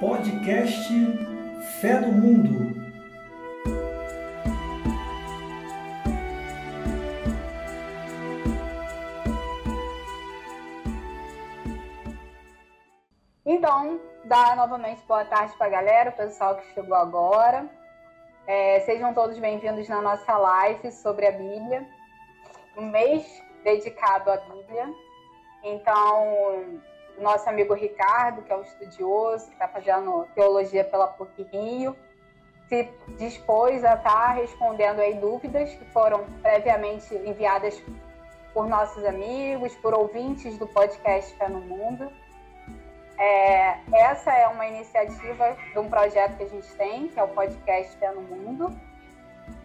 Podcast Fé no Mundo. Então, dá novamente boa tarde para a galera, o pessoal que chegou agora. É, sejam todos bem-vindos na nossa live sobre a Bíblia, um mês dedicado à Bíblia. Então, nosso amigo Ricardo, que é um estudioso, que está fazendo teologia pela PUC Rio, se dispôs a estar tá respondendo aí dúvidas que foram previamente enviadas por nossos amigos, por ouvintes do podcast Fé no Mundo. É, essa é uma iniciativa de um projeto que a gente tem, que é o podcast Fé no Mundo.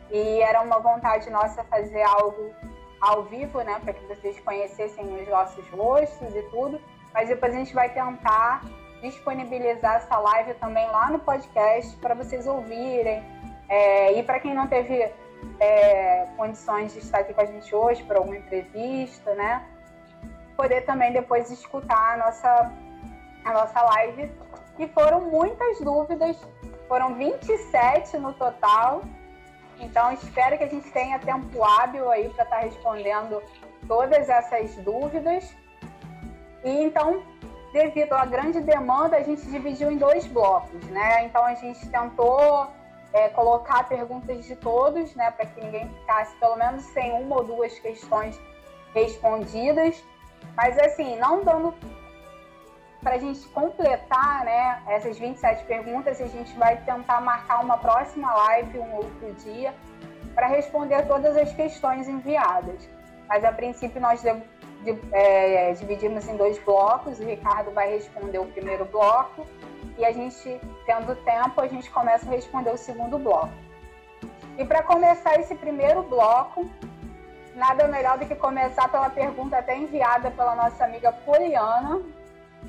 E era uma vontade nossa fazer algo ao vivo, né, para que vocês conhecessem os nossos rostos e tudo. Mas depois a gente vai tentar disponibilizar essa live também lá no podcast para vocês ouvirem. É, e para quem não teve é, condições de estar aqui com a gente hoje para alguma entrevista, né, poder também depois escutar a nossa a nossa live. E foram muitas dúvidas, foram 27 no total. Então, espero que a gente tenha tempo hábil aí para estar tá respondendo todas essas dúvidas. E então, devido à grande demanda, a gente dividiu em dois blocos, né? Então, a gente tentou é, colocar perguntas de todos, né, para que ninguém ficasse pelo menos sem uma ou duas questões respondidas. Mas, assim, não dando para a gente completar né, essas 27 perguntas, a gente vai tentar marcar uma próxima live, um outro dia, para responder todas as questões enviadas. Mas, a princípio, nós é, dividimos em dois blocos. O Ricardo vai responder o primeiro bloco e a gente, tendo tempo, a gente começa a responder o segundo bloco. E para começar esse primeiro bloco, nada melhor do que começar pela pergunta até enviada pela nossa amiga Poliana,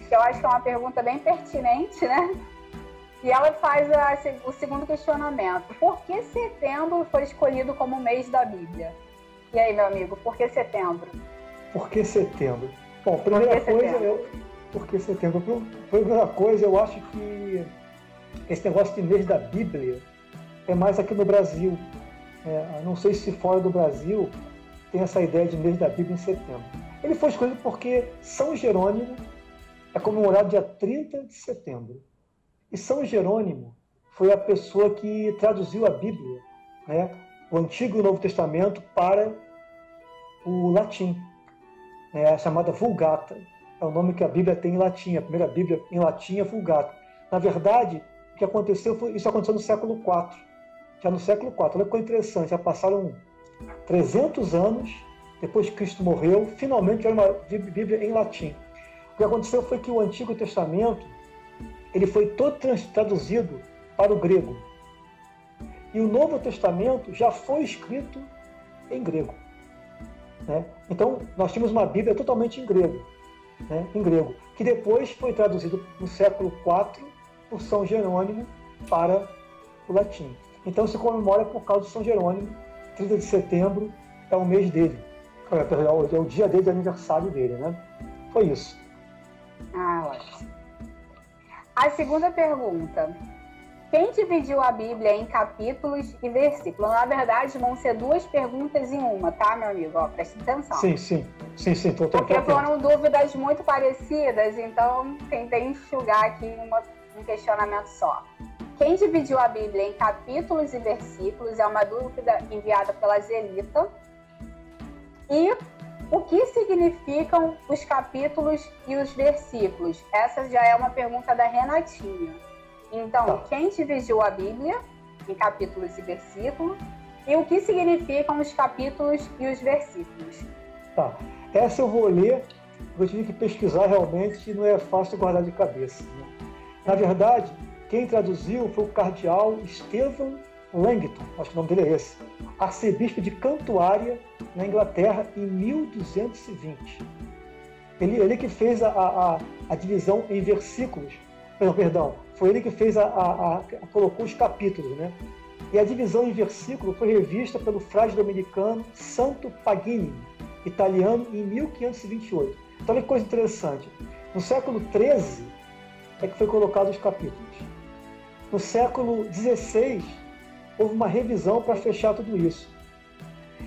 que eu acho que é uma pergunta bem pertinente, né? E ela faz a, o segundo questionamento: por que setembro foi escolhido como mês da Bíblia? E aí, meu amigo, por que setembro? Por que setembro? Bom, primeira coisa, setembro? eu, por que setembro? Primeira coisa, eu acho que esse negócio de mês da Bíblia é mais aqui no Brasil. É, não sei se fora do Brasil tem essa ideia de mês da Bíblia em setembro. Ele foi escolhido porque São Jerônimo é comemorado dia 30 de setembro. E São Jerônimo foi a pessoa que traduziu a Bíblia, né, o Antigo e o Novo Testamento, para o latim, a chamada Vulgata. É o nome que a Bíblia tem em latim, a primeira Bíblia em latim é Vulgata. Na verdade, o que aconteceu foi isso aconteceu no século IV. Já no século IV, olha que interessante, já passaram 300 anos depois que Cristo morreu, finalmente era uma Bíblia em latim. O que aconteceu foi que o Antigo Testamento ele foi todo traduzido para o grego. E o Novo Testamento já foi escrito em grego. Né? Então, nós tínhamos uma Bíblia totalmente em grego, né? em grego, que depois foi traduzido no século IV por São Jerônimo para o latim. Então, se comemora por causa de São Jerônimo, 30 de setembro é o mês dele, é, é o dia dele, é aniversário dele. Né? Foi isso. Ah, ótimo. A segunda pergunta. Quem dividiu a Bíblia em capítulos e versículos? Na verdade, vão ser duas perguntas em uma, tá, meu amigo? Ó, preste atenção. Sim, sim. Sim, sim. Tô, tô, Porque foram dúvidas muito parecidas, então tentei enxugar aqui uma, um questionamento só. Quem dividiu a Bíblia em capítulos e versículos é uma dúvida enviada pela Zelita. E o que significam os capítulos e os versículos? Essa já é uma pergunta da Renatinha. Então, tá. quem dividiu a Bíblia em capítulos e versículos? E o que significam os capítulos e os versículos? Tá. Essa eu vou ler, eu tive que pesquisar realmente e não é fácil guardar de cabeça. Né? Na verdade, quem traduziu foi o cardeal Stephen Langton, acho que o nome dele é esse, arcebispo de Cantuária, na Inglaterra, em 1220. Ele, ele que fez a, a, a divisão em versículos, perdão, perdão, foi ele que fez a, a, a, colocou os capítulos, né? E a divisão em versículo foi revista pelo frade dominicano Santo Pagini, italiano, em 1528. Então, olha que coisa interessante. No século XIII, é que foi colocado os capítulos. No século XVI, houve uma revisão para fechar tudo isso.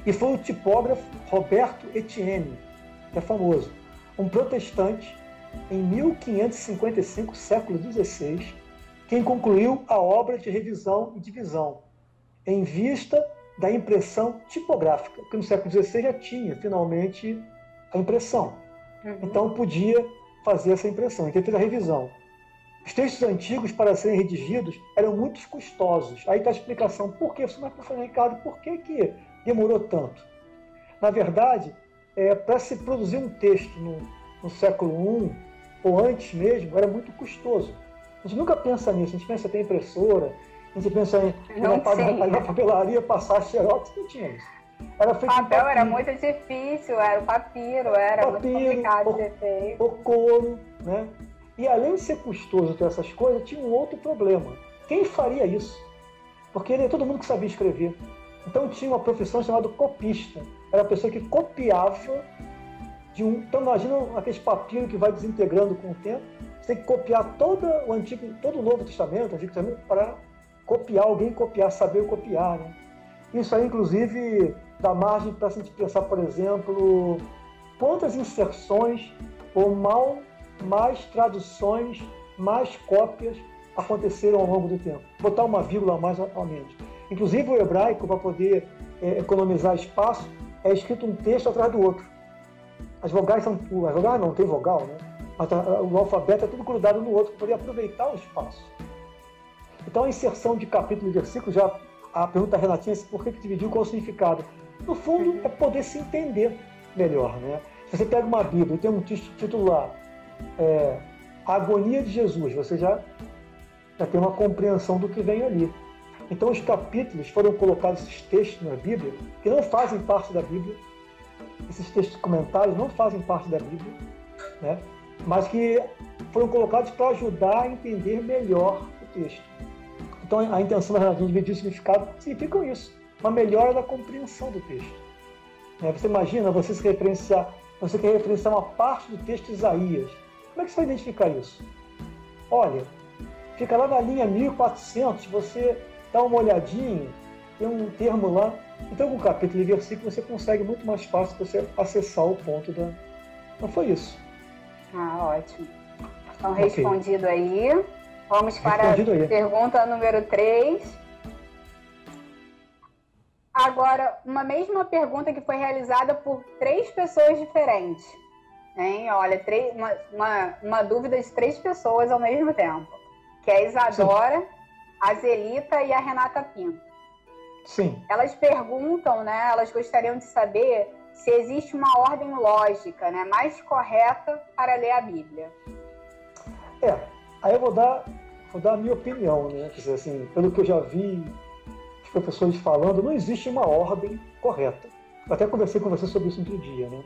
E foi o tipógrafo Roberto Etienne, que é famoso, um protestante, em 1555, século XVI, quem concluiu a obra de revisão e divisão, em vista da impressão tipográfica, que no século XVI já tinha, finalmente, a impressão. Uhum. Então podia fazer essa impressão. Então fez a revisão. Os textos antigos, para serem redigidos, eram muito custosos. Aí está a explicação. Por que? Você vai professor Ricardo, por que, que demorou tanto? Na verdade, é, para se produzir um texto no, no século I, ou antes mesmo, era muito custoso. A gente nunca pensa nisso. A gente pensa em impressora, a gente pensa em não na, na papelaria passar xerox, não tinha isso. Era feito papel era muito difícil, era o papiro, era papiro, muito complicado o, de ser. O couro, né? E além de ser custoso ter essas coisas, tinha um outro problema. Quem faria isso? Porque ele é todo mundo que sabia escrever. Então tinha uma profissão chamada copista. Era a pessoa que copiava de um. Então imagina aqueles papiros que vai desintegrando com o tempo. Você tem que copiar todo o antigo, todo o Novo Testamento, Antigo Testamento, para copiar, alguém copiar, saber copiar. Né? Isso aí, inclusive, dá margem para a gente pensar, por exemplo, quantas inserções ou mal mais traduções, mais cópias aconteceram ao longo do tempo. Botar uma vírgula a mais ou menos. Inclusive o hebraico, para poder é, economizar espaço, é escrito um texto atrás do outro. As vogais são. As vogais não tem vogal, né? O alfabeto é tudo grudado no outro para poder aproveitar o espaço. Então a inserção de capítulo e versículo, já a pergunta Renatinha é por que, que dividiu, qual o significado? No fundo, é poder se entender melhor. Né? Se você pega uma Bíblia e tem um título lá, é, A Agonia de Jesus, você já, já tem uma compreensão do que vem ali. Então os capítulos foram colocados, esses textos na Bíblia, que não fazem parte da Bíblia, esses textos comentários não fazem parte da Bíblia, né? mas que foram colocados para ajudar a entender melhor o texto. Então a intenção da Renatinha dividir o significado significa isso, uma melhora da compreensão do texto. É, você imagina você se referenciar, você quer referenciar uma parte do texto de Isaías. Como é que você vai identificar isso? Olha, fica lá na linha 1400, você dá uma olhadinha, tem um termo lá. Então, com o capítulo e versículo, você consegue muito mais fácil você acessar o ponto da. Não foi isso. Ah, ótimo. Então, respondido okay. aí. Vamos para a pergunta número 3. Agora, uma mesma pergunta que foi realizada por três pessoas diferentes. Hein? Olha, três, uma, uma, uma, dúvida de três pessoas ao mesmo tempo. Que é a Isadora, Sim. a Zelita e a Renata Pinto. Sim. Elas perguntam, né? Elas gostariam de saber se existe uma ordem lógica, né, mais correta para ler a Bíblia. É, Aí eu vou dar, vou dar a minha opinião, né? Quer dizer, assim, pelo que eu já vi os professores falando, não existe uma ordem correta. Eu até conversei com você sobre isso outro dia, né?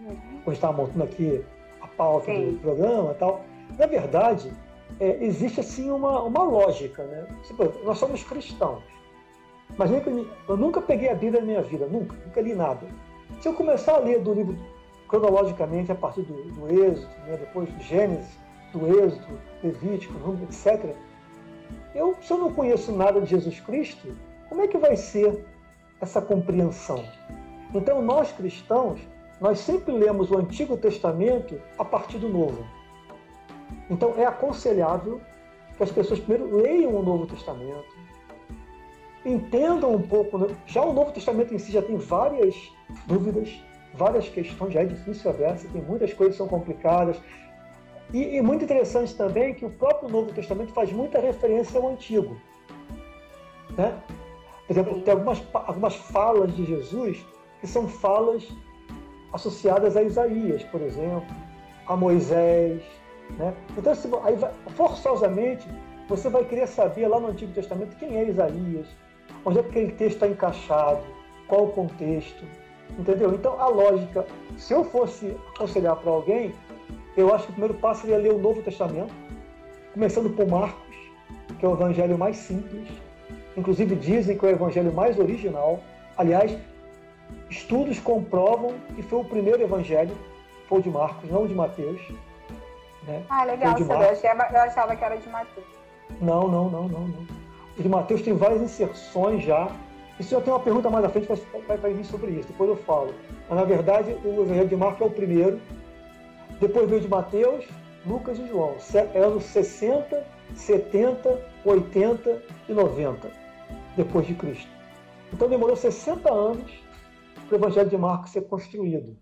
Uhum. Quando estava montando aqui a pauta Sim. do programa e tal. Na verdade, é, existe assim uma, uma lógica, né? Tipo, nós somos cristãos. Mas eu nunca peguei a Bíblia na minha vida, nunca, nunca li nada. Se eu começar a ler do livro cronologicamente a partir do, do Êxodo, né, depois do Gênesis, do Êxodo, Levítico, etc. Eu, se eu não conheço nada de Jesus Cristo, como é que vai ser essa compreensão? Então, nós cristãos, nós sempre lemos o Antigo Testamento a partir do Novo. Então, é aconselhável que as pessoas primeiro leiam o Novo Testamento, entendam um pouco. Né? Já o Novo Testamento em si já tem várias dúvidas, várias questões, já é difícil a versa, tem muitas coisas que são complicadas, e, e, muito interessante também que o próprio Novo Testamento faz muita referência ao Antigo. Né? Por exemplo, tem algumas, algumas falas de Jesus que são falas associadas a Isaías, por exemplo, a Moisés. Né? Então, se, aí vai, forçosamente, você vai querer saber lá no Antigo Testamento quem é Isaías, onde é que aquele texto está encaixado, qual o contexto. Entendeu? Então, a lógica, se eu fosse aconselhar para alguém, eu acho que o primeiro passo seria ler o Novo Testamento, começando por Marcos, que é o evangelho mais simples. Inclusive dizem que é o evangelho mais original. Aliás, estudos comprovam que foi o primeiro evangelho, foi o de Marcos, não o de Mateus. Né? Ah, legal saber. Eu achava, eu achava que era de Mateus. Não, não, não, não, não. De Mateus tem várias inserções já. Isso eu tenho uma pergunta mais à frente, vai, vir sobre isso, depois eu falo. Mas, na verdade, o Evangelho de Marcos é o primeiro. Depois veio de Mateus, Lucas e João. Eram 60, 70, 80 e 90 depois de Cristo. Então demorou 60 anos para o Evangelho de Marcos ser construído.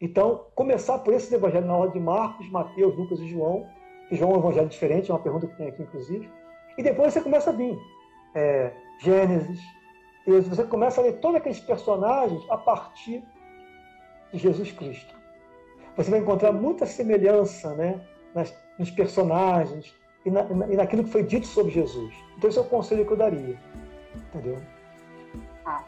Então, começar por esse evangelho na ordem de Marcos, Mateus, Lucas e João, que João é um evangelho diferente, é uma pergunta que tem aqui, inclusive. E depois você começa a vir é, Gênesis, você começa a ler todos aqueles personagens a partir de Jesus Cristo. Você vai encontrar muita semelhança né, nas, nos personagens e, na, e naquilo que foi dito sobre Jesus. Então, esse é o conselho que eu daria. Entendeu? Ah,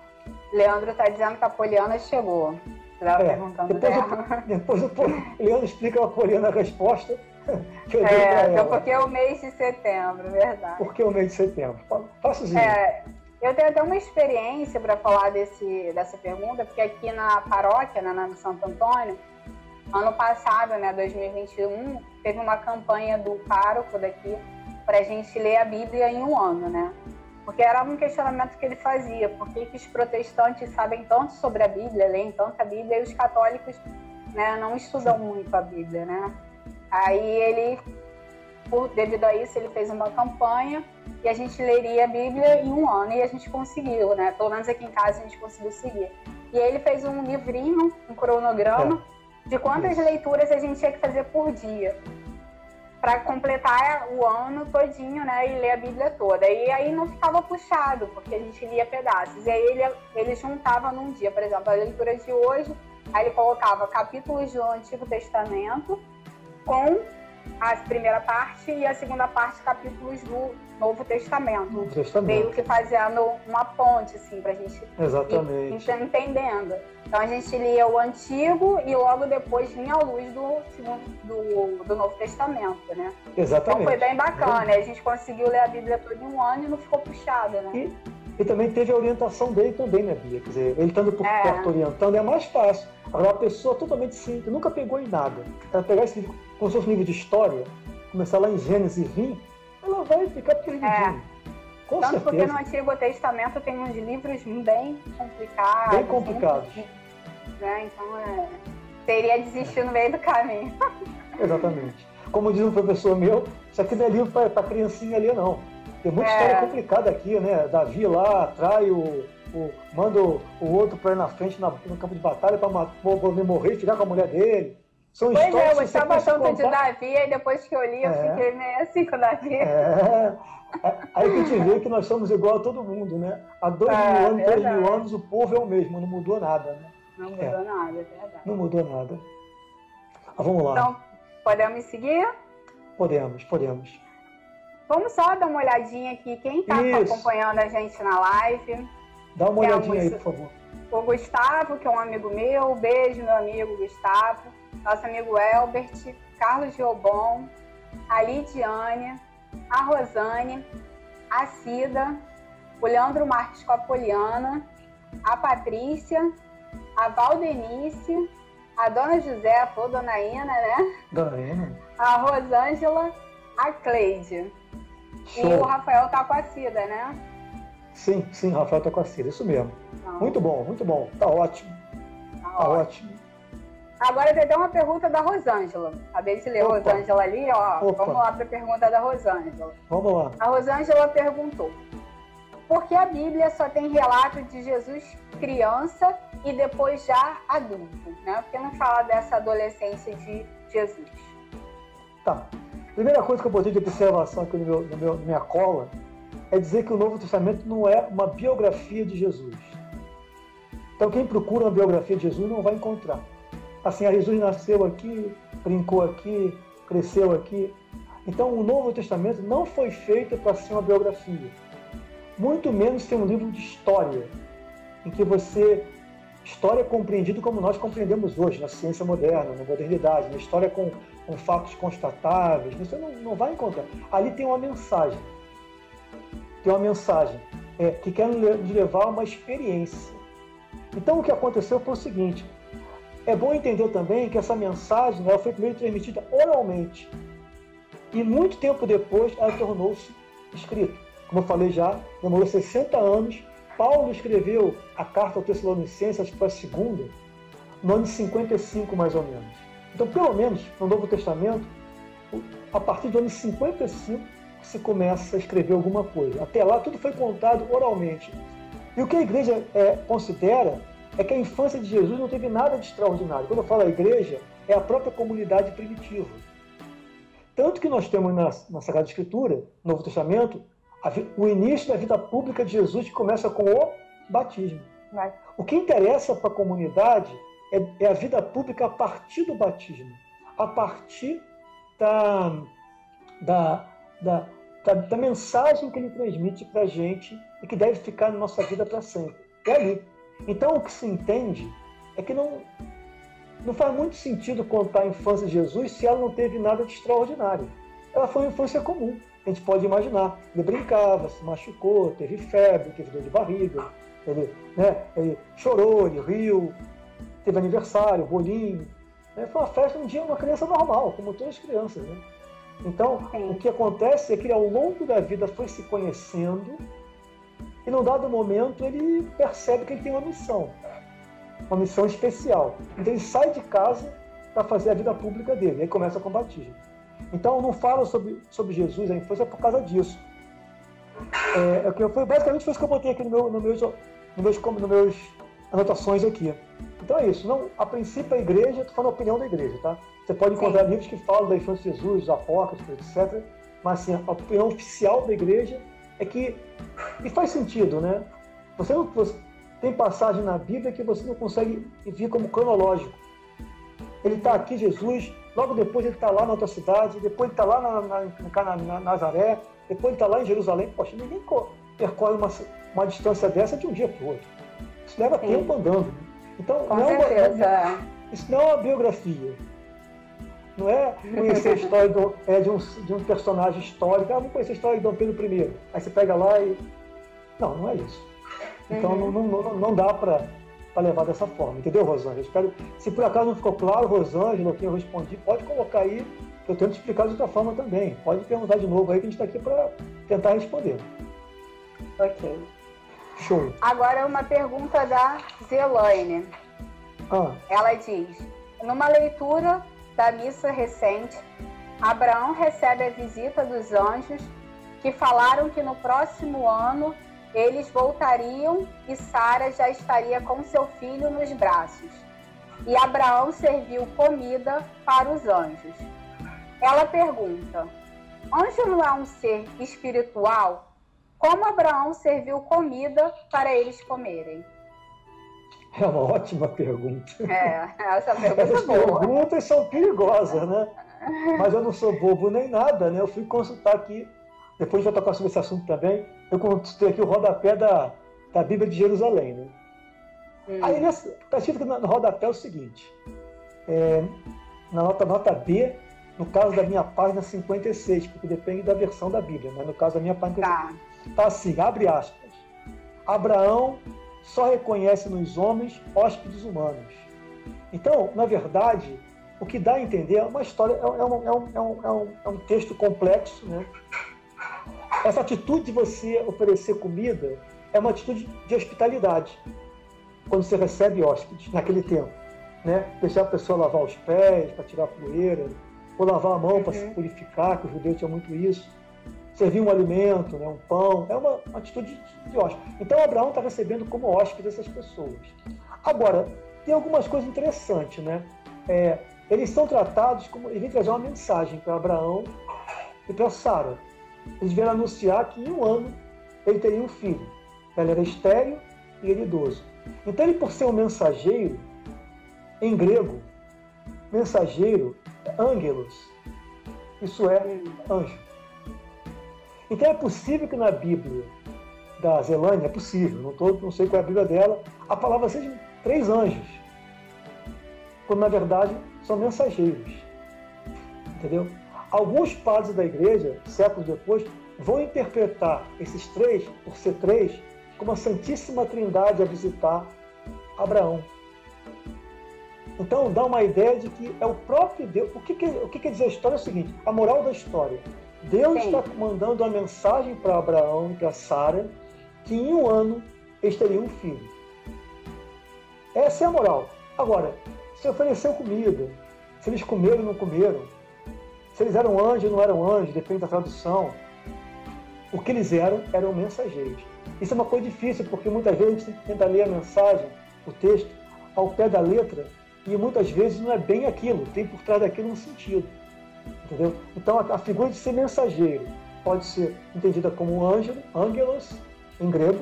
Leandro está dizendo que a Poliana chegou. Você estava é, perguntando depois dela. depois o Leandro explica a Poliana a resposta. Que eu é, porque é o mês de setembro, verdade. Porque é o mês de setembro. Faça isso. É, eu tenho até uma experiência para falar desse, dessa pergunta, porque aqui na paróquia, né, na Santo Antônio, ano passado, né, 2021, teve uma campanha do pároco daqui para a gente ler a Bíblia em um ano, né? Porque era um questionamento que ele fazia, por que, que os protestantes sabem tanto sobre a Bíblia, leem tanto a Bíblia, e os católicos né, não estudam muito a Bíblia, né? Aí ele, por, devido a isso, ele fez uma campanha e a gente leria a Bíblia em um ano e a gente conseguiu, né? Pelo menos aqui em casa a gente conseguiu seguir. E aí ele fez um livrinho, um cronograma, é. de quantas leituras a gente tinha que fazer por dia para completar o ano todinho, né, e ler a Bíblia toda. E aí não ficava puxado, porque a gente lia pedaços. E aí ele, ele juntava num dia, por exemplo, a leitura de hoje, aí ele colocava capítulos do Antigo Testamento com a primeira parte e a segunda parte capítulos do Novo Testamento. Testamento. Meio que fazendo uma ponte, assim, para a gente Exatamente. ir entendendo. Então a gente lia o Antigo e logo depois vinha a luz do, do, do Novo Testamento, né? Exatamente. Então foi bem bacana. A gente conseguiu ler a Bíblia toda em um ano e não ficou puxada, né? E, e também teve a orientação dele também, né, Bia? Quer dizer, ele estando por é. perto orientando é mais fácil. Agora, uma pessoa totalmente simples, nunca pegou em nada. Ela pegar esse livro, como se fosse um livro de história, começar lá em Gênesis e vir, ela vai ficar perdidinha. É. Com Tanto certeza. porque no Antigo Testamento tem uns livros bem complicados. Bem complicados. né? Então, é... teria desistir no meio do caminho. Exatamente. Como diz um professor meu, isso aqui não é livro para criancinha ali, não. Tem muita é. história complicada aqui, né? Davi lá atrai o, o manda o, o outro para ir na frente na, no campo de batalha para morrer e ficar com a mulher dele. São pois é, eu gostava tanto de Davi, e depois que eu li, eu é. fiquei meio assim com Davi. É. é. Aí que a gente vê que nós somos igual a todo mundo, né? Há dois é, mil anos, três mil anos, o povo é o mesmo, não mudou nada, né? Não mudou é. nada, é verdade. Não mudou nada. Ah, vamos lá. Então, podemos seguir? Podemos, podemos. Vamos só dar uma olhadinha aqui, quem está acompanhando a gente na live. Dá uma olhadinha aí, por favor. O Gustavo, que é um amigo meu, beijo, meu amigo Gustavo nosso amigo Elbert, Carlos Giobon, a Lidiane, a Rosane, a Cida, o Leandro Marques com a Poliana, a Patrícia, a Valdenice, a Dona José, a Dona Ina, né? Dona Ina. A Rosângela, a Cleide. Show. E o Rafael tá com a Cida, né? Sim, sim, Rafael tá com a Cida, isso mesmo. Não. Muito bom, muito bom. Tá ótimo. Tá, tá ótimo. ótimo. Agora tem até uma pergunta da Rosângela. Acabei de ler a Rosângela ali, ó. Opa. Vamos lá para a pergunta da Rosângela. Vamos lá. A Rosângela perguntou: por que a Bíblia só tem relato de Jesus criança e depois já adulto? Né? Por que não fala dessa adolescência de Jesus? Tá. Primeira coisa que eu botei de observação aqui no meu, no meu, na minha cola é dizer que o Novo Testamento não é uma biografia de Jesus. Então, quem procura uma biografia de Jesus não vai encontrar assim, a Jesus nasceu aqui, brincou aqui, cresceu aqui. Então, o Novo Testamento não foi feito para ser uma biografia, muito menos ser um livro de história, em que você história é compreendido como nós compreendemos hoje, na ciência moderna, na modernidade, na história com, com fatos constatáveis. Você não, não vai encontrar. Ali tem uma mensagem. Tem uma mensagem é, que quer nos levar a uma experiência. Então, o que aconteceu foi o seguinte: é bom entender também que essa mensagem ela foi primeiro transmitida oralmente. E muito tempo depois ela tornou-se escrita. Como eu falei já, demorou 60 anos. Paulo escreveu a carta ao Tessalonicenses, acho que foi a segunda, no ano de 55 mais ou menos. Então, pelo menos no Novo Testamento, a partir do ano 55 se começa a escrever alguma coisa. Até lá tudo foi contado oralmente. E o que a igreja é, considera é que a infância de Jesus não teve nada de extraordinário. Quando eu falo a igreja, é a própria comunidade primitiva. Tanto que nós temos na, na Sagrada Escritura, no Novo Testamento, a, o início da vida pública de Jesus que começa com o batismo. Vai. O que interessa para a comunidade é, é, a vida pública a partir do batismo, a partir da, da, da, da, da mensagem que ele transmite para a gente e que deve ficar na nossa vida para sempre. É ali. Então, o que se entende é que não, não faz muito sentido contar a infância de Jesus se ela não teve nada de extraordinário. Ela foi uma infância comum, a gente pode imaginar. Ele brincava, se machucou, teve febre, teve dor de barriga, ele, né, ele chorou, ele riu, teve aniversário, bolinho. Né, foi uma festa, um dia, uma criança normal, como todas as crianças. Né? Então, o que acontece é que ao longo da vida foi se conhecendo e num dado momento ele percebe que ele tem uma missão, uma missão especial. Então ele sai de casa para fazer a vida pública dele, aí começa com o batismo. Então eu não falo sobre, sobre Jesus, a infância, por causa disso. É, é, foi, basicamente foi isso que eu botei aqui no meu, no meus, no meus, no meus anotações aqui. Então é isso. Não, a princípio, a igreja, estou falando a opinião da igreja, tá? Você pode encontrar Sim. livros que falam da infância de Jesus, apócrifos, etc. Mas assim, a opinião oficial da igreja é que. E faz sentido, né? Você não. Você, tem passagem na Bíblia que você não consegue vir como cronológico. Ele está aqui, Jesus, logo depois ele está lá na outra cidade, depois ele está lá na, na, na, na, Nazaré, depois ele está lá em Jerusalém. Poxa, ninguém percorre uma, uma distância dessa de um dia para o outro. Isso leva Sim. tempo andando. Então, Com não é uma, isso não é uma biografia. Não é conhecer a história do, é, de, um, de um personagem histórico. Ah, vamos conhecer a história de Dom Pedro I. Aí você pega lá e. Não, não é isso. Então uhum. não, não, não dá para levar dessa forma. Entendeu, Rosângela? Espero, se por acaso não ficou claro, Rosângela, o que eu respondi, pode colocar aí, que eu tento explicar de outra forma também. Pode perguntar de novo aí, que a gente está aqui para tentar responder. Ok. Show. Agora uma pergunta da Zelaine. Ah. Ela diz: numa leitura da missa recente, Abraão recebe a visita dos anjos que falaram que no próximo ano eles voltariam e Sara já estaria com seu filho nos braços. E Abraão serviu comida para os anjos. Ela pergunta: Anjo não é um ser espiritual? Como Abraão serviu comida para eles comerem? É uma ótima pergunta. É, essa pergunta Essas é boa. perguntas são perigosas, né? Mas eu não sou bobo nem nada, né? Eu fui consultar aqui, depois a gente vai tocar sobre esse assunto também, eu consultei aqui o rodapé da, da Bíblia de Jerusalém, né? Hum. Aí está escrito no rodapé o seguinte, é, na nota, nota B, no caso da minha página 56, porque depende da versão da Bíblia, mas no caso da minha página tá. tá assim, abre aspas. Abraão só reconhece nos homens hóspedes humanos. Então, na verdade, o que dá a entender é uma história, é um, é um, é um, é um, é um texto complexo. Né? Essa atitude de você oferecer comida é uma atitude de hospitalidade, quando você recebe hóspedes, naquele tempo. Né? Deixar a pessoa lavar os pés para tirar a poeira, ou lavar a mão para se uhum. purificar, que os judeus tinham muito isso servir um alimento, né, um pão, é uma atitude de hóspede. Então Abraão está recebendo como hóspede essas pessoas. Agora, tem algumas coisas interessantes, né? É, eles são tratados como. Ele vem trazer uma mensagem para Abraão e para Sara. Eles vieram anunciar que em um ano ele teria um filho. Ela era estéreo e ele idoso. Então, ele, por ser um mensageiro, em grego, mensageiro é angelos. Isso é anjo. Então é possível que na Bíblia da Zelândia, é possível, não, tô, não sei qual é a Bíblia dela, a palavra seja três anjos, quando na verdade são mensageiros. Entendeu? Alguns padres da igreja, séculos depois, vão interpretar esses três, por ser três, como a Santíssima Trindade a visitar Abraão. Então dá uma ideia de que é o próprio Deus. O que, o que quer dizer a história é o seguinte: a moral da história. Deus Sim. está mandando uma mensagem para Abraão e para Sara que em um ano eles teriam um filho. Essa é a moral. Agora, se ofereceu comida, se eles comeram ou não comeram, se eles eram anjos ou não eram anjos, depende da tradução. O que eles eram, eram mensageiros. Isso é uma coisa difícil, porque muitas vezes a gente tenta ler a mensagem, o texto, ao pé da letra, e muitas vezes não é bem aquilo, tem por trás daquilo um sentido. Entendeu? Então a, a figura de ser mensageiro pode ser entendida como ângelo, ângelos, em grego,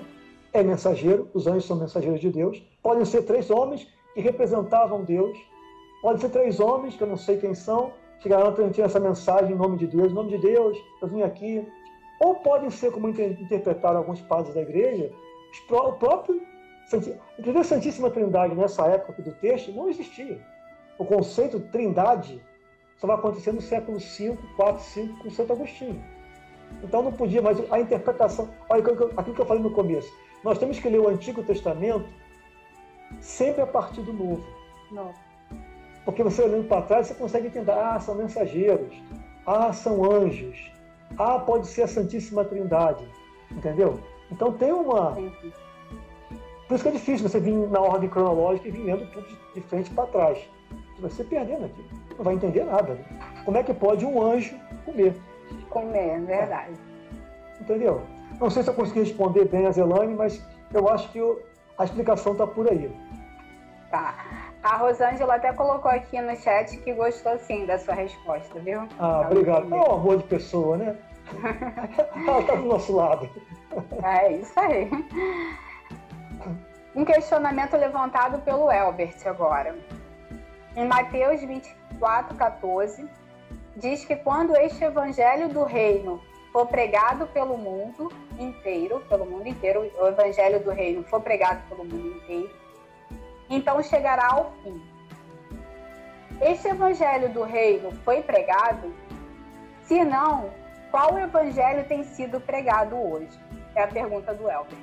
é mensageiro, os anjos são mensageiros de Deus. Podem ser três homens que representavam Deus. Podem ser três homens, que eu não sei quem são, chegaram a transmitir essa mensagem em nome de Deus, em nome de Deus, eu vim aqui. Ou podem ser, como interpretaram alguns padres da igreja, o próprio Inclusive a Santíssima Trindade, nessa época do texto, não existia. O conceito de trindade só vai acontecer no século V, IV, V, com Santo Agostinho. Então não podia mais. A interpretação. Olha aquilo que eu falei no começo. Nós temos que ler o Antigo Testamento sempre a partir do Novo. Não. Porque você olhando para trás, você consegue entender. Ah, são mensageiros. Ah, são anjos. Ah, pode ser a Santíssima Trindade. Entendeu? Então tem uma. Por isso que é difícil você vir na ordem cronológica e vir lendo tudo de frente para trás. Você vai se perdendo aqui. Não vai entender nada. Né? Como é que pode um anjo comer? Comer, é verdade. Entendeu? Não sei se eu consegui responder bem a Zelane, mas eu acho que eu, a explicação está por aí. Tá. A Rosângela até colocou aqui no chat que gostou sim da sua resposta, viu? Ah, tá obrigado. É um amor de pessoa, né? Ela está do nosso lado. É isso aí. Um questionamento levantado pelo Elbert agora. Em Mateus 24, 14, diz que quando este evangelho do reino for pregado pelo mundo inteiro, pelo mundo inteiro, o evangelho do reino for pregado pelo mundo inteiro, então chegará ao fim. Este evangelho do reino foi pregado? Se não, qual evangelho tem sido pregado hoje? É a pergunta do Elbert.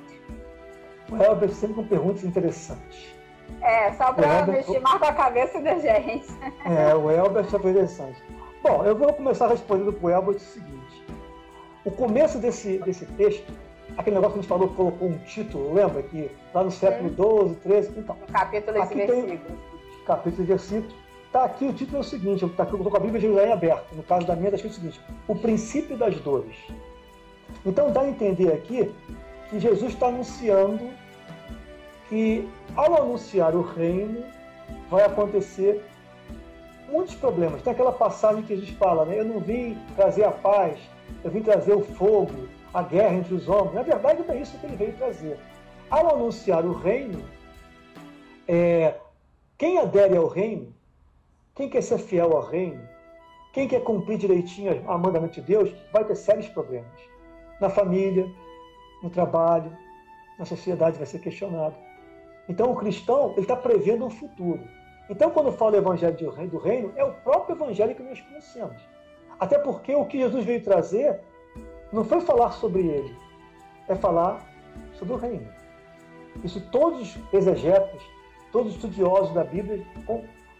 O Elbert sempre com perguntas interessantes. É, só para mexer mais com a cabeça da gente. É, o Elbert é interessante. Bom, eu vou começar respondendo para o Elbert o seguinte. O começo desse, desse texto, aquele negócio que a gente falou, colocou um título, lembra? Que lá no século XII, XIII, então. Capítulo desse versículo. Capítulo e versículo. Está aqui, o título é o seguinte, eu estou com a Bíblia de Jerusalém aberta. No caso da minha, está escrito o seguinte, o princípio das dores. Então dá a entender aqui que Jesus está anunciando que, ao anunciar o reino, vai acontecer muitos problemas. Tem aquela passagem que Jesus fala, né? Eu não vim trazer a paz, eu vim trazer o fogo, a guerra entre os homens. Na verdade, não é isso que ele veio trazer. Ao anunciar o reino, é, quem adere ao reino, quem quer ser fiel ao reino, quem quer cumprir direitinho a mandamento de Deus, vai ter sérios problemas. Na família, no trabalho, na sociedade vai ser questionado. Então o cristão ele está prevendo um futuro. Então quando fala o evangelho do reino, é o próprio evangelho que nós conhecemos. Até porque o que Jesus veio trazer não foi falar sobre ele, é falar sobre o reino. Isso todos os exegetas, todos os estudiosos da Bíblia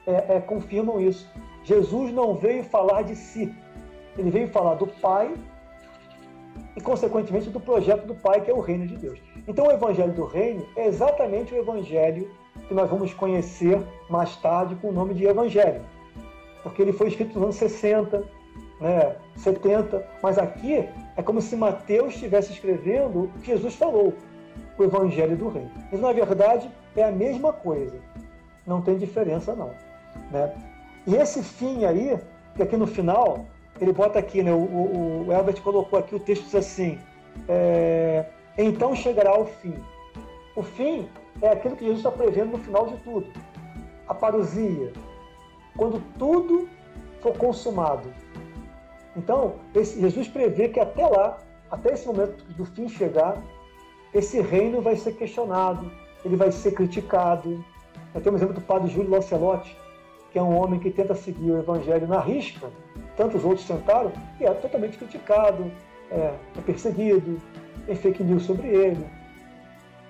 é, é, confirmam isso. Jesus não veio falar de si, ele veio falar do Pai e, consequentemente, do projeto do Pai, que é o reino de Deus. Então, o Evangelho do Reino é exatamente o Evangelho que nós vamos conhecer mais tarde com o nome de Evangelho, porque ele foi escrito nos anos 60, né, 70, mas aqui é como se Mateus estivesse escrevendo o que Jesus falou, o Evangelho do Reino. Mas, na verdade, é a mesma coisa, não tem diferença, não. Né? E esse fim aí, que aqui no final ele bota aqui, né? O, o, o Albert colocou aqui o texto diz assim: é, então chegará ao fim. O fim é aquilo que Jesus está prevendo no final de tudo. A parousia, quando tudo for consumado. Então, esse, Jesus prevê que até lá, até esse momento do fim chegar, esse reino vai ser questionado, ele vai ser criticado. Eu tenho um exemplo do padre Júlio Lancelotti, que é um homem que tenta seguir o evangelho na risca, tantos outros tentaram, e é totalmente criticado, é, é perseguido, tem fake news sobre ele.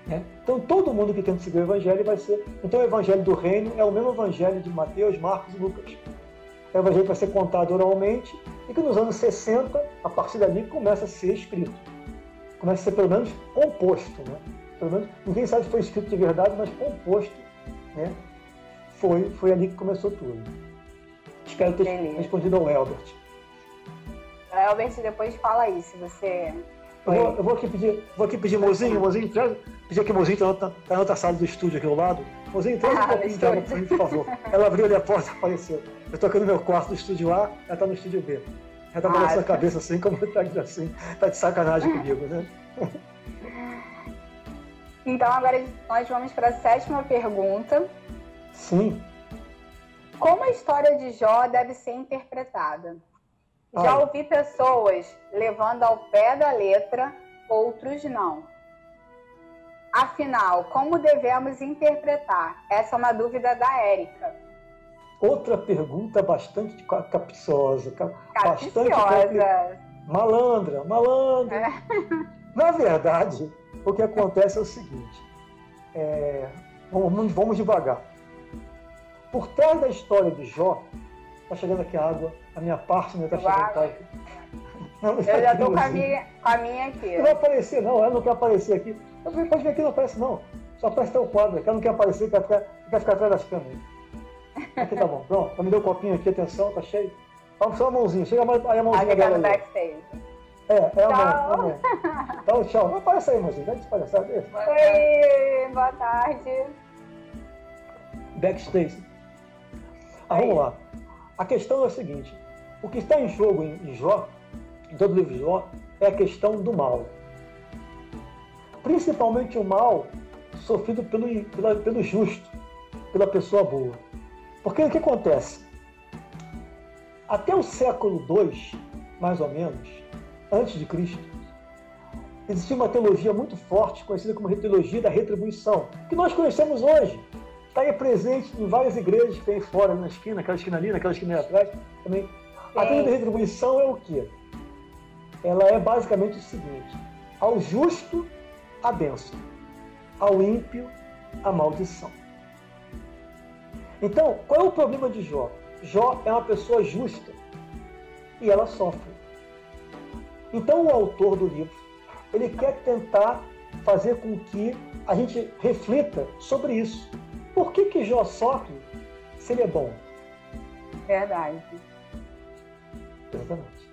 Né? Então todo mundo que tenta seguir o evangelho vai ser. Então o evangelho do reino é o mesmo evangelho de Mateus, Marcos e Lucas. É o evangelho vai ser contado oralmente e que nos anos 60, a partir dali, começa a ser escrito. Começa a ser pelo menos composto. Né? Pelo menos, ninguém sabe se foi escrito de verdade, mas composto né? foi, foi ali que começou tudo. Espero ter Beleza. respondido ao Elbert. Elbert, depois fala aí, se você eu vou, eu vou, aqui pedir, vou aqui pedir, mozinho, mozinho, traz, pedir aqui, mozinho, tá, tá, tá na outra sala do estúdio aqui ao lado. Mozinho, traz ah, um pouquinho de água pra mim, por favor. Ela abriu ali a porta e apareceu. Eu tô aqui no meu quarto do estúdio A, ela tá no estúdio B. Ela tá balançando ah, a cabeça assim, como tá assim, tá de sacanagem comigo, né? Então agora nós vamos para a sétima pergunta. Sim. Como a história de Jó deve ser interpretada? Já ouvi pessoas levando ao pé da letra, outros não. Afinal, como devemos interpretar? Essa é uma dúvida da Érica. Outra pergunta bastante capciosa. Capciosa. Bastante malandra, malandra. É. Na verdade, o que acontece é o seguinte. É, vamos, vamos devagar. Por trás da história de Jó, Tá chegando aqui a água, a minha parte, né? Tá chegando tá aqui. Não, eu já tô com a, minha, com a minha aqui. Não vai aparecer, não. Ela não quer aparecer aqui. Pode vir aqui, não aparece, não. Só aparece o quadro. Ela não quer aparecer, quer ficar, quer ficar atrás das câmeras. Aqui tá bom. Pronto. Me deu um copinho aqui, atenção, tá cheio. Vamos só a mãozinha. Chega aí a mãozinha dela. Ali. backstage. É, é a mão. Então, tchau. Não aparece aí, mãozinha. Vai despalhaçar. Oi, boa tarde. Backstage. Ah, vamos lá. A questão é a seguinte: o que está em jogo em Jó, em todo o livro de Jó, é a questão do mal. Principalmente o mal sofrido pelo, pela, pelo justo, pela pessoa boa. Porque o que acontece? Até o século II, mais ou menos, antes de Cristo, existia uma teologia muito forte, conhecida como teologia da retribuição, que nós conhecemos hoje está aí presente em várias igrejas que tem fora, na esquina, aquela esquina ali, naquela esquina ali atrás também. A teoria da retribuição é o quê? Ela é basicamente o seguinte: ao justo, a bênção, ao ímpio, a maldição. Então, qual é o problema de Jó? Jó é uma pessoa justa e ela sofre. Então, o autor do livro, ele quer tentar fazer com que a gente reflita sobre isso. Por que, que Jó sofre se ele é bom? Verdade. Exatamente.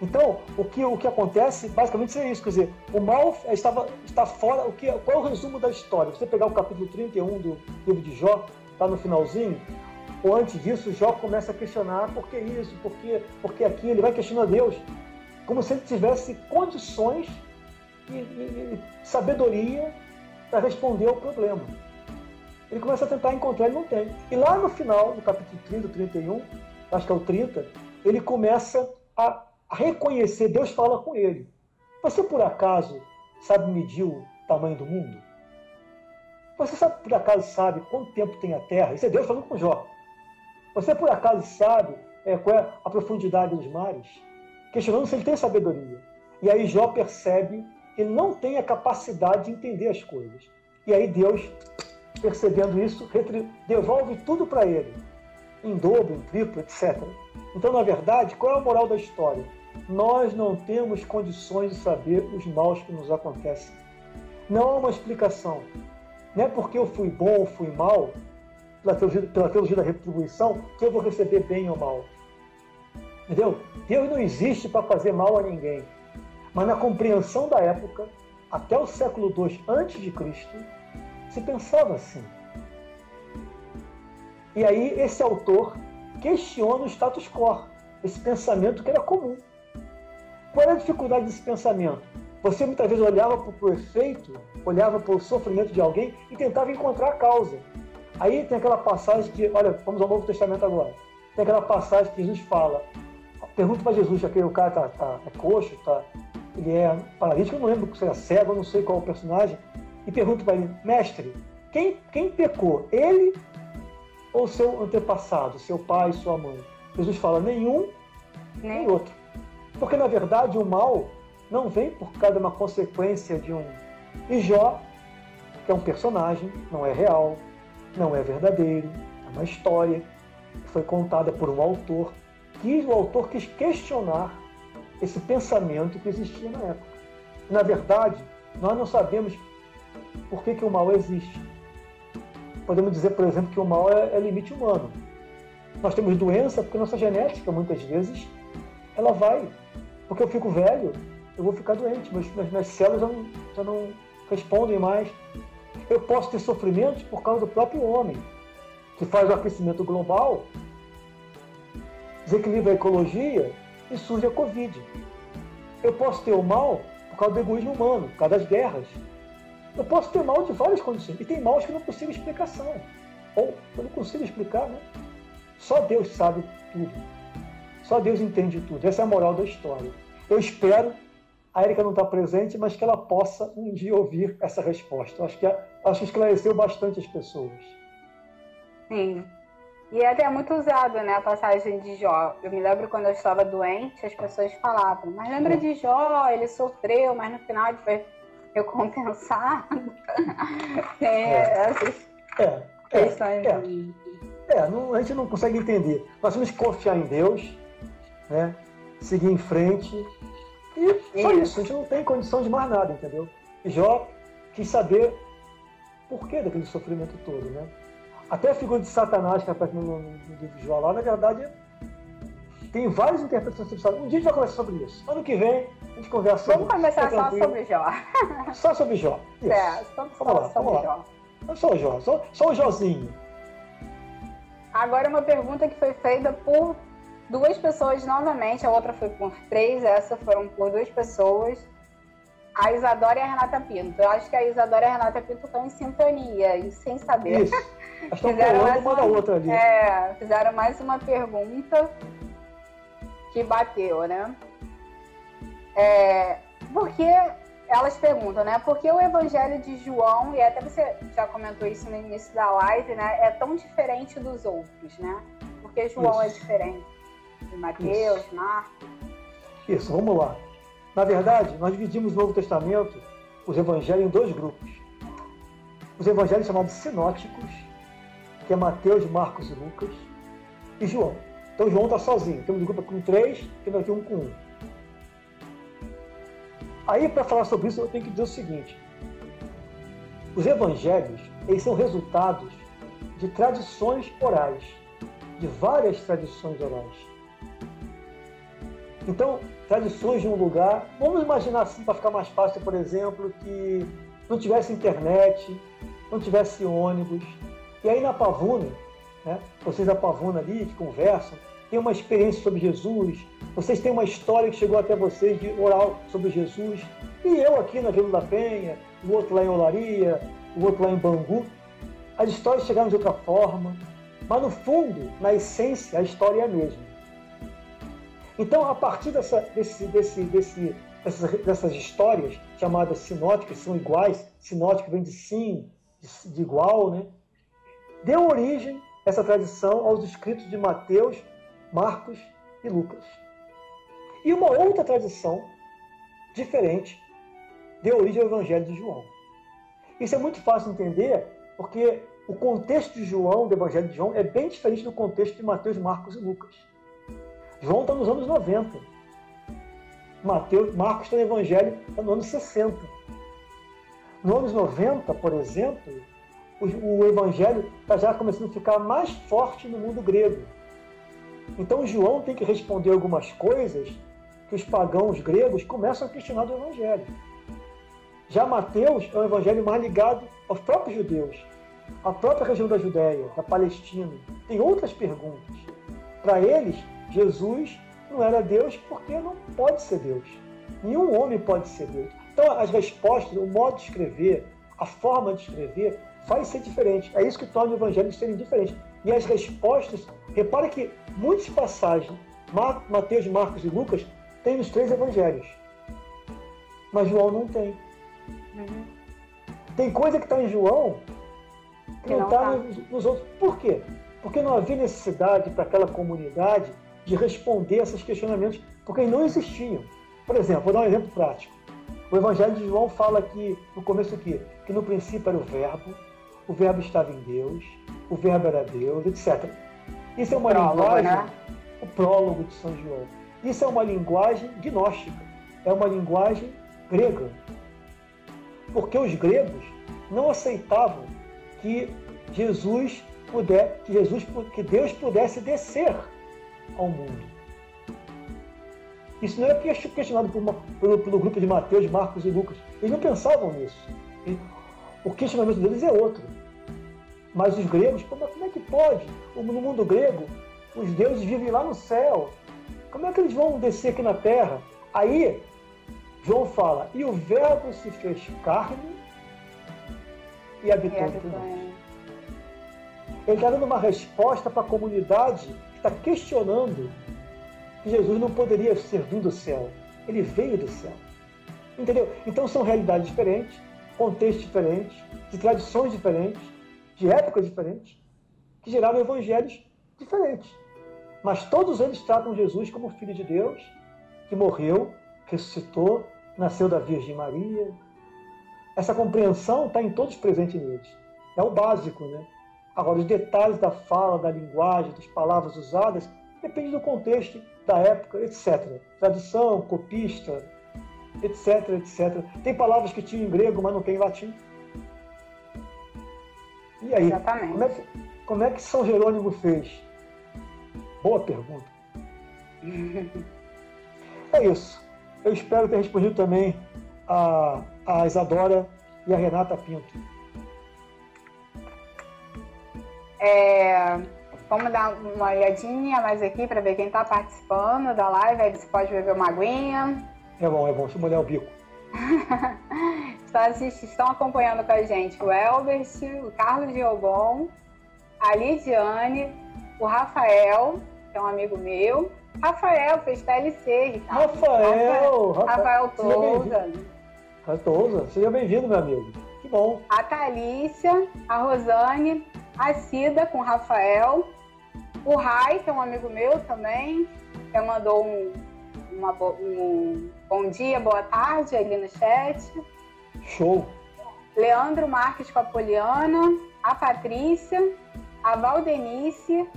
Então, o que, o que acontece basicamente é isso, quer dizer, o mal estava, está fora. O que, qual é o resumo da história? Você pegar o capítulo 31 do livro de Jó, está no finalzinho, ou antes disso, Jó começa a questionar por que isso, por que, por que aquilo, ele vai questionar Deus, como se ele tivesse condições e, e, e sabedoria para responder ao problema ele começa a tentar encontrar, ele não tem. E lá no final, no capítulo 30, 31, acho que é o 30, ele começa a reconhecer, Deus fala com ele. Você por acaso sabe medir o tamanho do mundo? Você sabe, por acaso sabe quanto tempo tem a Terra? Isso é Deus falando com Jó. Você por acaso sabe é, qual é a profundidade dos mares? Questionando se ele tem sabedoria. E aí Jó percebe que ele não tem a capacidade de entender as coisas. E aí Deus percebendo isso, devolve tudo para ele, em dobro, em triplo, etc. Então, na verdade, qual é a moral da história? Nós não temos condições de saber os maus que nos acontecem. Não há uma explicação. Não é porque eu fui bom ou fui mal, pela teologia, pela teologia da retribuição, que eu vou receber bem ou mal. Entendeu? Deus não existe para fazer mal a ninguém. Mas na compreensão da época, até o século II antes de Cristo, se pensava assim. E aí esse autor questiona o status quo, esse pensamento que era comum. Qual era a dificuldade desse pensamento? Você muitas vezes olhava para o efeito, olhava para o sofrimento de alguém e tentava encontrar a causa. Aí tem aquela passagem que, olha, vamos ao Novo Testamento agora. Tem aquela passagem que Jesus fala, pergunta para Jesus, aquele cara tá, tá, é coxo, tá, ele é paralítico, eu não lembro se era cego, eu não sei qual o personagem, e pergunto para ele, mestre, quem, quem pecou? Ele ou seu antepassado, seu pai, sua mãe? Jesus fala, nenhum, nem outro. Porque, na verdade, o mal não vem por causa de uma consequência de um, E Jó, que é um personagem, não é real, não é verdadeiro, é uma história que foi contada por um autor, que o autor quis questionar esse pensamento que existia na época. Na verdade, nós não sabemos por que, que o mal existe. Podemos dizer, por exemplo, que o mal é, é limite humano. Nós temos doença porque nossa genética, muitas vezes, ela vai. Porque eu fico velho, eu vou ficar doente, minhas, minhas células já não, já não respondem mais. Eu posso ter sofrimentos por causa do próprio homem, que faz o aquecimento global, desequilibra a ecologia e surge a Covid. Eu posso ter o mal por causa do egoísmo humano, por causa das guerras. Eu posso ter mal de várias condições. E tem maus que não consigo explicação. Ou eu não consigo explicar, né? Só Deus sabe tudo. Só Deus entende tudo. Essa é a moral da história. Eu espero, a Erika não está presente, mas que ela possa um dia ouvir essa resposta. acho que, acho que esclareceu bastante as pessoas. Sim. E é até muito usado, né, a passagem de Jó. Eu me lembro quando eu estava doente, as pessoas falavam, mas lembra de Jó, ele sofreu, mas no final ele foi recompensado. Tem é. essas é, é, questões é, é, não, a gente não consegue entender. Nós temos que confiar em Deus, né? seguir em frente. E só isso, a gente não tem condição de mais nada, entendeu? Jó quis saber por que daquele sofrimento todo, né? Até a figura de Satanás que aparece no, livro de Jó lá, na verdade, tem várias interpretações sobre. Um dia a gente vai conversar sobre isso. Ano que vem a gente conversa sobre Vamos começar só sobre Jó. Só sobre Jó. Isso. É, só, vamos lá, sobre vamos lá. Jó. Só o Jó, só, só o Józinho. Agora uma pergunta que foi feita por duas pessoas novamente, a outra foi por três, essa foram por duas pessoas. A Isadora e a Renata Pinto. Eu acho que a Isadora e a Renata Pinto estão em sintonia e sem saber. Isso. fizeram mais uma, outra ali. É, fizeram mais uma pergunta que bateu, né? É, porque elas perguntam, né? Por que o evangelho de João, e até você já comentou isso no início da live, né? É tão diferente dos outros, né? Porque João isso. é diferente de Mateus, isso. Marcos. Isso, vamos lá. Na verdade, nós dividimos o Novo Testamento, os evangelhos, em dois grupos. Os evangelhos chamados sinóticos, que é Mateus, Marcos e Lucas, e João. Então João está sozinho. Temos um grupo com três, temos aqui um com um. Aí, para falar sobre isso, eu tenho que dizer o seguinte: os evangelhos eles são resultados de tradições orais, de várias tradições orais. Então, tradições de um lugar, vamos imaginar assim, para ficar mais fácil, por exemplo, que não tivesse internet, não tivesse ônibus, e aí na Pavuna, né, vocês da Pavuna ali que conversam, tem uma experiência sobre Jesus, vocês têm uma história que chegou até vocês de oral sobre Jesus, e eu aqui na Vila da Penha, o outro lá em Olaria, o outro lá em Bangu, as histórias chegaram de outra forma, mas no fundo, na essência, a história é a mesma. Então, a partir dessa, desse, desse, desse, dessas, dessas histórias chamadas sinóticas, são iguais, sinótico vem de sim, de, de igual, né? deu origem essa tradição aos escritos de Mateus, Marcos e Lucas. E uma outra tradição diferente deu origem ao Evangelho de João. Isso é muito fácil de entender porque o contexto de João, do Evangelho de João, é bem diferente do contexto de Mateus, Marcos e Lucas. João está nos anos 90. Mateus, Marcos está no Evangelho está no ano 60. Nos anos 90, por exemplo, o, o Evangelho está já começando a ficar mais forte no mundo grego. Então João tem que responder algumas coisas que os pagãos gregos começam a questionar do Evangelho. Já Mateus é um evangelho mais ligado aos próprios judeus, à própria região da Judéia, da Palestina. Tem outras perguntas. Para eles, Jesus não era Deus porque não pode ser Deus. Nenhum homem pode ser Deus. Então, as respostas, o modo de escrever, a forma de escrever, faz ser diferente. É isso que torna o evangelho serem diferentes. E as respostas, repara que muitas passagens, Mateus, Marcos e Lucas, tem nos três evangelhos. Mas João não tem. Uhum. Tem coisa que está em João que, que não está tá. nos, nos outros. Por quê? Porque não havia necessidade para aquela comunidade de responder a esses questionamentos, porque não existiam. Por exemplo, vou dar um exemplo prático. O Evangelho de João fala que, no começo aqui, que no princípio era o verbo, o verbo estava em Deus, o verbo era Deus, etc. Isso é uma prólogo, linguagem, né? o prólogo de São João. Isso é uma linguagem gnóstica, é uma linguagem grega. Porque os gregos não aceitavam que Jesus puder, que Jesus, que Deus pudesse descer ao mundo. Isso não é questionado por uma, pelo, pelo, grupo de Mateus, Marcos e Lucas. Eles não pensavam nisso. O questionamento deles é outro. Mas os gregos, como, como é que pode? No mundo grego, os deuses vivem lá no céu. Como é que eles vão descer aqui na terra? Aí, João fala, e o verbo se fez carne e habitou entre nós. Ele está dando uma resposta para a comunidade que está questionando que Jesus não poderia ser vindo do céu. Ele veio do céu. Entendeu? Então são realidades diferentes, contextos diferentes, de tradições diferentes, de épocas diferentes, que geraram evangelhos diferentes. Mas todos eles tratam Jesus como Filho de Deus, que morreu, ressuscitou, nasceu da Virgem Maria. Essa compreensão está em todos presentes neles. É o básico, né? Agora, os detalhes da fala, da linguagem, das palavras usadas, depende do contexto, da época, etc. Tradução, copista, etc, etc. Tem palavras que tinham em grego, mas não tem em latim. E aí? Exatamente. Como é que, como é que São Jerônimo fez? Boa pergunta. é isso. Eu espero ter respondido também a, a Isadora e a Renata Pinto. É, vamos dar uma olhadinha mais aqui para ver quem está participando da live. Aí você pode beber uma aguinha. É bom, é bom. Deixa eu molhar o bico. estão, estão acompanhando com a gente o Elbert, o Carlos Diobon, a Lidiane, o Rafael, que é um amigo meu. Rafael fez TLC, Ricardo. Rafael! Rafael, Rafael Touza. Rafael Touza, seja bem-vindo, meu amigo. Que bom. A Thalícia, a Rosane, a Cida com o Rafael, o Rai, que é um amigo meu também, que mandou um, uma, um bom dia, boa tarde ali no chat. Show! Leandro Marques com a Poliana, a Patrícia, a Valdenice,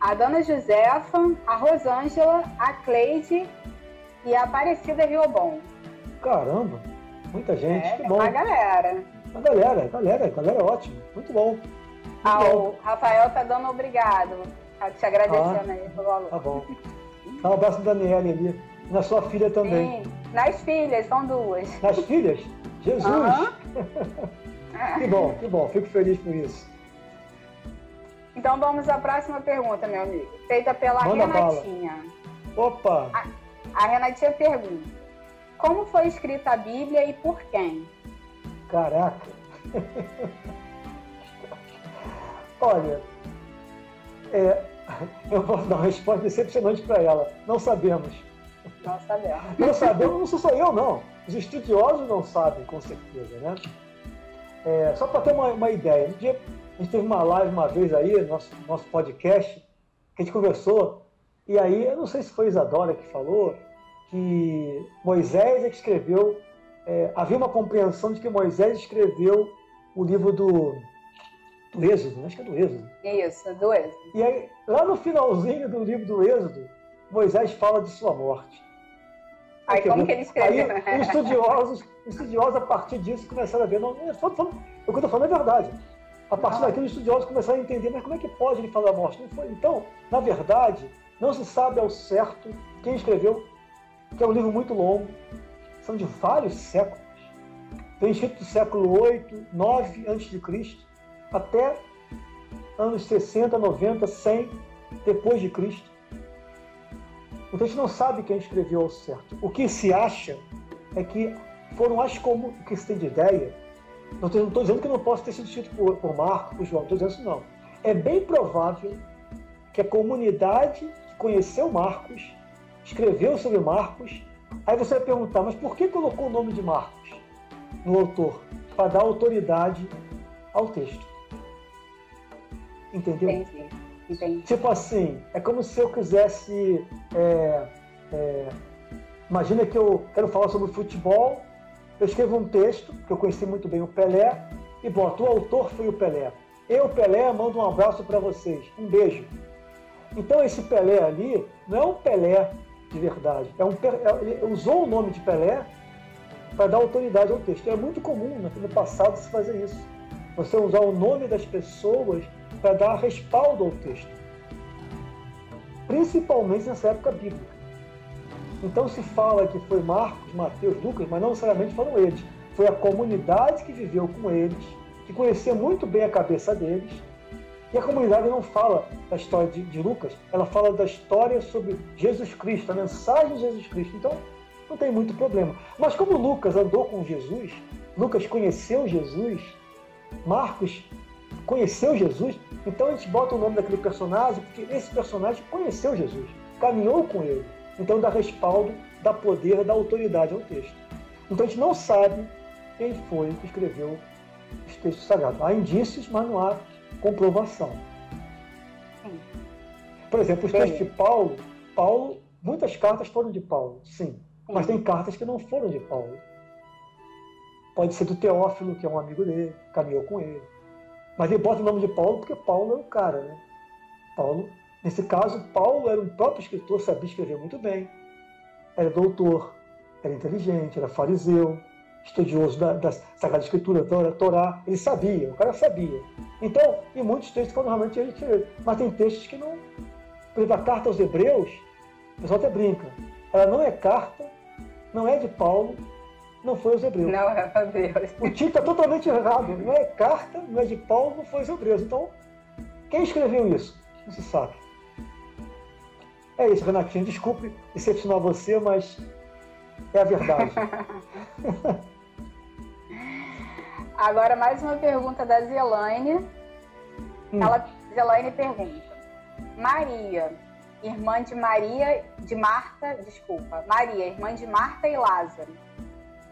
a Dona Josefa, a Rosângela, a Cleide e a Aparecida Riobon. Caramba, muita gente, é, que bom. Uma galera. A galera, galera, galera é ótimo, muito bom. Muito ah, bom. o Rafael tá dando obrigado, tá te agradecendo ah, aí pelo valor. Tá bom. Dá um abraço da Daniela ali, na sua filha também. Sim, nas filhas, são duas. Nas filhas? Jesus! Uhum. que bom, que bom, fico feliz por isso. Então vamos à próxima pergunta, meu amigo. Feita pela Manda Renatinha. Bala. Opa! A, a Renatinha pergunta: Como foi escrita a Bíblia e por quem? Caraca! Olha, é, eu vou dar uma resposta decepcionante para ela. Não sabemos. Não sabemos. Não sabemos, não sou eu, não. Os estudiosos não sabem, com certeza, né? É, só para ter uma, uma ideia, um dia a gente teve uma live uma vez aí, nosso, nosso podcast, que a gente conversou, e aí, eu não sei se foi Isadora que falou, que Moisés é que escreveu é, havia uma compreensão de que Moisés escreveu o livro do, do Êxodo, né? acho que é do Êxodo. Isso, do Êxodo. E aí, lá no finalzinho do livro do Êxodo, Moisés fala de sua morte. Aí, como que ele escreveu? Aí, os estudiosos, estudiosos, a partir disso, começaram a ver. Não, eu, o que eu estou falando é verdade. A partir não. daquilo, os estudiosos começaram a entender, mas como é que pode ele falar da morte? Então, na verdade, não se sabe ao certo quem escreveu, que é um livro muito longo, são de vários séculos. Tem escrito do século 8, 9 a.C., até anos 60, 90, 100 depois de Cristo. Então a gente não sabe quem escreveu ao certo. O que se acha é que foram as comuns, o que se tem de ideia. Não estou dizendo que não possa ter sido escrito por, por Marco, por João, não estou dizendo isso não. É bem provável que a comunidade que conheceu Marcos, escreveu sobre Marcos Aí você vai perguntar, mas por que colocou o nome de Marcos no autor? Para dar autoridade ao texto. Entendeu? Entendi. Tipo assim, é como se eu quisesse é, é, Imagina que eu quero falar sobre futebol, eu escrevo um texto, que eu conheci muito bem o Pelé, e boto, o autor foi o Pelé. Eu, Pelé, mando um abraço para vocês. Um beijo. Então esse Pelé ali não é um Pelé de verdade. É um, é, ele usou o nome de Pelé para dar autoridade ao texto. É muito comum né, no passado se fazer isso. Você usar o nome das pessoas para dar respaldo ao texto. Principalmente nessa época bíblica. Então se fala que foi Marcos, Mateus, Lucas, mas não necessariamente foram eles. Foi a comunidade que viveu com eles, que conhecia muito bem a cabeça deles. E a comunidade não fala da história de, de Lucas, ela fala da história sobre Jesus Cristo, a mensagem de Jesus Cristo. Então, não tem muito problema. Mas como Lucas andou com Jesus, Lucas conheceu Jesus, Marcos conheceu Jesus, então a gente bota o nome daquele personagem, porque esse personagem conheceu Jesus, caminhou com ele. Então dá respaldo, dá poder, dá autoridade ao texto. Então a gente não sabe quem foi que escreveu os textos sagrados. Há indícios, mas não há comprovação. Por exemplo, os textos de Paulo, Paulo, muitas cartas foram de Paulo, sim, mas tem cartas que não foram de Paulo. Pode ser do Teófilo, que é um amigo dele, caminhou com ele. Mas ele bota o nome de Paulo porque Paulo é o cara, né? Paulo, nesse caso, Paulo era um próprio escritor, sabia escrever muito bem, era doutor, era inteligente, era fariseu, estudioso da, da Sagrada Escritura, da Torá, ele sabia, o cara sabia. Então, em muitos textos, normalmente ele tira, mas tem textos que não. Por exemplo, a carta aos Hebreus, o pessoal até brinca, ela não é carta, não é de Paulo, não foi aos Hebreus. Não é Deus. O título está totalmente errado, não é carta, não é de Paulo, não foi aos Hebreus. Então, quem escreveu isso? Não se sabe. É isso, Renatinho. Desculpe decepcionar você, mas é a verdade. Agora, mais uma pergunta da Zelaine. Hum. Ela, Zelaine pergunta: Maria, irmã de Maria, de Marta, desculpa, Maria, irmã de Marta e Lázaro,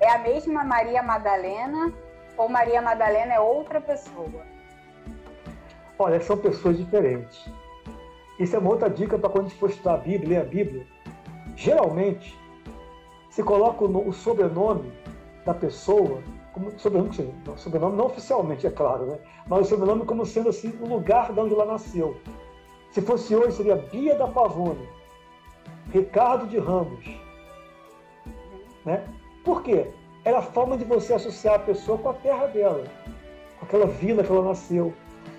é a mesma Maria Madalena ou Maria Madalena é outra pessoa? Olha, são pessoas diferentes. Isso é uma outra dica para quando a gente for estudar a Bíblia, ler a Bíblia. Geralmente, se coloca o sobrenome da pessoa como sobrenome, sobrenome não oficialmente, é claro, né? mas o sobrenome como sendo assim o lugar de onde ela nasceu. Se fosse hoje, seria Bia da Pavone, Ricardo de Ramos. Né? Por quê? Era a forma de você associar a pessoa com a terra dela, com aquela vila que ela nasceu.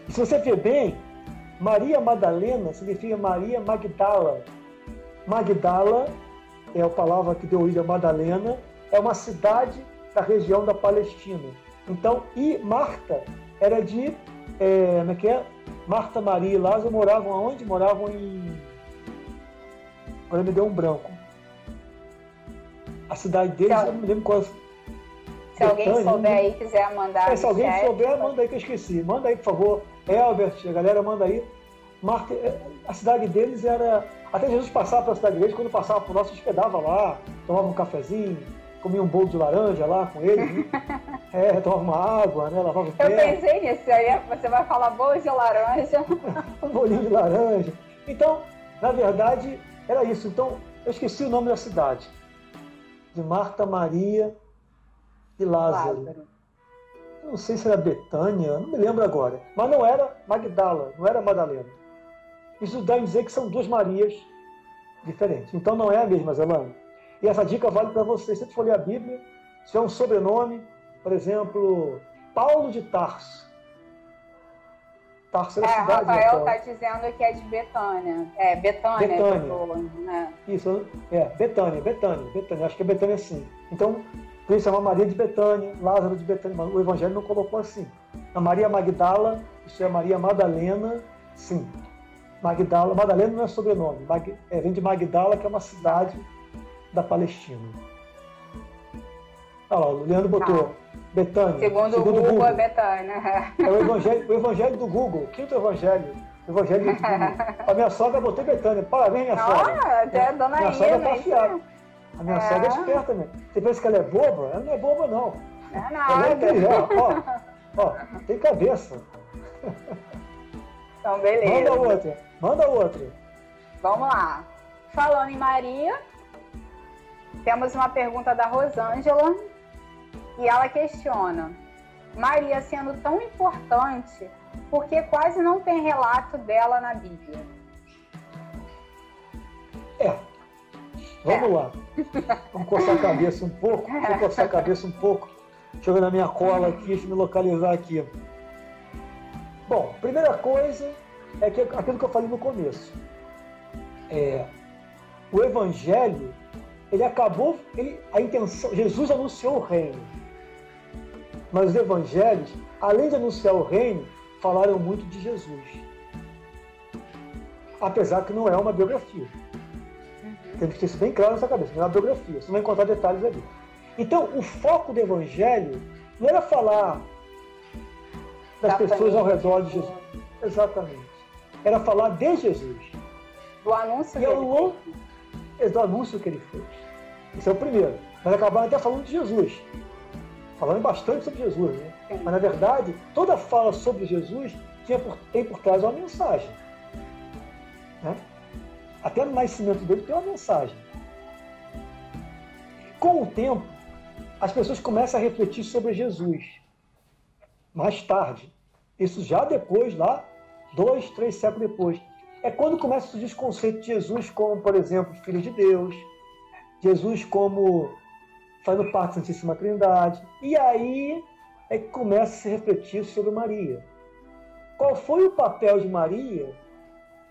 E se você ver bem, Maria Madalena significa Maria Magdala. Magdala é a palavra que deu origem a Madalena, é uma cidade da região da Palestina. Então, e Marta era de. É, como é que é? Marta, Maria e Lázaro moravam aonde? Moravam em. Agora me deu um branco. A cidade deles, eu não me lembro qual. Se Betânia, alguém souber aí quiser mandar. É, se alguém chat, souber, manda aí que eu esqueci. Manda aí, por favor. Elbert, a galera manda aí. Marta, é, a cidade deles era. Até Jesus passava pela cidade deles, quando passava por nós, se hospedava lá, tomava um cafezinho, comia um bolo de laranja lá com ele, né? é, tomava uma água, né? Lavava o pé. Eu pensei nisso, aí você vai falar bolo de laranja. um bolinho de laranja. Então, na verdade, era isso. Então, eu esqueci o nome da cidade. De Marta, Maria e Lázaro. Lázaro. Não sei se era Betânia, não me lembro agora. Mas não era Magdala, não era Madalena. Isso dá a dizer que são duas Marias diferentes. Então não é a mesma, Zelândia. E essa dica vale para você. Se você for ler a Bíblia, se é um sobrenome, por exemplo, Paulo de Tarso. Tarso é, é cidade. Rafael está dizendo que é de Betânia. É, Betânia. Betânia. né? Isso, é, Betânia, Betânia, Betânia. Acho que é Betânia sim. Então, por isso é uma Maria de Betânia, Lázaro de Betânia. Mas o Evangelho não colocou assim. A Maria Magdala, isso é Maria Madalena, sim. Magdala, Madalena não é sobrenome, Mag, é, vem de Magdala, que é uma cidade da Palestina. Olha lá, o Leandro botou ah. Betânia. Segundo, segundo o Google, Google, é Betânia. É o evangelho, o evangelho do Google, quinto evangelho. O evangelho do Google. A minha sogra botou Betânia. Parabéns, minha sogra. Ah, até a dona Minha sogra tá afiada. A minha é. sogra é esperta, né? Você pensa que ela é boba? Ela não é boba, não. Não é nada. Ela é inteligente. Ó, ó, tem cabeça. Então, beleza. Manda outra. Manda outra. Vamos lá. Falando em Maria, Temos uma pergunta da Rosângela e ela questiona: Maria sendo tão importante, por que quase não tem relato dela na Bíblia? É. Vamos é. lá. Vamos coçar a cabeça um pouco. Vamos coçar a cabeça um pouco. Deixa eu ver na minha cola aqui, deixa eu me localizar aqui. Bom, primeira coisa é que aquilo que eu falei no começo. É, o evangelho, ele acabou, ele, a intenção, Jesus anunciou o reino. Mas os evangelhos, além de anunciar o reino, falaram muito de Jesus. Apesar que não é uma biografia. Uhum. Temos que ter isso bem claro na nossa cabeça, não é uma biografia, você não vai encontrar detalhes ali. Então, o foco do evangelho não era falar das pessoas ao redor de Jesus. Exatamente. Era falar de Jesus. Do anúncio e que ele longo, fez. Do anúncio que ele fez. Esse é o primeiro. Mas acabaram até falando de Jesus. Falando bastante sobre Jesus. Né? Mas, na verdade, toda fala sobre Jesus tinha por, tem por trás uma mensagem. Né? Até no nascimento dele tem uma mensagem. Com o tempo, as pessoas começam a refletir sobre Jesus. Mais tarde. Isso já depois, lá, dois, três séculos depois. É quando começa a surgir os conceitos de Jesus como, por exemplo, Filho de Deus, Jesus como fazendo parte da Santíssima Trindade. E aí é que começa a se refletir sobre Maria. Qual foi o papel de Maria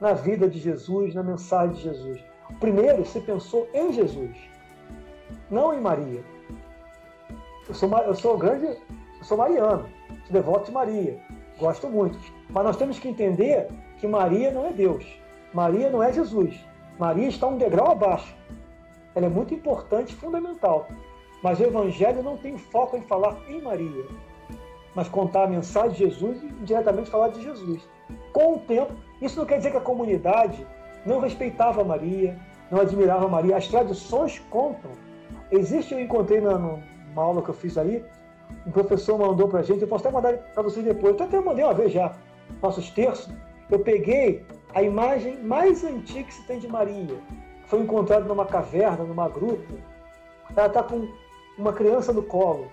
na vida de Jesus, na mensagem de Jesus? Primeiro, se pensou em Jesus, não em Maria. Eu sou, eu sou grande, eu sou mariano, sou devoto de Maria, gosto muito. Mas nós temos que entender que Maria não é Deus. Maria não é Jesus. Maria está um degrau abaixo. Ela é muito importante, fundamental. Mas o Evangelho não tem foco em falar em Maria, mas contar a mensagem de Jesus e diretamente falar de Jesus. Com o tempo, isso não quer dizer que a comunidade não respeitava Maria, não admirava Maria. As tradições contam. Existe, eu encontrei na, uma aula que eu fiz aí, um professor mandou para a gente, eu posso até mandar para vocês depois, eu até mandei uma vez já, nossos terços, eu peguei a imagem mais antiga que se tem de Maria, foi encontrada numa caverna, numa gruta, ela está com uma criança no colo.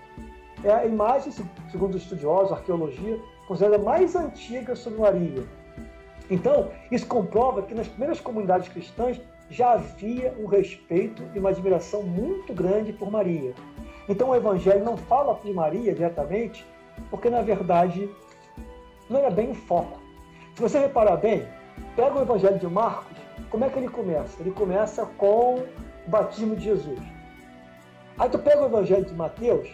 É a imagem, segundo os estudiosos, arqueologia, considerada mais antiga sobre Maria. Então, isso comprova que nas primeiras comunidades cristãs já havia um respeito e uma admiração muito grande por Maria. Então o Evangelho não fala de Maria diretamente, porque na verdade não é bem o foco. Se você reparar bem, pega o Evangelho de Marcos, como é que ele começa? Ele começa com o batismo de Jesus. Aí tu pega o Evangelho de Mateus,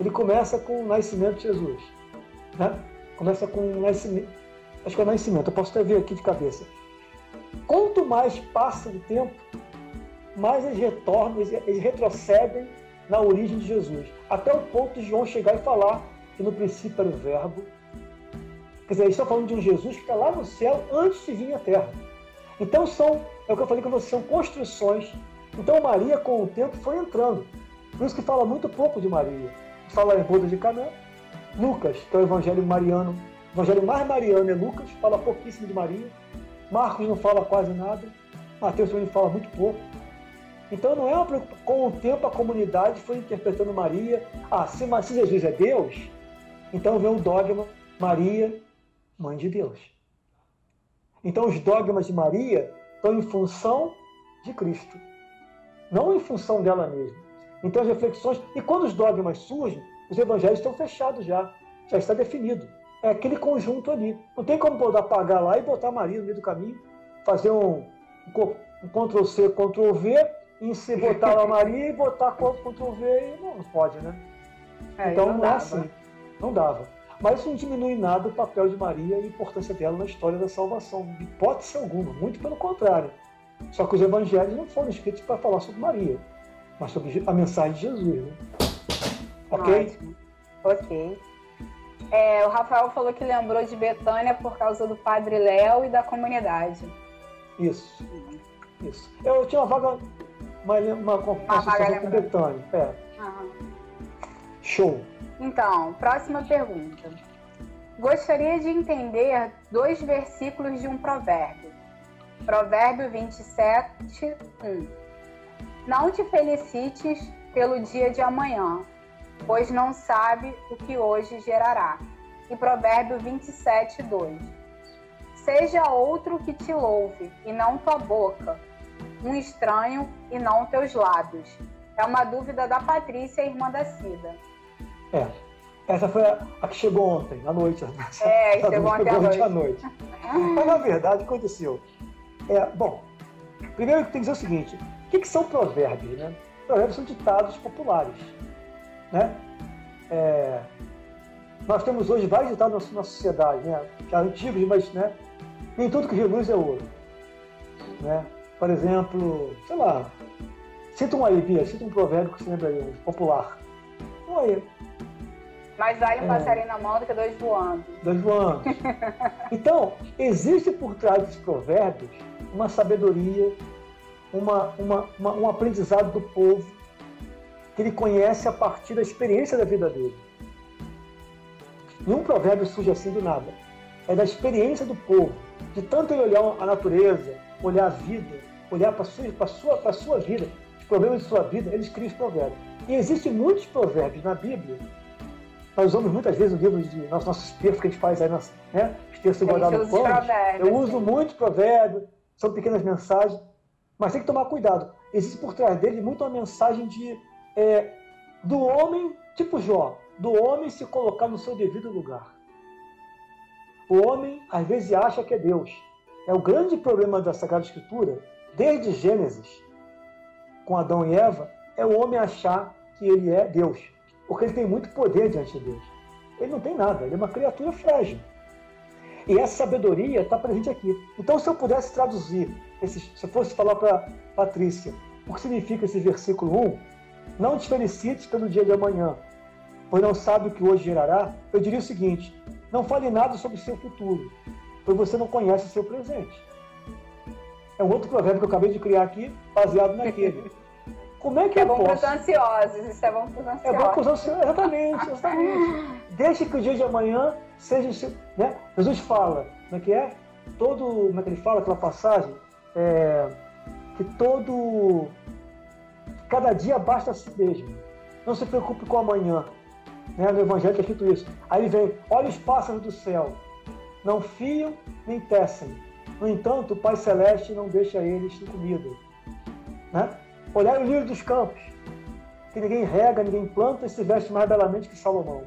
ele começa com o nascimento de Jesus. Né? Começa com o nascimento. Acho que é o nascimento, eu posso até ver aqui de cabeça. Quanto mais passa o tempo, mais eles retornam, eles retrocedem na origem de Jesus, até o ponto de João chegar e falar que no princípio era o Verbo. Quer dizer, eles estão falando de um Jesus que está lá no céu antes de vir à terra. Então são, é o que eu falei com vocês, são construções. Então Maria, com o tempo, foi entrando. Por isso que fala muito pouco de Maria. Fala em Boda de Canaã. Lucas, que é o evangelho mariano. O evangelho mais mariano é Lucas, fala pouquíssimo de Maria. Marcos não fala quase nada. Mateus também fala muito pouco. Então não é uma com o tempo a comunidade foi interpretando Maria, ah, se, se Jesus é Deus, então vem o dogma Maria, mãe de Deus. Então os dogmas de Maria estão em função de Cristo, não em função dela mesma. Então as reflexões, e quando os dogmas surgem, os evangelhos estão fechados já, já está definido. É aquele conjunto ali. Não tem como poder apagar lá e botar Maria no meio do caminho, fazer um, um Ctrl-C, Ctrl-V em se botar a Maria e botar Ctrl V, não, não pode, né? É, então não, não é assim, não dava. Mas isso não diminui nada o papel de Maria e a importância dela na história da salvação, de hipótese alguma, muito pelo contrário. Só que os evangelhos não foram escritos para falar sobre Maria, mas sobre a mensagem de Jesus. Né? Ok? Ok. É, o Rafael falou que lembrou de Betânia por causa do Padre Léo e da comunidade. Isso. Isso. Eu tinha uma vaga uma, uma, uma associação com Betânia. É. Show. Então, próxima pergunta. Gostaria de entender dois versículos de um provérbio. Provérbio 27, 1. Não te felicites pelo dia de amanhã, pois não sabe o que hoje gerará. E Provérbio 27, 2. Seja outro que te louve, e não tua boca, um estranho e não teus lábios. É uma dúvida da Patrícia, irmã da Cida. É. Essa foi a, a que chegou ontem, à noite. É, chegou ontem à noite. à noite. Mas, na verdade, aconteceu. É, bom, primeiro tem que dizer o seguinte: que, que são provérbios? Né? Provérbios são ditados populares. Né? É, nós temos hoje vários ditados na, sociedade, né? já antigos, mas né? nem tudo que reluz é ouro. Né? Por exemplo, sei lá, cita um aí, Bia, cita um provérbio que você lembra aí, popular. Um aí. Mais vale um é. passarinho na mão do que dois voando. Dois voando. então, existe por trás dos provérbios uma sabedoria, uma, uma, uma, um aprendizado do povo que ele conhece a partir da experiência da vida dele. Nenhum provérbio surge assim do nada. É da experiência do povo, de tanto ele olhar a natureza, olhar a vida, olhar para a sua, sua, sua vida, os problemas de sua vida, eles criam os provérbios. E existem muitos provérbios na Bíblia nós usamos muitas vezes o livro de nossos, nossos textos que a gente faz aí, nas, né? os textos guardados no pano. Eu uso muito provérbio, são pequenas mensagens, mas tem que tomar cuidado. Existe por trás dele muito uma mensagem de é, do homem, tipo Jó, do homem se colocar no seu devido lugar. O homem às vezes acha que é Deus. É o grande problema da Sagrada Escritura, desde Gênesis, com Adão e Eva, é o homem achar que ele é Deus. Porque ele tem muito poder diante de Deus. Ele não tem nada, ele é uma criatura frágil. E essa sabedoria está presente aqui. Então, se eu pudesse traduzir, esse, se eu fosse falar para Patrícia, o que significa esse versículo 1, não te felicites pelo dia de amanhã, pois não sabe o que hoje gerará, eu diria o seguinte: não fale nada sobre o seu futuro, pois você não conhece o seu presente. É um outro provérbio que eu acabei de criar aqui, baseado naquele. Como é que é eu bom posso? para os ansiosos, isso é bom para os ansiosos. É bom para os ansiosos, exatamente, exatamente. Deixe que o dia de amanhã seja. Né? Jesus fala, como é que é? Todo. Como é que ele fala aquela passagem? É, que todo. Cada dia basta a si mesmo. Não se preocupe com amanhã. Né? No Evangelho é escrito isso. Aí vem: olha os pássaros do céu. Não fiam nem tecem. No entanto, o Pai Celeste não deixa eles sem comida. Né? Olhar o livro dos campos, que ninguém rega, ninguém planta e se veste mais belamente que Salomão.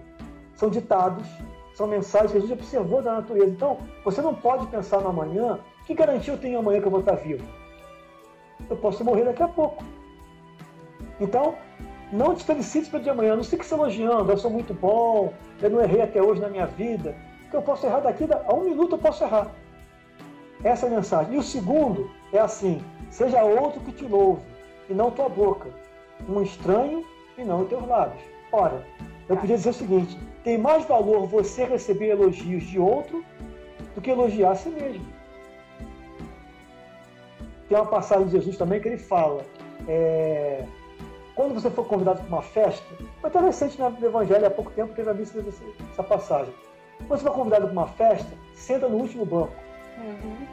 São ditados, são mensagens que Jesus observou da natureza. Então, você não pode pensar no amanhã. Que garantia eu tenho amanhã que eu vou estar vivo? Eu posso morrer daqui a pouco. Então, não te felicites pelo dia amanhã. Não fique se elogiando. Eu sou muito bom. Eu não errei até hoje na minha vida. Porque eu posso errar daqui a um minuto, eu posso errar. Essa é a mensagem. E o segundo é assim: seja outro que te louve e não tua boca, um estranho e não os teus lábios. Ora, eu podia dizer o seguinte: tem mais valor você receber elogios de outro do que elogiar a si mesmo. Tem uma passagem de Jesus também que ele fala: é, quando você for convidado para uma festa, foi até recente no Evangelho, há pouco tempo teve a vista essa passagem. Quando você for convidado para uma festa, senta no último banco. Uhum.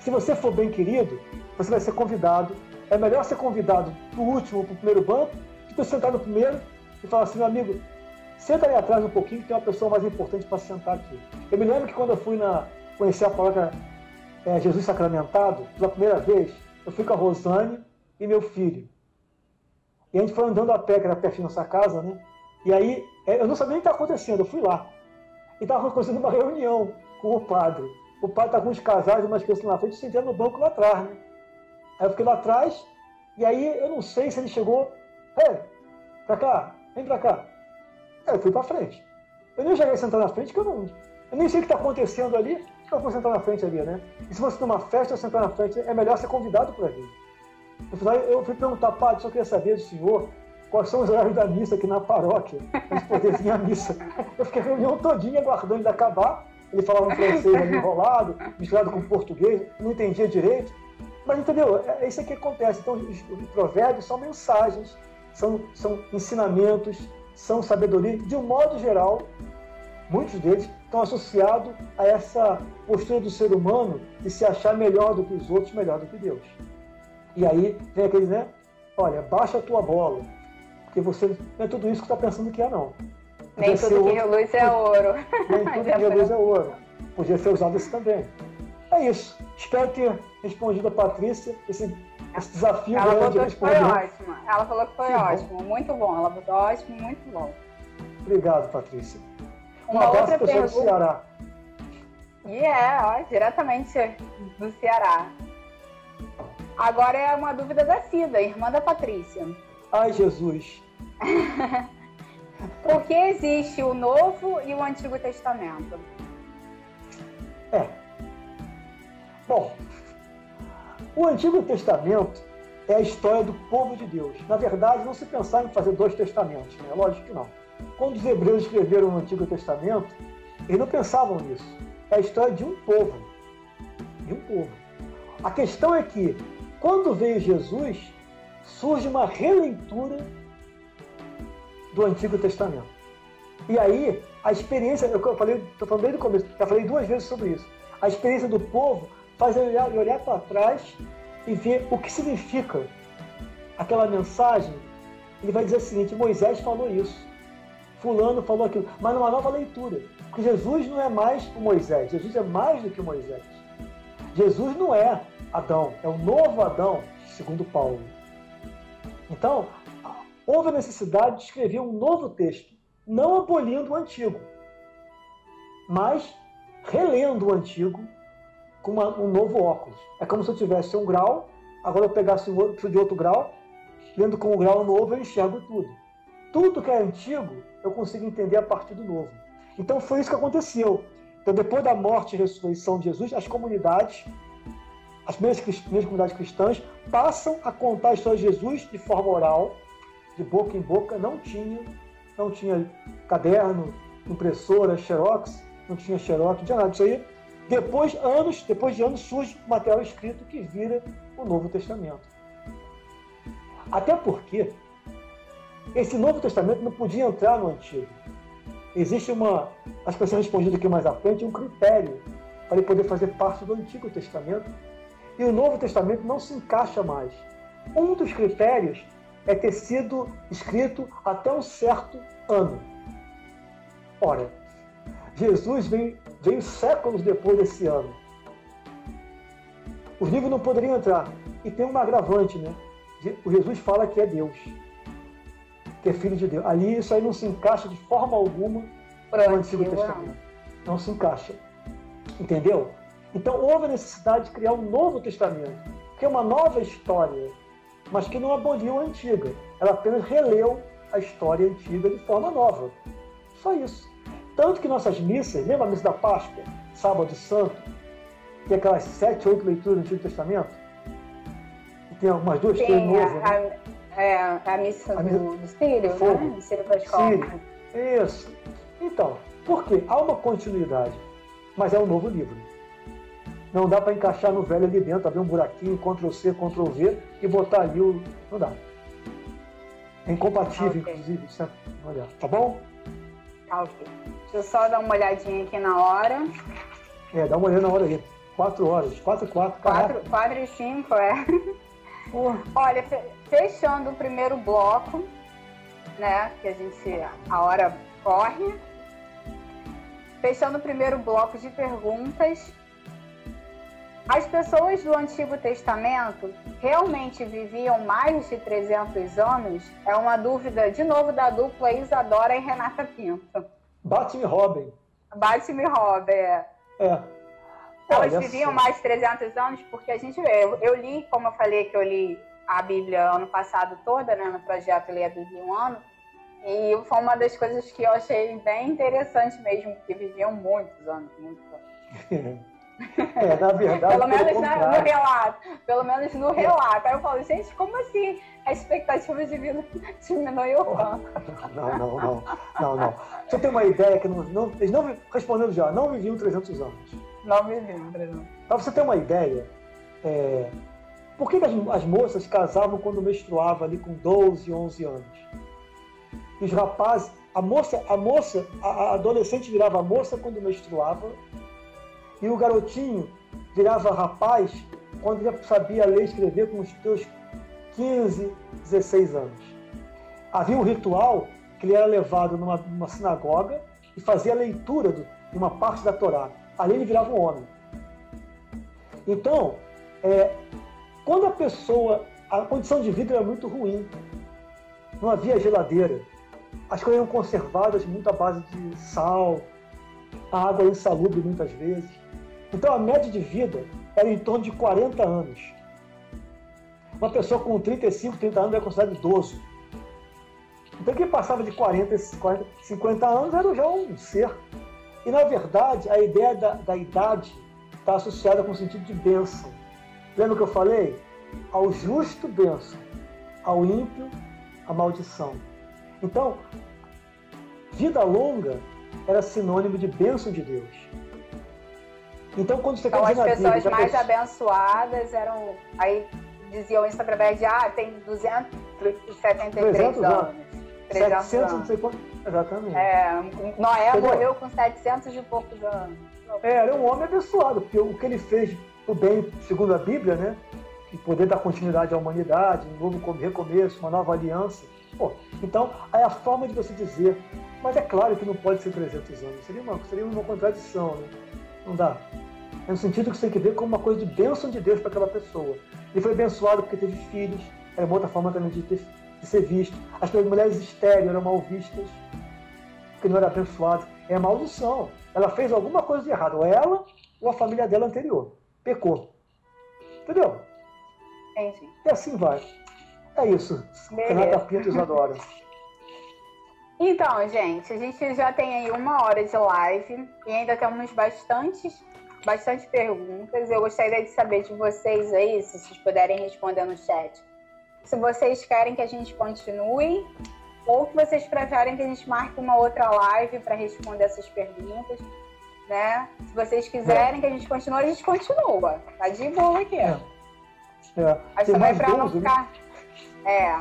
Se você for bem querido, você vai ser convidado é melhor ser convidado do último para o primeiro banco do que sentar no primeiro e falar assim, meu amigo, senta aí atrás um pouquinho que tem uma pessoa mais importante para sentar aqui. Eu me lembro que quando eu fui na, conhecer a palavra é, Jesus Sacramentado, pela primeira vez, eu fui com a Rosane e meu filho. E a gente foi andando a pé, que era pertinho da nossa casa, né? E aí, é, eu não sabia nem o que estava acontecendo, eu fui lá. E estava acontecendo uma reunião com o padre. O padre estava com uns casais umas crianças na frente, sentando no banco lá atrás, né? Aí eu fiquei lá atrás, e aí eu não sei se ele chegou, ei, pra cá, vem pra cá. Aí eu fui pra frente. Eu nem cheguei a sentar na frente, que eu não. Eu nem sei o que está acontecendo ali, que eu vou na frente ali, né? E se você numa festa, sentar na frente, é melhor ser convidado para vir. No final, eu fui perguntar, padre, só queria saber do senhor quais são os horários da missa aqui na paróquia, para poder vir à missa. Eu fiquei a reunião todinha aguardando ele acabar. Ele falava um francês enrolado, misturado com português, não entendia direito. Mas entendeu? É, é isso que acontece. Então, os, os provérbios são mensagens, são, são ensinamentos, são sabedoria. De um modo geral, muitos deles estão associados a essa postura do ser humano de se achar melhor do que os outros, melhor do que Deus. E aí vem aquele, né? olha, baixa a tua bola, porque você não é tudo isso que está pensando que é, não. Nem tudo que reluz é ouro. Nem tudo que reluz é ouro. Podia ser usado isso também. É isso. Espero ter respondido a Patrícia esse, esse desafio Ela falou que foi ótimo. Ela falou que foi Que ótimo. Muito bom. Ela botou ótimo, muito bom. Obrigado, Patrícia. Um Uma abraço outra pessoal do pergunta. Ceará. E é, ó, diretamente do Ceará. Agora é uma dúvida da Cida, irmã da Patrícia. Ai, Jesus. Por que existe o Novo e o Antigo Testamento? É. Bom, o Antigo Testamento é a história do povo de Deus. Na verdade, não se pensar em fazer dois testamentos, né? Lógico que não. Quando os hebreus escreveram o Antigo Testamento, eles não pensavam nisso. É a história de um povo. De um povo. A questão é que, quando veio Jesus, surge uma releitura do Antigo Testamento. E aí, a experiência, eu eu falei, estou falando desde o começo, já falei duas vezes sobre isso. A experiência do povo faz ele olhar, olhar para trás e ver o que significa aquela mensagem. Ele vai dizer o seguinte: Moisés falou isso, Fulano falou aquilo, mas numa nova leitura. Porque Jesus não é mais o Moisés, Jesus é mais do que o Moisés. Jesus não é Adão, é o novo Adão, segundo Paulo. Então, houve a necessidade de escrever um novo texto, não abolindo o antigo, mas relendo o antigo com uma- um novo óculos. É como se eu tivesse um grau, agora eu pegasse o outro de outro grau, lendo com o grau novo eu enxergo tudo. Tudo que é antigo eu consigo entender a partir do novo. Então foi isso que aconteceu. Então depois da morte e ressurreição de Jesus, as comunidades, as primeiras, comunidades cristãs passam a contar a história de Jesus de forma oral, de boca em boca, não tinha, não tinha caderno, impressora, xerox, não tinha xerox, não tinha nada disso aí. Depois, anos, depois de anos, surge o material escrito que vira o Novo Testamento. Até porque esse Novo Testamento não podia entrar no Antigo. Existe uma, vai ser respondido aqui mais à frente, um critério para ele poder fazer parte do Antigo Testamento e o Novo Testamento não se encaixa mais. Um dos critérios é ter sido escrito até um certo ano. Ora, Jesus veio, veio séculos depois desse ano. Os livros não poderiam entrar. E tem um agravante, né? O Jesus fala que é Deus, que é filho de Deus. Ali isso aí não se encaixa de forma alguma Pro no Antigo Testamento. Não se encaixa. Entendeu? Então houve a necessidade de criar um novo testamento, que é uma nova história, mas que não aboliu a antiga. Ela apenas releu a história antiga de forma nova. Só isso. Tanto que nossas missas, lembra a missa da Páscoa, Sábado Santo, tem aquelas sete, oito leituras do Antigo Testamento? E tem algumas duas, três Tem novas, né? É, a missa A missa do, do Sírio, Fogo. né? Sírio. Sírio. Isso. Então, por quê? Há uma continuidade, mas é um novo livro. Não dá para encaixar no velho ali dentro, abrir um buraquinho, Ctrl C, Ctrl V e botar ali o. Não dá. É incompatível, Ok. inclusive. Isso é... Olha, tá bom? Tá, ok. Deixa eu só dar uma olhadinha aqui na hora. É, dá uma olhada na hora aí. Quatro horas, quatro e quatro. 4, 4 e 5, é. Olha, fe- fechando o primeiro bloco, né? Que a gente. A hora corre. Fechando o primeiro bloco de perguntas. As pessoas do Antigo Testamento realmente viviam mais de 300 anos? É uma dúvida, de novo, da dupla Isadora e Renata Pinto. Batman e Robin. Bate-me, Robert. É. Elas Olha viviam só. mais de 300 anos, porque a gente eu, eu li, como eu falei que eu li a Bíblia ano passado toda, né, no projeto Ler a Bíblia em um ano, e foi uma das coisas que eu achei bem interessante mesmo, que viviam muitos anos, muitos anos. É, na verdade, Pelo menos na- no relato, pelo menos no relato. Aí eu falo, gente, como assim a expectativa de vida diminuiu tanto? Não, não, não, não, não. Você tem uma ideia que não, não, eles não respondendo já, não viviam 300 anos. Não me lembro. Para você ter uma ideia, é, por que, as, as moças casavam quando menstruava ali com 12, 11 anos? E os rapazes, a moça, a moça, a, a adolescente virava moça quando menstruava e o garotinho virava rapaz quando já sabia ler e escrever com os seus 15, 16 anos. Havia um ritual que ele era levado numa, numa sinagoga e fazia a leitura de uma parte da Torá. Ali ele virava um homem. Então, é, quando a pessoa, a condição de vida era muito ruim, não havia geladeira, as coisas eram conservadas muito à base de sal, a água era insalubre muitas vezes. Então a média de vida era em torno de 40 anos. Uma pessoa com 35, 30 anos é considerada idoso. Então quem passava de 40, 40 50 anos era já um ser. E na verdade a ideia da, da idade está associada com o sentido de bênção. Lembra que eu falei? Ao justo bênção, ao ímpio a maldição. Então, vida longa era sinônimo de bênção de Deus. Então, quando você então, quer dizer as pessoas Bíblia, mais pessoa... abençoadas eram. Aí diziam isso através de. Ah, tem 273 300 anos. 300 700, não sei quanto. Exatamente. É, Noé Entendeu? morreu com 700 e poucos anos. É, era um homem abençoado, porque o que ele fez o bem, segundo a Bíblia, né? E poder dar continuidade à humanidade, um novo recomeço, uma nova aliança. Pô, então, é a forma de você dizer. Mas é claro que não pode ser 300 anos. Seria uma, seria uma contradição, né? Não dá. É no sentido que você tem que ver como uma coisa de bênção de Deus para aquela pessoa. Ele foi abençoado porque teve filhos. Era uma outra forma também de, ter, de ser visto. As mulheres estéreis eram mal vistas, porque não era abençoado. É maldição. Ela fez alguma coisa de errado. Ou ela ou a família dela anterior. Pecou. Entendeu? Entendi. E assim vai. É isso. Renata Pinto Isadora. Então, gente, a gente já tem aí uma hora de live e ainda temos bastantes, bastante perguntas. Eu gostaria de saber de vocês aí, se vocês puderem responder no chat. Se vocês querem que a gente continue ou que vocês preferem que a gente marque uma outra live para responder essas perguntas, né? Se vocês quiserem é. que a gente continue, a gente continua. Tá de boa aqui. É. É. Mas também para não né? ficar... É.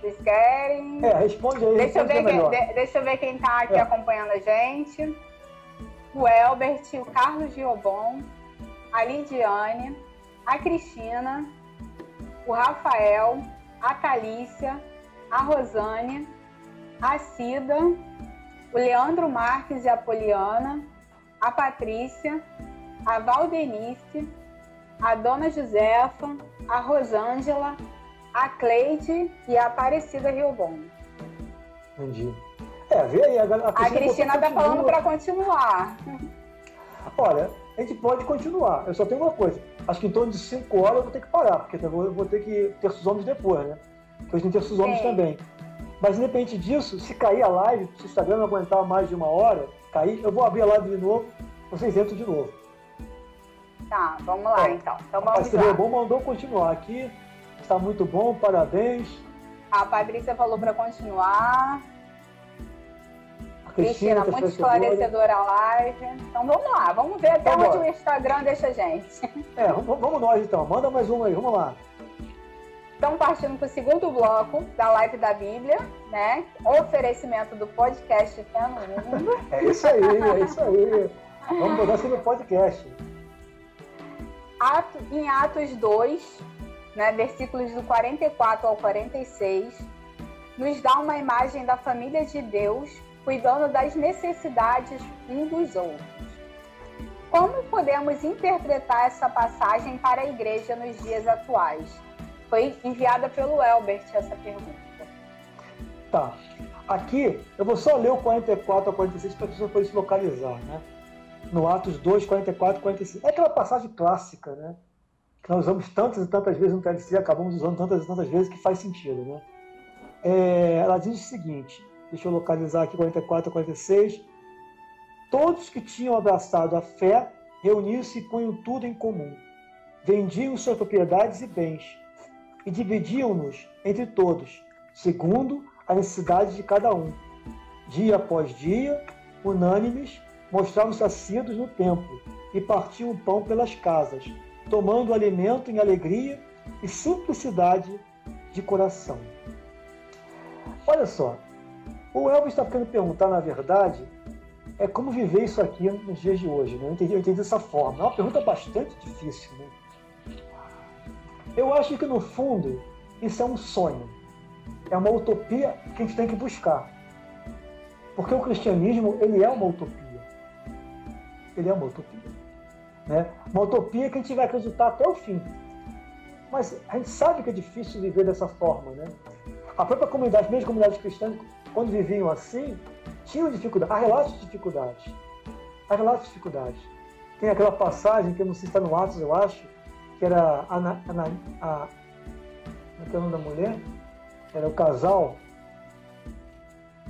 Vocês querem? É, responde aí. Deixa, eu ver, quem, de, deixa eu ver quem está aqui é. acompanhando a gente. O Elbert, o Carlos Giobon, a Lidiane, a Cristina, o Rafael, a Calícia, a Rosane, a Cida, o Leandro Marques e a Poliana, a Patrícia, a Valdenice, a Dona Josefa, a Rosângela, a Cleide e a Aparecida Rio Bom. Entendi. É, vê aí. A, a, a Cristina está falando para continuar. Olha, a gente pode continuar. Eu só tenho uma coisa. Acho que em torno de 5 horas eu vou ter que parar, porque eu vou, vou ter que ter homens depois, né? Porque a gente tem ter homens também. Mas independente disso, se cair a live, se o Instagram não aguentar mais de uma hora, cair, eu vou abrir a live de novo, vocês entram de novo. Tá, vamos lá é. então. Então vamos lá. bom mandou continuar aqui. Está muito bom, parabéns. A Patrícia falou para continuar. A Cristina, Cristina muito esclarecedora a live. Então vamos lá, vamos ver até onde o Instagram deixa a gente. É, vamos nós então. Manda mais uma aí, vamos lá. Então, partindo para o segundo bloco da live da Bíblia, né? Oferecimento do podcast Fé no Mundo. É isso aí, é isso aí. Vamos mudar sobre o podcast. Ato, em Atos 2, né, versículos do 44 ao 46, nos dá uma imagem da família de Deus cuidando das necessidades um dos outros. Como podemos interpretar essa passagem para a igreja nos dias atuais? Foi enviada pelo Elbert essa pergunta. Tá. Aqui, eu vou só ler o 44 ao 46 para a pessoa poder se localizar, né? No Atos 2, 44 e 45. É aquela passagem clássica, né? que nós usamos tantas e tantas vezes no TLC, acabamos usando tantas e tantas vezes que faz sentido, né? É, ela diz o seguinte, deixa eu localizar aqui 44 a 46. Todos que tinham abraçado a fé reuniam-se e punham tudo em comum. Vendiam suas propriedades e bens e dividiam-nos entre todos, segundo a necessidade de cada um. Dia após dia, unânimes, mostravam-se assíduos no templo e partiam o pão pelas casas, tomando alimento em alegria e simplicidade de coração. Olha só, o Elvis está querendo perguntar, na verdade, é como viver isso aqui nos dias de hoje. Né? Eu, entendi, eu entendi dessa forma. É uma pergunta bastante difícil. Né? Eu acho que, no fundo, isso é um sonho. É uma utopia que a gente tem que buscar. Porque o cristianismo, ele é uma utopia. Ele é uma utopia. Né? Uma utopia que a gente vai acreditar até o fim. Mas a gente sabe que é difícil viver dessa forma. Né? A própria comunidade, mesmo comunidades cristãs, quando viviam assim, tinham dificuldade. Há relatos de dificuldades. Há relatos de dificuldades. Tem aquela passagem, que eu não sei se está no Atos, eu acho, que era a, a, a, como é, é o nome da mulher? Era o casal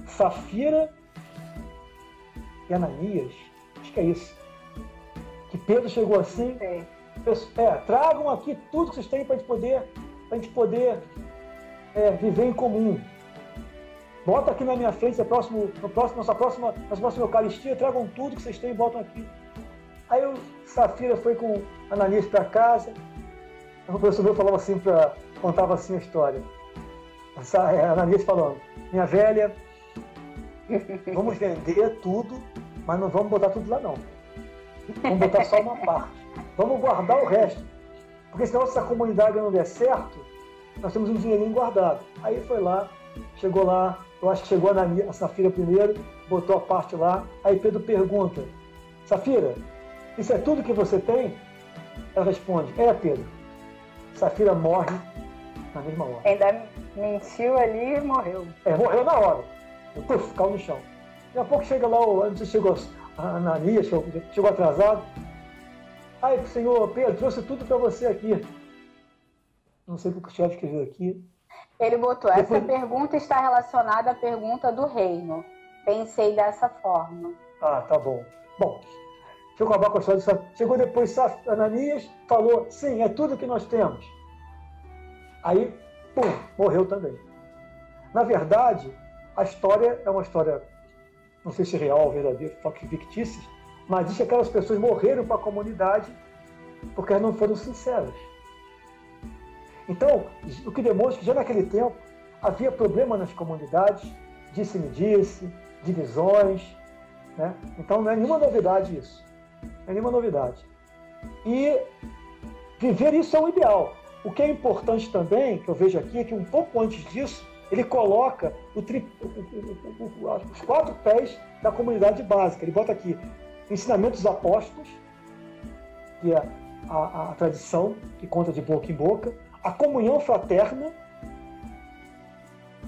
Safira e Ananias. Acho que é isso. Que Pedro chegou assim. É, é tragam aqui tudo que vocês têm para a gente poder, pra gente poder é, viver em comum. Bota aqui na minha frente, próximo, no próximo, nossa próxima, nossa próxima Eucaristia, tragam tudo que vocês têm e botam aqui. Aí o Safira foi com Ananias para casa. O professor meu falava assim, pra, contava assim a história. A Ananias falando, minha velha, vamos vender tudo, mas não vamos botar tudo lá não. Vamos botar só uma parte. Vamos guardar o resto. Porque se a comunidade não der certo, nós temos um dinheirinho guardado. Aí foi lá, chegou lá, eu acho que chegou a Safira primeiro, botou a parte lá. Aí Pedro pergunta, Safira, isso é tudo que você tem? Ela responde, é Pedro. Safira morre na mesma hora. Ainda mentiu ali e morreu. É, morreu na hora. Puf, caiu no chão. Daqui a pouco chega lá, não sei se chegou a Ananias, chegou atrasado. Ai, senhor Pedro, trouxe tudo para você aqui. Não sei o que o chefe escreveu aqui. Ele botou, Depois... essa pergunta está relacionada à pergunta do reino. Pensei dessa forma. Ah, tá bom. Bom, deixa eu acabar com a história. Chegou depois Ananias, falou, sim, é tudo que nós temos. Aí, pum, morreu também. Na verdade, a história é uma história, não sei se real ou verdadeira, só que fictícia, mas diz que aquelas pessoas morreram para a comunidade porque elas não foram sinceras. Então, o que demonstra que já naquele tempo havia problema nas comunidades, disse-me disse, divisões. Né? Então, não é nenhuma novidade isso. É nenhuma novidade. E viver isso é o ideal. O que é importante também, que eu vejo aqui, é que um pouco antes disso, ele coloca tri... os quatro pés da comunidade básica. Ele bota aqui ensinamentos apóstolos, que é a, a, a tradição que conta de boca em boca, a comunhão fraterna,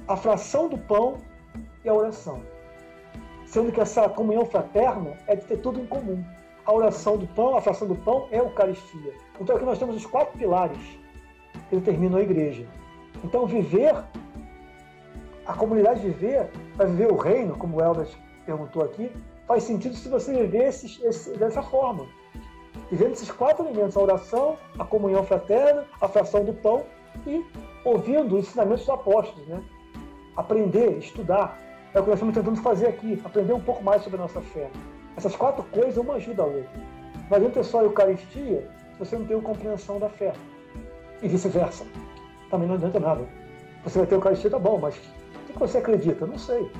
a fração do pão e a oração. Sendo que essa comunhão fraterna é de ter tudo em comum. A oração do pão, a fração do pão é a Eucaristia. Então aqui nós temos os quatro pilares que determinam a igreja. Então viver, a comunidade viver, para viver o reino, como o Elvis perguntou aqui, faz sentido se você viver esse, esse, dessa forma vivendo esses quatro elementos, a oração, a comunhão fraterna, a fração do pão e ouvindo os ensinamentos dos apóstolos, né? Aprender, estudar. É o que nós estamos tentando fazer aqui, aprender um pouco mais sobre a nossa fé. Essas quatro coisas, uma ajuda a outra. Não adianta só a Eucaristia se você não tem uma compreensão da fé. E vice-versa. Também não adianta nada. Você vai ter a Eucaristia, tá bom, mas o que você acredita? Não sei.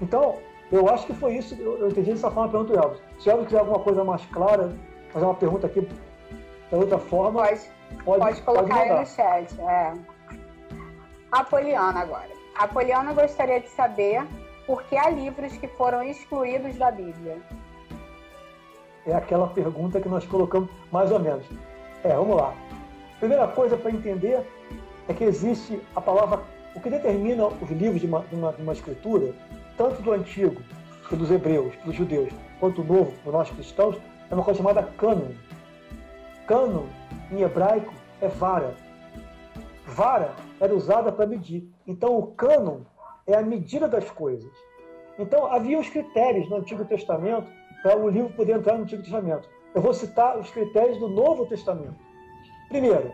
Então, eu acho que foi isso, eu, entendi dessa forma, pergunto Elvis. Se o Elvis quiser alguma coisa mais clara, fazer uma pergunta aqui de outra forma. Pode, pode, pode colocar pode aí no chat. É. Apoliana agora. A Poliana gostaria de saber por que há livros que foram excluídos da Bíblia. É aquela pergunta que nós colocamos mais ou menos. É, vamos lá. Primeira coisa para entender é que existe a palavra. O que determina os livros de uma, de uma, de uma escritura tanto do antigo, que dos hebreus, dos judeus, quanto do novo, para nós cristãos, é uma coisa chamada cânon. Cânon, em hebraico, é vara. Vara era usada para medir. Então, o cânon é a medida das coisas. Então, havia os critérios no Antigo Testamento para o livro poder entrar no Antigo Testamento. Eu vou citar os critérios do Novo Testamento. Primeiro,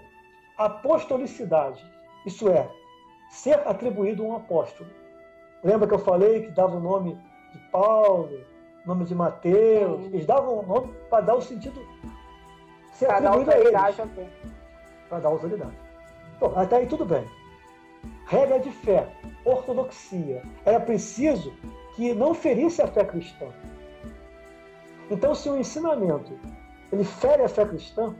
apostolicidade, isso é, ser atribuído a um apóstolo. Lembra que eu falei que dava o nome de Paulo, nome de Mateus? Eles davam o nome para dar o sentido ser para atribuído a eles. Para dar autoridade. Bom, até aí tudo bem. Regra de fé, ortodoxia. Era preciso que não ferisse a fé cristã. Então, se o ensinamento ele fere a fé cristã,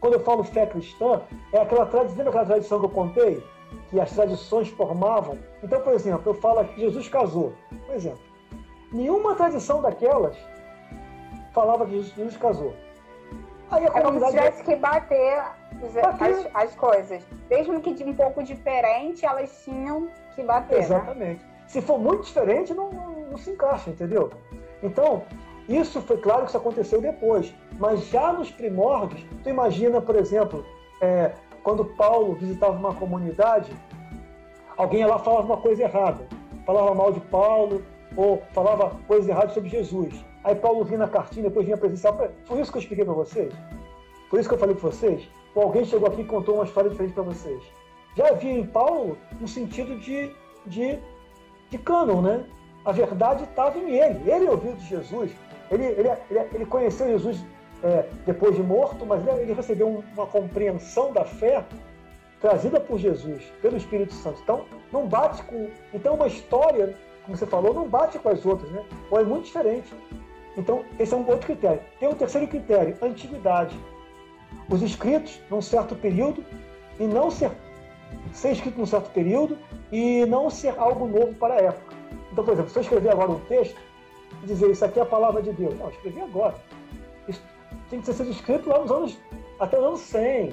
quando eu falo fé cristã, é aquela tradição, aquela tradição que eu contei, que as tradições formavam. Então, por exemplo, eu falo que Jesus casou. Por exemplo, nenhuma tradição daquelas falava que Jesus casou. Aí a é como se tivesse que bater, As, as, coisas. Mesmo que de um pouco diferente, elas tinham que bater. Né? Exatamente. Né? Se for muito diferente, não, não, não se encaixa, entendeu? Então, isso foi claro que isso aconteceu depois. Mas já nos primórdios, tu imagina, por exemplo, é, quando Paulo visitava uma comunidade, alguém lá falava uma coisa errada. Falava mal de Paulo, ou falava coisas erradas sobre Jesus. Aí Paulo vinha na cartinha, depois vinha presencial. Foi isso que eu expliquei para vocês? Foi isso que eu falei para vocês? Ou alguém chegou aqui e contou uma história diferente para vocês? Já havia em Paulo um sentido de, de, de cânon, né? A verdade estava em ele. Ele ouviu de Jesus. Ele, ele, ele, ele conheceu Jesus é, depois de morto, mas ele recebeu uma compreensão da fé trazida por Jesus, pelo Espírito Santo. Então, não bate com. Então, uma história, como você falou, não bate com as outras, né? Ou é muito diferente. Então, esse é um outro critério. Tem um terceiro critério, antiguidade. Os escritos num certo período e não ser, ser escrito num certo período e não ser algo novo para a época. Então, por exemplo, se eu escrever agora um texto e dizer isso aqui é a palavra de Deus, não, eu escrevi agora. Isso tem que sido escrito lá nos anos, até os anos 100,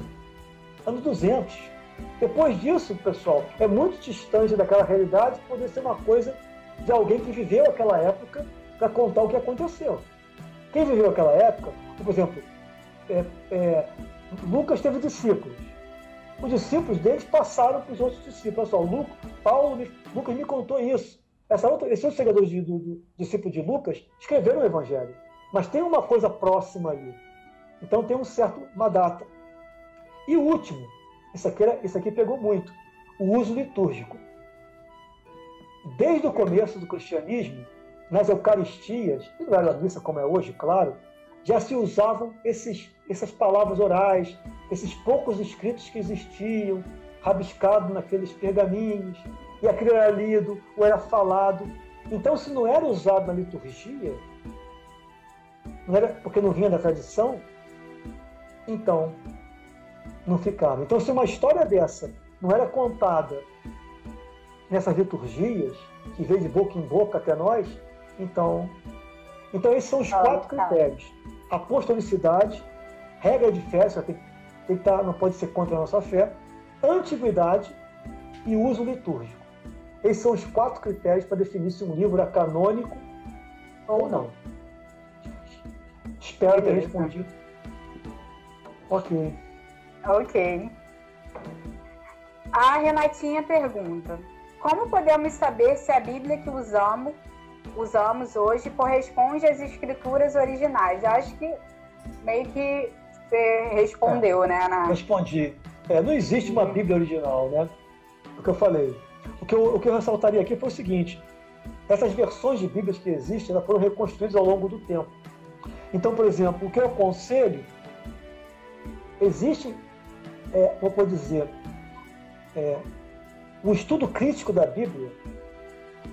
anos 200. Depois disso, pessoal, é muito distante daquela realidade poder ser uma coisa de alguém que viveu aquela época para contar o que aconteceu. Quem viveu aquela época, por exemplo, é, é, Lucas teve discípulos. Os discípulos deles passaram para os outros discípulos. Olha só, Lucas, Paulo, Lucas me contou isso. Essa outra, esses outros seguidores do, do discípulo de Lucas escreveram o Evangelho. Mas tem uma coisa próxima ali. Então tem um certo, uma data. E o último, isso aqui, era, isso aqui pegou muito, o uso litúrgico. Desde o começo do cristianismo, nas Eucaristias, e não era missa como é hoje, claro, já se usavam esses, essas palavras orais, esses poucos escritos que existiam, rabiscados naqueles pergaminhos, e aquilo era lido ou era falado. Então, se não era usado na liturgia, não era porque não vinha da tradição, então não ficava. Então, se uma história dessa não era contada nessas liturgias, que veio de boca em boca até nós, então, então esses são os ah, quatro tá. critérios: apostolicidade, regra de fé, tem, tem que estar, não pode ser contra a nossa fé, antiguidade e uso litúrgico. Esses são os quatro critérios para definir se um livro é canônico ou não. Espero ter respondido. Ok. Ok. A Renatinha pergunta: Como podemos saber se a Bíblia que usamos usamos hoje corresponde às escrituras originais. Eu acho que meio que você respondeu, é, né? Na... Respondi. É, não existe uma Bíblia original, né? O que eu falei. O que eu, o que eu ressaltaria aqui foi o seguinte: essas versões de Bíblias que existem elas foram reconstruídas ao longo do tempo. Então, por exemplo, o que eu aconselho, existe, é, como pode dizer, é, um estudo crítico da Bíblia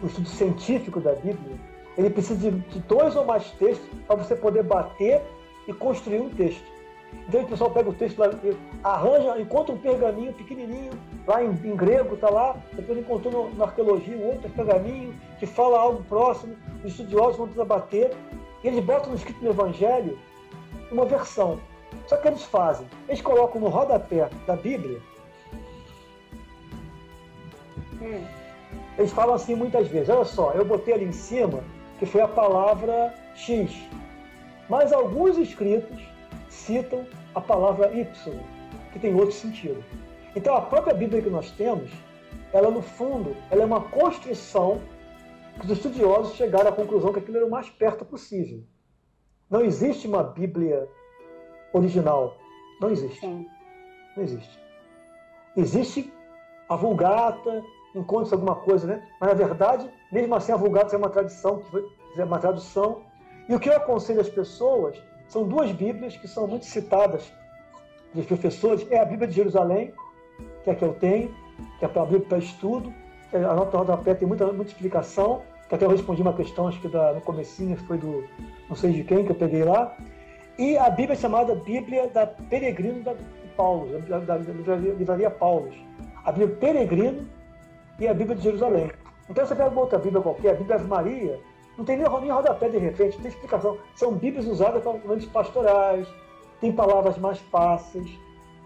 o estudo científico da Bíblia, ele precisa de, dois ou mais textos para você poder bater e construir um texto. Então o pessoal pega o texto lá, arranja, encontra um pergaminho pequenininho, lá em, em grego, está lá, depois encontrou no, na arqueologia um outro pergaminho que fala algo próximo, os estudiosos vão precisar bater, e eles botam no escrito no Evangelho uma versão. Só que eles fazem, eles colocam no rodapé da Bíblia hum. Eles falam assim muitas vezes: olha só, eu botei ali em cima que foi a palavra X, mas alguns escritos citam a palavra Y, que tem outro sentido. Então a própria Bíblia que nós temos, ela no fundo, ela é uma construção que os estudiosos chegaram à conclusão que aquilo era o mais perto possível. Não existe uma Bíblia original. Não existe. Sim. Não existe. Existe a Vulgata, encontra alguma coisa, né? Mas na verdade, mesmo assim, a Vulgata é uma tradição, é uma tradução. E o que eu aconselho às pessoas são duas Bíblias que são muito citadas dos professores. É a Bíblia de Jerusalém, que é a que eu tenho, que é a Bíblia para estudo. A nota rodapé tem muita, muita explicação, que até eu respondi uma questão, acho que da, no comecinho, foi do não sei de quem, que eu peguei lá. E a Bíblia é chamada Bíblia da Peregrino da, de Paulo, da, da, da livraria Paulo. A Bíblia Peregrino e a Bíblia de Jerusalém. Então você pega uma outra Bíblia qualquer, a Bíblia de Maria, não tem nem, nem rodapé de repente, não tem explicação. São Bíblias usadas para momentos pastorais, tem palavras mais fáceis,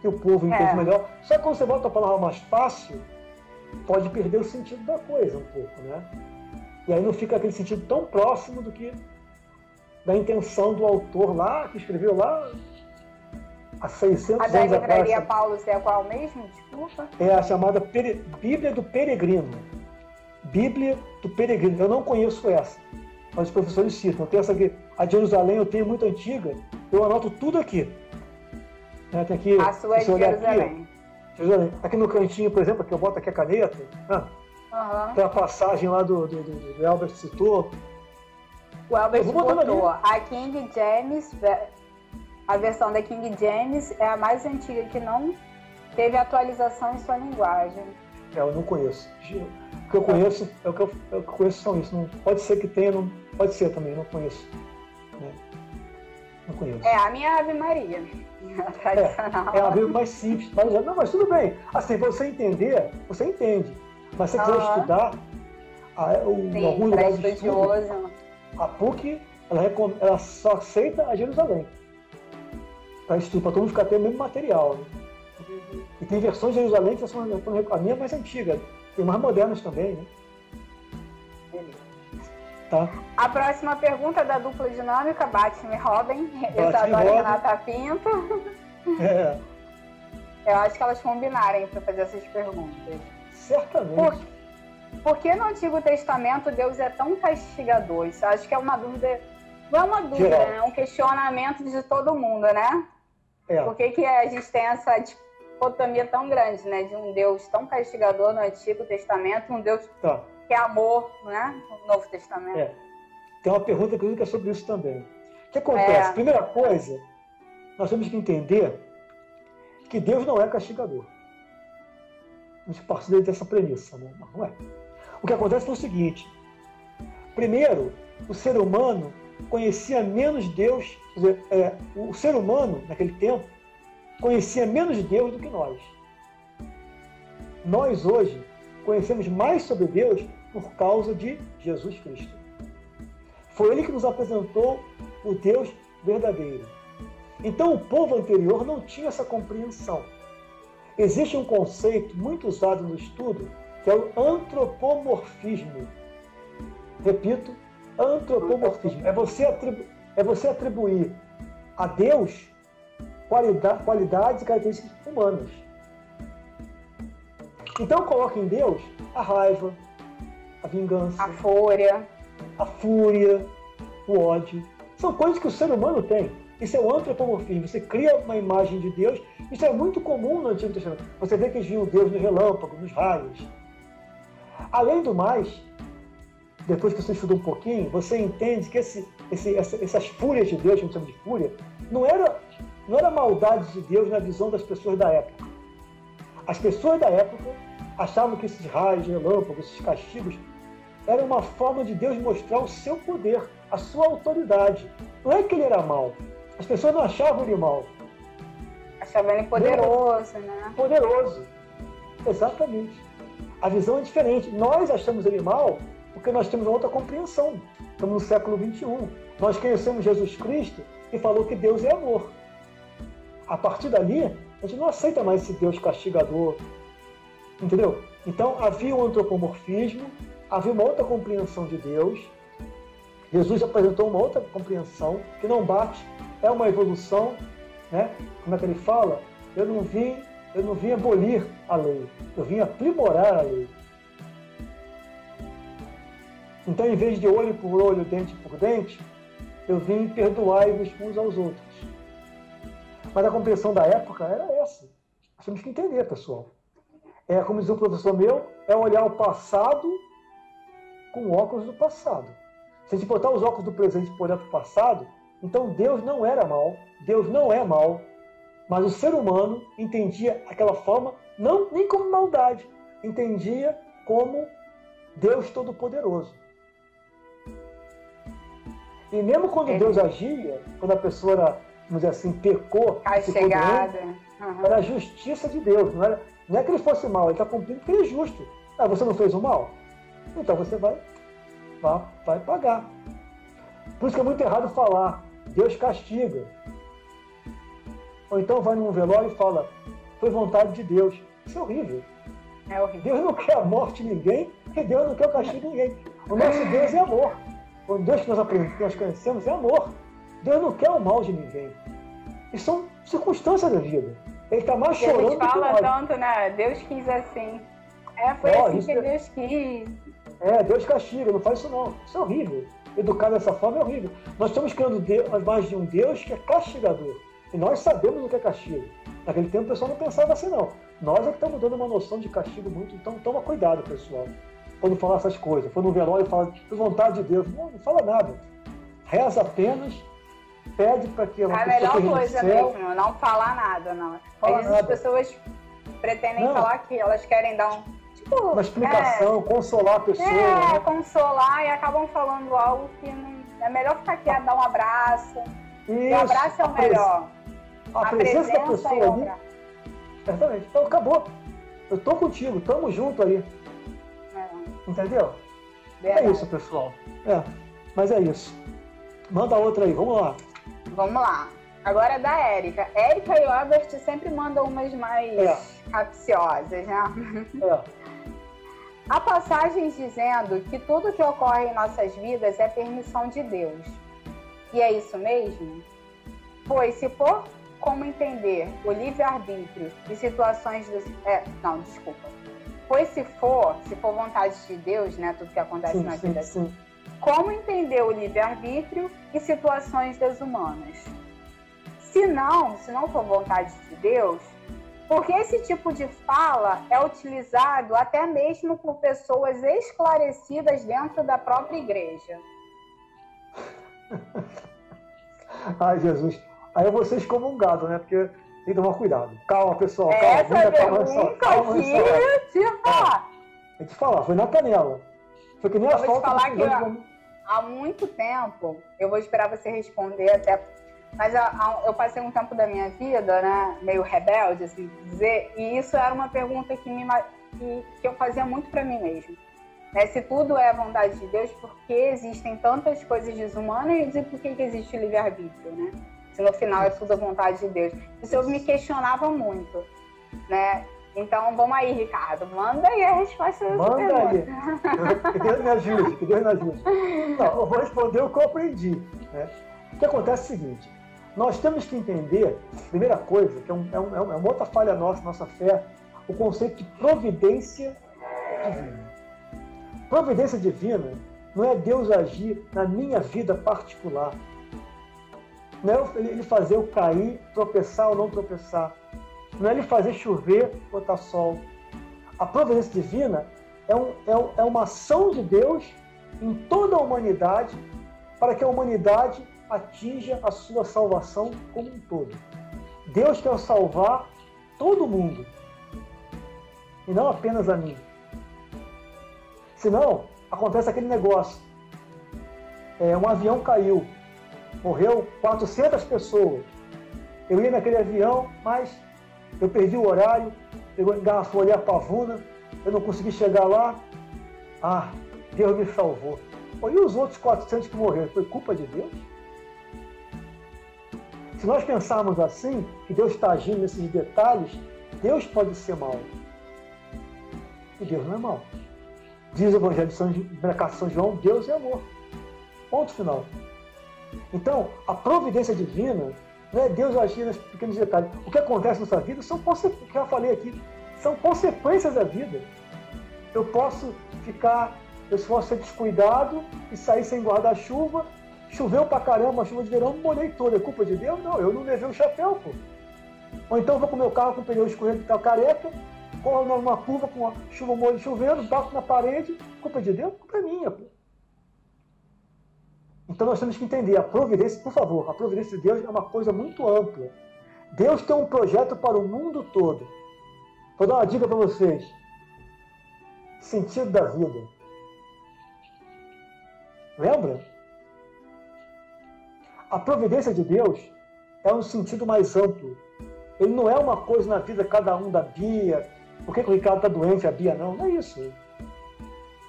que o povo entende é. melhor. Só que quando você bota a palavra mais fácil, pode perder o sentido da coisa um pouco, né? E aí não fica aquele sentido tão próximo do que da intenção do autor lá, que escreveu lá há 600 a anos atrás. A da livraria Paulo é qual mesmo? Desculpa. É a chamada Pere... Bíblia do Peregrino. Bíblia do Peregrino. Eu não conheço essa, mas os professores citam. Eu tenho essa aqui. A de Jerusalém eu tenho muito antiga. Eu anoto tudo aqui. Né? Tem aqui a sua é de Jerusalém. Aqui, Jerusalém. Aqui no cantinho, por exemplo, que eu boto aqui a caneta. Né? Uhum. Tem a passagem lá do, do, do, do Albert citou. O Albert botou. A King James, a versão da King James é a mais antiga que não teve atualização em sua linguagem. É, eu não conheço. O que eu conheço, é o que eu, é o que eu conheço são isso. Não, pode ser que tenha, não, pode ser também, não conheço. Né? Não conheço. É a minha Ave Maria. É, é a Bíblia mais simples. Mas, não, mas tudo bem. Assim, você entender, você entende. Mas se você quiser estudar, a, o, Sim, algum lugar de estudo, a PUC, ela, ela só aceita a Jerusalém. Para estudo, para todo mundo ficar tendo o mesmo material. Né? E tem versões de Jerusalém que são a minha é mais antiga. Tem mais modernas também, né? Tá. A próxima pergunta é da dupla dinâmica, Batman e Robin, Isadora e Renata Pinto. É. Eu acho que elas combinarem para fazer essas perguntas. Certamente. Por, por, que no Antigo Testamento Deus é tão castigador? Isso acho que é uma dúvida. Não é uma dúvida, né? é um questionamento de todo mundo, né? É. Por que, que a gente tem essa dicotomia tão grande, né? De um Deus tão castigador no Antigo Testamento, um Deus tá que é amor, né? No Novo Testamento. É. Tem uma pergunta que é sobre isso também. O que acontece? É. Primeira coisa, nós temos que entender que Deus não é castigador. A gente parte dessa premissa, né? não é. O que acontece é o seguinte: primeiro, o ser humano conhecia menos Deus, dizer, é, o ser humano, naquele tempo, conhecia menos Deus do que nós. Nós hoje conhecemos mais sobre Deus por causa de Jesus Cristo. Foi ele que nos apresentou o Deus verdadeiro. Então o povo anterior não tinha essa compreensão. Existe um conceito muito usado no estudo que é o antropomorfismo. Repito, antropomorfismo. É você, atribu é você atribuir a Deus qualidade, qualidades e características humanas. Então coloca em Deus a raiva, a vingança, a fúria, a fúria, o ódio. São coisas que o ser humano tem. Isso é o antropomorfismo. Você cria uma imagem de Deus. Isso é muito comum no Antigo Testamento. Você vê que eles viam Deus no relâmpago, nos raios. Além do mais, depois que você estuda um pouquinho, você entende que esse, esse, essas fúrias de Deus, que a gente chama de fúria, não era, não era maldade de Deus na visão das pessoas da época. As pessoas da época achavam que esses raios, relâmpagos, esses castigos era uma forma de Deus mostrar o seu poder, a sua autoridade. Não é que ele era mal. As pessoas não achavam ele mal. Achavam ele poderoso, né? Poderoso. Exatamente. A visão é diferente. Nós achamos ele mal porque nós temos uma outra compreensão. Estamos no século XXI. Nós conhecemos Jesus Cristo e falou que Deus é amor. A partir dali, a gente não aceita mais esse Deus castigador. Entendeu? Então havia um antropomorfismo, havia uma outra compreensão de Deus. Jesus apresentou uma outra compreensão que não bate, é uma evolução, né? Como é que ele fala? Eu não vim, eu não vim abolir a lei, eu vim aprimorar a lei. Então, em vez de olho por olho, dente por dente, eu vim perdoar-vos uns aos outros. Mas a compreensão da época era essa. Nós temos que entender, pessoal. É, como diz um professor meu, é olhar o passado com óculos do passado. Se a gente botar os óculos do presente para olhar para o passado, então Deus não era mal, Deus não é mal, mas o ser humano entendia aquela forma não nem como maldade, entendia como Deus Todo-Poderoso. E mesmo quando é. Deus agia, quando a pessoa era vamos dizer assim, pecou, Castigada. Uhum. Era a justiça de Deus. Não, era, não é que ele fosse mal, ele está cumprindo porque ele é justo. Ah, você não fez o mal? Então você vai, vai, vai pagar. Por isso que é muito errado falar, Deus castiga. Ou então vai num velório e fala, foi vontade de Deus. Isso é horrível. É horrível. Deus não quer a morte de ninguém e Deus não quer o castigo de ninguém. O nosso Deus é amor. O Deus que nós, aprendemos, que nós conhecemos é amor. Deus não quer o mal de ninguém. E são circunstâncias da vida. Ele está mais chorando. A gente fala tanto, né? Deus quis assim. É, foi oh, assim que é... Deus quis. É, Deus castiga, não faz isso não. Isso é horrível. Educar dessa forma é horrível. Nós estamos criando Deus, mais de um Deus que é castigador. E nós sabemos o que é castigo. Naquele tempo o pessoal não pensava assim, não. Nós é que estamos dando uma noção de castigo muito, então toma cuidado, pessoal. Quando falar essas coisas. For no velório e fala, por vontade de Deus. Não, não fala nada. Reza apenas, pede para que uma a pessoa melhor coisa céu, mesmo, não falar nada, não. Às vezes as pessoas pretendem não. falar que elas querem dar um. Tipo, uma explicação, é, consolar a pessoa. É, né? consolar e acabam falando algo que não. É melhor ficar quieto, dar um abraço. Isso, o abraço é o melhor. A, a presença, presença, da pessoa é ali. Exatamente. Então acabou. Eu tô contigo, tamo junto aí. É. Entendeu? Verdade. É isso, pessoal. É. Mas é isso. Manda outra aí, vamos lá. Vamos lá. Agora é da Érica. Érica e o Albert sempre mandam umas mais é. capciosas, né? É. Há passagens dizendo que tudo que ocorre em nossas vidas é permissão de Deus. E é isso mesmo? Pois se for como entender o livre-arbítrio e situações dos. É, não, desculpa. Pois se for, se for vontade de Deus, né, tudo que acontece sim, na sim, vida, sim. como entender o livre-arbítrio e situações desumanas? Se não, se não for vontade de Deus, porque esse tipo de fala é utilizado até mesmo por pessoas esclarecidas dentro da própria igreja. Ai, Jesus. Aí eu vou ser excomungado, né? Porque tem que tomar cuidado. Calma, pessoal. Calma, Essa calma, só, calma aqui, tipo... É, te falar, foi na canela. Foi que nem eu a falta te falar que eu, há muito tempo, eu vou esperar você responder até mas eu passei um tempo da minha vida, né, meio rebelde, assim dizer, e isso era uma pergunta que, me, que, que eu fazia muito para mim mesmo. Né? Se tudo é a vontade de Deus, por que existem tantas coisas desumanas e por que, que existe o livre-arbítrio, né? No final é tudo a vontade de Deus. Isso eu me questionava muito, né? Então, vamos aí, Ricardo. Manda aí a resposta dessa Manda pergunta. aí. Que Deus me ajude, que Deus me ajude. Não, eu vou responder o que eu aprendi. Né? O que acontece é o seguinte, nós temos que entender, primeira coisa, que é, um, é, um, é uma outra falha nossa, nossa fé, o conceito de providência divina. Providência divina não é Deus agir na minha vida particular. Não é ele fazer eu cair, tropeçar ou não tropeçar. Não é ele fazer chover, botar sol. A providência divina é, um, é, é uma ação de Deus em toda a humanidade para que a humanidade atinja a sua salvação como um todo. Deus quer salvar todo mundo e não apenas a mim. Senão, acontece aquele negócio. É, um avião caiu, morreu 400 pessoas. Eu ia naquele avião, mas eu perdi o horário, pegou, engarrafou ali a pavuna, eu não consegui chegar lá. Ah, Deus me salvou. E os outros 400 que morreram, foi culpa de Deus? Se nós pensarmos assim, que Deus está agindo nesses detalhes, Deus pode ser mau. E Deus não é mau. Diz o Evangelho de São, de São João, Deus é amor. Ponto final. Então, a providência divina não é Deus agir nos pequenos detalhes. O que acontece na sua vida são consequências, já falei aqui, são consequências da vida. Eu posso ficar, eu posso ser descuidado e sair sem guarda-chuva Choveu pra caramba, chuva de verão, molhei todo. É culpa de Deus? Não, eu não levei o chapéu, pô. Ou então vou com meu carro com o pneu escorrendo que tá careca, corro numa curva com a chuva molho chovendo, bato na parede. Culpa de Deus? Culpa é minha, pô. Então nós temos que entender, a providência, por favor, a providência de Deus é uma coisa muito ampla. Deus tem um projeto para o mundo todo. Vou dar uma dica para vocês. Sentido da vida. Lembra? A providência de Deus é um sentido mais amplo. Ele não é uma coisa na vida cada um da Bia. Por que, o Ricardo está doente, a Bia não? Não é isso.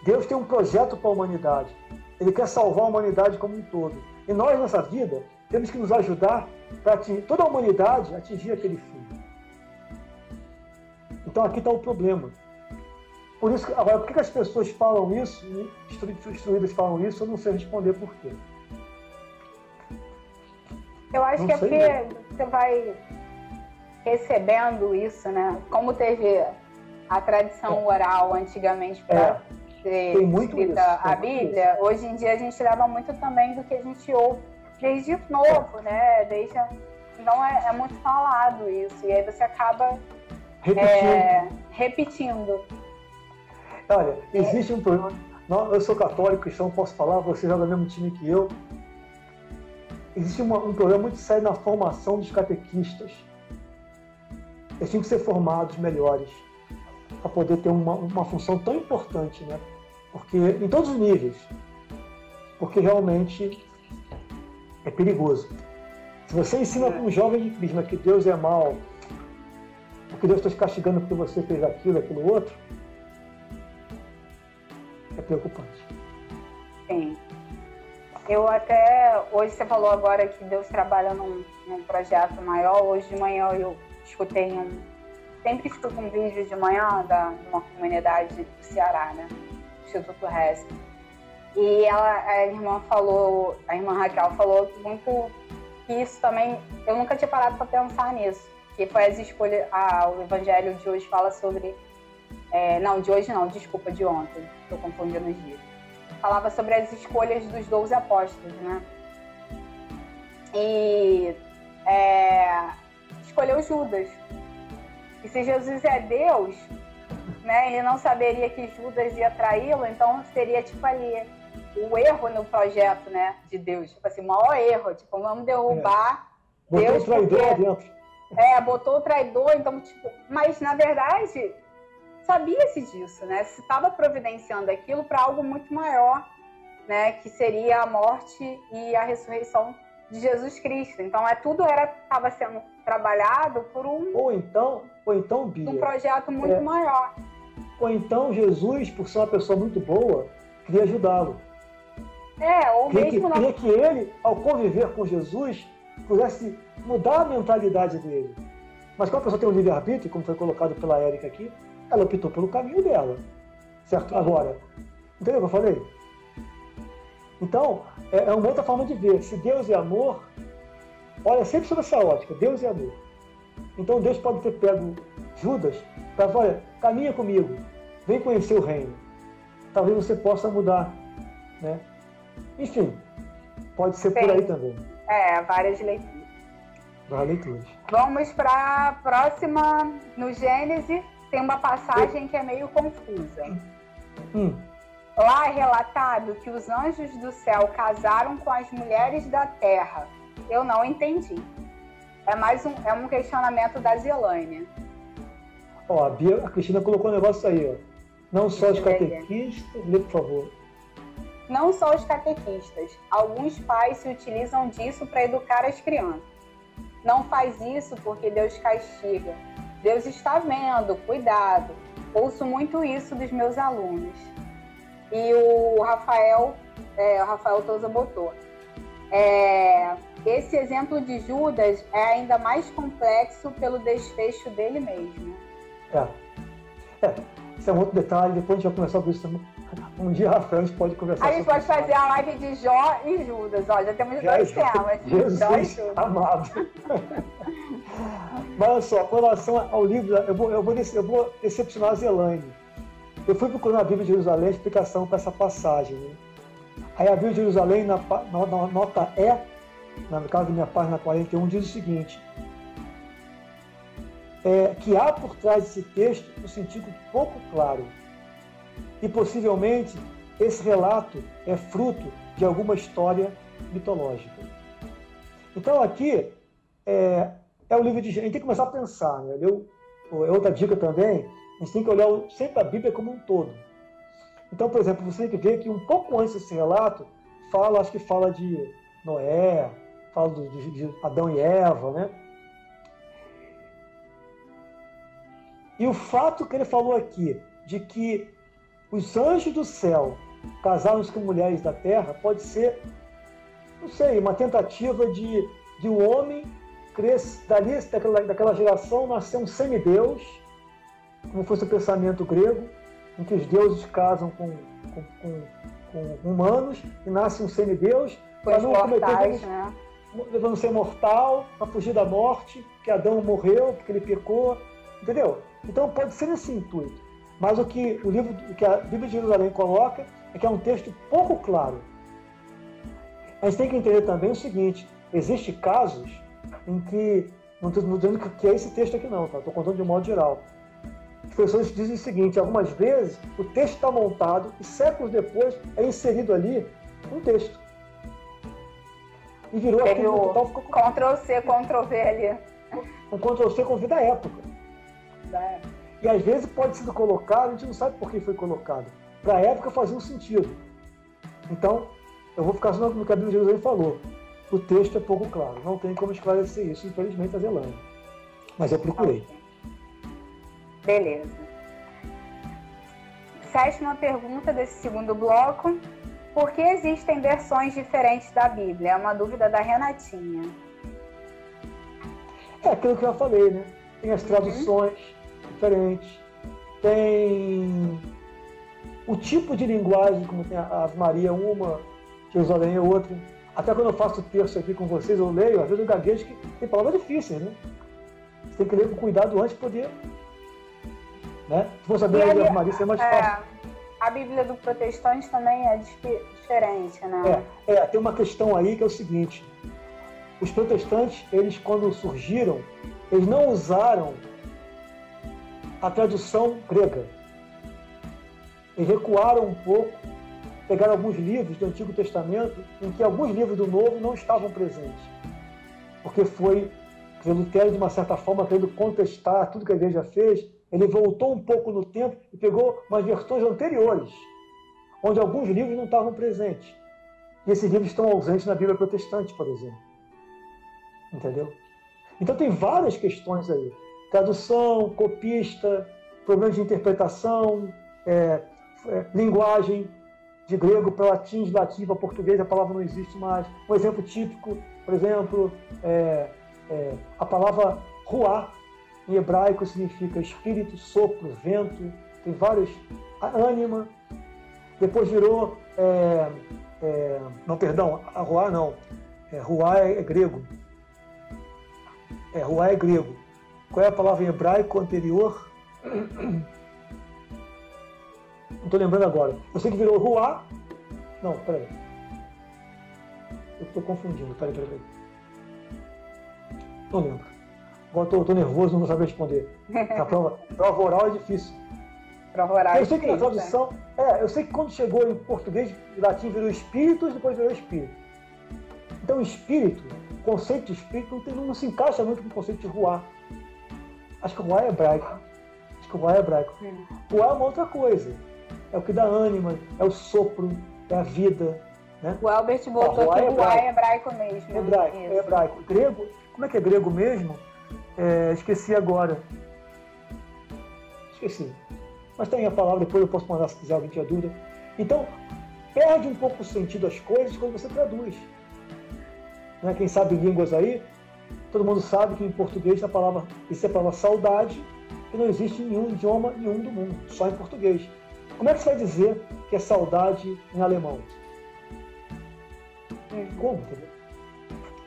Deus tem um projeto para a humanidade. Ele quer salvar a humanidade como um todo. E nós, nessa vida, temos que nos ajudar para toda a humanidade atingir aquele fim. Então aqui está o problema. Por isso, agora, por que as pessoas falam isso, instruídas falam isso, eu não sei responder por quê. Eu acho não que é porque você vai recebendo isso, né? Como teve a tradição é. oral antigamente para é. Ser escrita isso, a Bíblia, hoje em dia a gente leva muito também do que a gente ouve desde novo, é. né? Desde... Então é, é, muito falado isso. E aí você acaba repetindo. É, repetindo. Olha, existe um problema. Eu sou católico, cristão, posso falar, você joga no mesmo time que eu. Existe uma, um problema muito sério na formação dos catequistas. Eles tinham que ser formados melhores para poder ter uma, uma função tão importante, né? Porque em todos os níveis. Porque realmente é perigoso. Se você ensina para um jovem de crisma que Deus é mal, porque Deus está te castigando porque você fez aquilo, aquilo outro, é preocupante. Sim. Eu até, hoje você falou agora que Deus trabalha num, num projeto maior. Hoje de manhã eu escutei um, sempre escuto um vídeo de manhã da, de uma comunidade do Ceará, né? Instituto RESP. E ela, a irmã falou, a irmã Raquel falou muito que isso também, eu nunca tinha parado para pensar nisso, que foi as escolhas, ah, o evangelho de hoje fala sobre, é, não, de hoje não, desculpa, de ontem, estou confundindo os dias. Falava sobre as escolhas dos 12 apóstolos, né? E é, escolheu Judas. E se Jesus é Deus, né, ele não saberia que Judas ia traí-lo, então seria tipo ali o erro no projeto, né, de Deus. Tipo assim, o maior erro, tipo, vamos derrubar é. Deus. Botou o traidor porque... dentro. É, botou o traidor, então, tipo, mas na verdade, sabia-se disso, né? Se estava providenciando aquilo para algo muito maior, né, que seria a morte e a ressurreição de Jesus Cristo. Então, é tudo era estava sendo trabalhado por um ou então, ou então, Bia, um projeto muito é, maior. Ou então Jesus, por ser uma pessoa muito boa, queria ajudá-lo. É, ou queria mesmo que, queria que ele, ao conviver com Jesus, pudesse mudar a mentalidade dele. Mas quando a pessoa tem um livre-arbítrio, como foi colocado pela Érica aqui, ela optou pelo caminho dela. Certo? Agora, entendeu o que eu falei? Então, é, é uma outra forma de ver. Se Deus é amor, olha sempre sobre essa ótica, Deus é amor. Então Deus pode ter pego Judas para falar, olha, caminha comigo, vem conhecer o reino. Talvez você possa mudar, né? Enfim, pode ser Sim. por aí também. É, várias leituras. Várias leituras. Vamos para a próxima. No Gênesis tem uma passagem que é meio confusa. Hum. Lá é relatado que os anjos do céu casaram com as mulheres da terra. Eu não entendi. É mais um, é um questionamento da Zelânia. Ó, a, Bia, a Cristina colocou um negócio aí, ó. Não só os catequistas, lê por favor não só os catequistas. Alguns pais se utilizam disso para educar as crianças. Não faz isso porque Deus castiga. Deus está vendo, cuidado. Ouço muito isso dos meus alunos. E o Rafael, é, o Rafael Touza botou. É, esse exemplo de Judas é ainda mais complexo pelo desfecho dele mesmo. É. é. Esse é um outro detalhe, depois a gente vai a ver isso também. Um dia, Rafael, a gente pode conversar A gente pode fazer a live de Jó e Judas. Ó, já temos já, dois temas. Jesus Jó e Judas. amado. Mas olha só, com relação ao livro, eu vou, eu vou, eu vou decepcionar a Zelane. Eu fui procurar na Bíblia de Jerusalém a explicação para essa passagem. Né? Aí a Bíblia de Jerusalém, na, na, na nota E, no caso da minha página 41, diz o seguinte: é, que há por trás desse texto um sentido pouco claro e possivelmente esse relato é fruto de alguma história mitológica. Então aqui é, é o livro de. A gente tem que começar a pensar, né? Eu, é outra dica também, a gente tem que olhar sempre a Bíblia como um todo. Então, por exemplo, você tem que ver que um pouco antes desse relato, fala, acho que fala de Noé, fala do, de Adão e Eva, né? E o fato que ele falou aqui, de que os anjos do céu casaram-se com mulheres da terra, pode ser, não sei, uma tentativa de, de um homem crescer, dali, daquela, daquela geração, nascer um semideus, como fosse o pensamento grego, em que os deuses casam com, com, com, com humanos e nasce um semideus, para não cometer né? Levando ser mortal, para fugir da morte, que Adão morreu porque ele pecou, entendeu? Então pode ser esse intuito. Mas o que o livro, que a Bíblia de Jerusalém coloca é que é um texto pouco claro. A gente tem que entender também o seguinte: existem casos em que não estou dizendo que é esse texto aqui não, tá? Estou contando de um modo geral. As pessoas dizem o seguinte: algumas vezes o texto está montado e séculos depois é inserido ali um texto. E virou aquele total. Ficou... Ctrl C, Ctrl V ali. Um Ctrl C, Ctrl V da época. E às vezes pode ser colocado, a gente não sabe por que foi colocado. Para a época fazia um sentido. Então, eu vou ficar só no que a Bíblia de Jerusalém falou. O texto é pouco claro, não tem como esclarecer isso, infelizmente, a Zelândia. Mas eu procurei. Beleza. Sétima pergunta desse segundo bloco. Por que existem versões diferentes da Bíblia? É uma dúvida da Renatinha. É aquilo que eu falei, né? Tem as traduções uhum. diferentes, tem o tipo de linguagem, como tem a Ave Maria uma, Jerusalém é outra. Até quando eu faço o texto aqui com vocês, eu leio, às vezes eu gaguejo que tem palavras difíceis, né? Você tem que ler com cuidado antes de poder. Né? Se for saber a Ave Maria, seria mais é, fácil. A Bíblia do protestante também é diferente, né? É, é, tem uma questão aí que é o seguinte: os protestantes, eles quando surgiram, eles não usaram a tradução grega. Eles recuaram um pouco, pegaram alguns livros do Antigo Testamento em que alguns livros do Novo não estavam presentes. Porque foi, Lutero, de uma certa forma, querendo contestar tudo que a igreja fez, ele voltou um pouco no tempo e pegou umas versões anteriores, onde alguns livros não estavam presentes. E esses livros estão ausentes na Bíblia protestante, por exemplo. Entendeu? Então tem várias questões aí. Tradução, copista, problemas de interpretação, é, é, linguagem de grego para latim, de latim para português, a palavra não existe mais. Um exemplo típico, por exemplo, é, é a palavra ruá, em hebraico significa espírito, sopro, vento, tem vários, ânima. Depois virou, é, é, não, perdão, a ruá não, é, ruá é, é grego, é, Ruá é grego. Qual é a palavra em hebraico anterior? Não estou lembrando agora. Eu sei que virou Ruá. Não, peraí. Eu estou confundindo. Peraí, peraí. Não lembro. Agora estou nervoso, não vou saber responder. A prova, prova oral é difícil. Prova oral é Eu sei que na tradução. É, eu sei que quando chegou em português, em latim virou espíritos, depois virou espírito. Então, espírito conceito de espírito não, tem, não, se encaixa muito com o conceito de ruá. Acho que ruá é hebraico. Acho que ruá é hebraico. Ruá é uma outra coisa. É o que dá ânima, é o sopro, é a vida. Né? O Albert botou que o ruá é hebraico mesmo. Hebraico, é hebraico. Grego, como é que é grego mesmo? É, esqueci agora. Esqueci. Mas tem a palavra, depois eu posso mandar se quiser alguém tiver dúvida. Então, perde um pouco o sentido das coisas quando você traduz. Né? Quem sabe línguas aí, todo mundo sabe que em português a palavra, isso é a palavra saudade, que não existe em nenhum idioma nenhum do mundo, só em português. Como é que você vai dizer que é saudade em alemão? Como? Entendeu?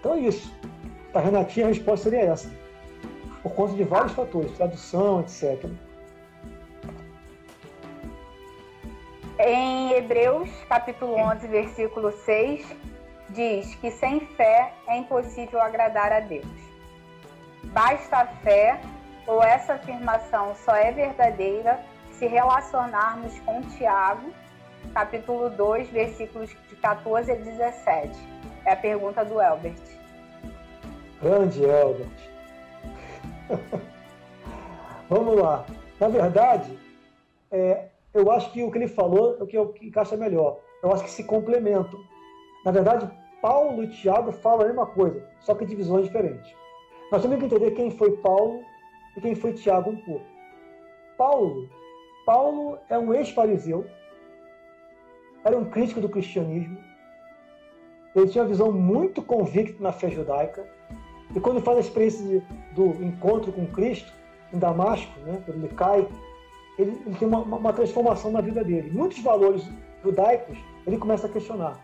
Então é isso. Para Renatinha a resposta seria essa. Por conta de vários fatores, tradução, etc. Em Hebreus, capítulo 11, versículo 6, diz que sem fé é impossível agradar a Deus. Basta a fé, ou essa afirmação só é verdadeira se relacionarmos com Tiago, capítulo 2, versículos de 14 a 17. É a pergunta do Elbert. Grande Elbert. Vamos lá. Na verdade, é, eu acho que o que ele falou é o que, encaixa melhor. Eu acho que se complementam. Na verdade, Paulo e Tiago falam a mesma coisa, só que de visões diferentes. Nós temos que entender quem foi Paulo e quem foi Tiago um pouco. Paulo, Paulo é um ex-fariseu, era um crítico do cristianismo, ele tinha uma visão muito convicta na fé judaica, e quando faz a experiência de, do encontro com Cristo, em Damasco, né, quando ele cai, ele, ele tem uma, uma, transformação na vida dele. Muitos valores judaicos ele começa a questionar.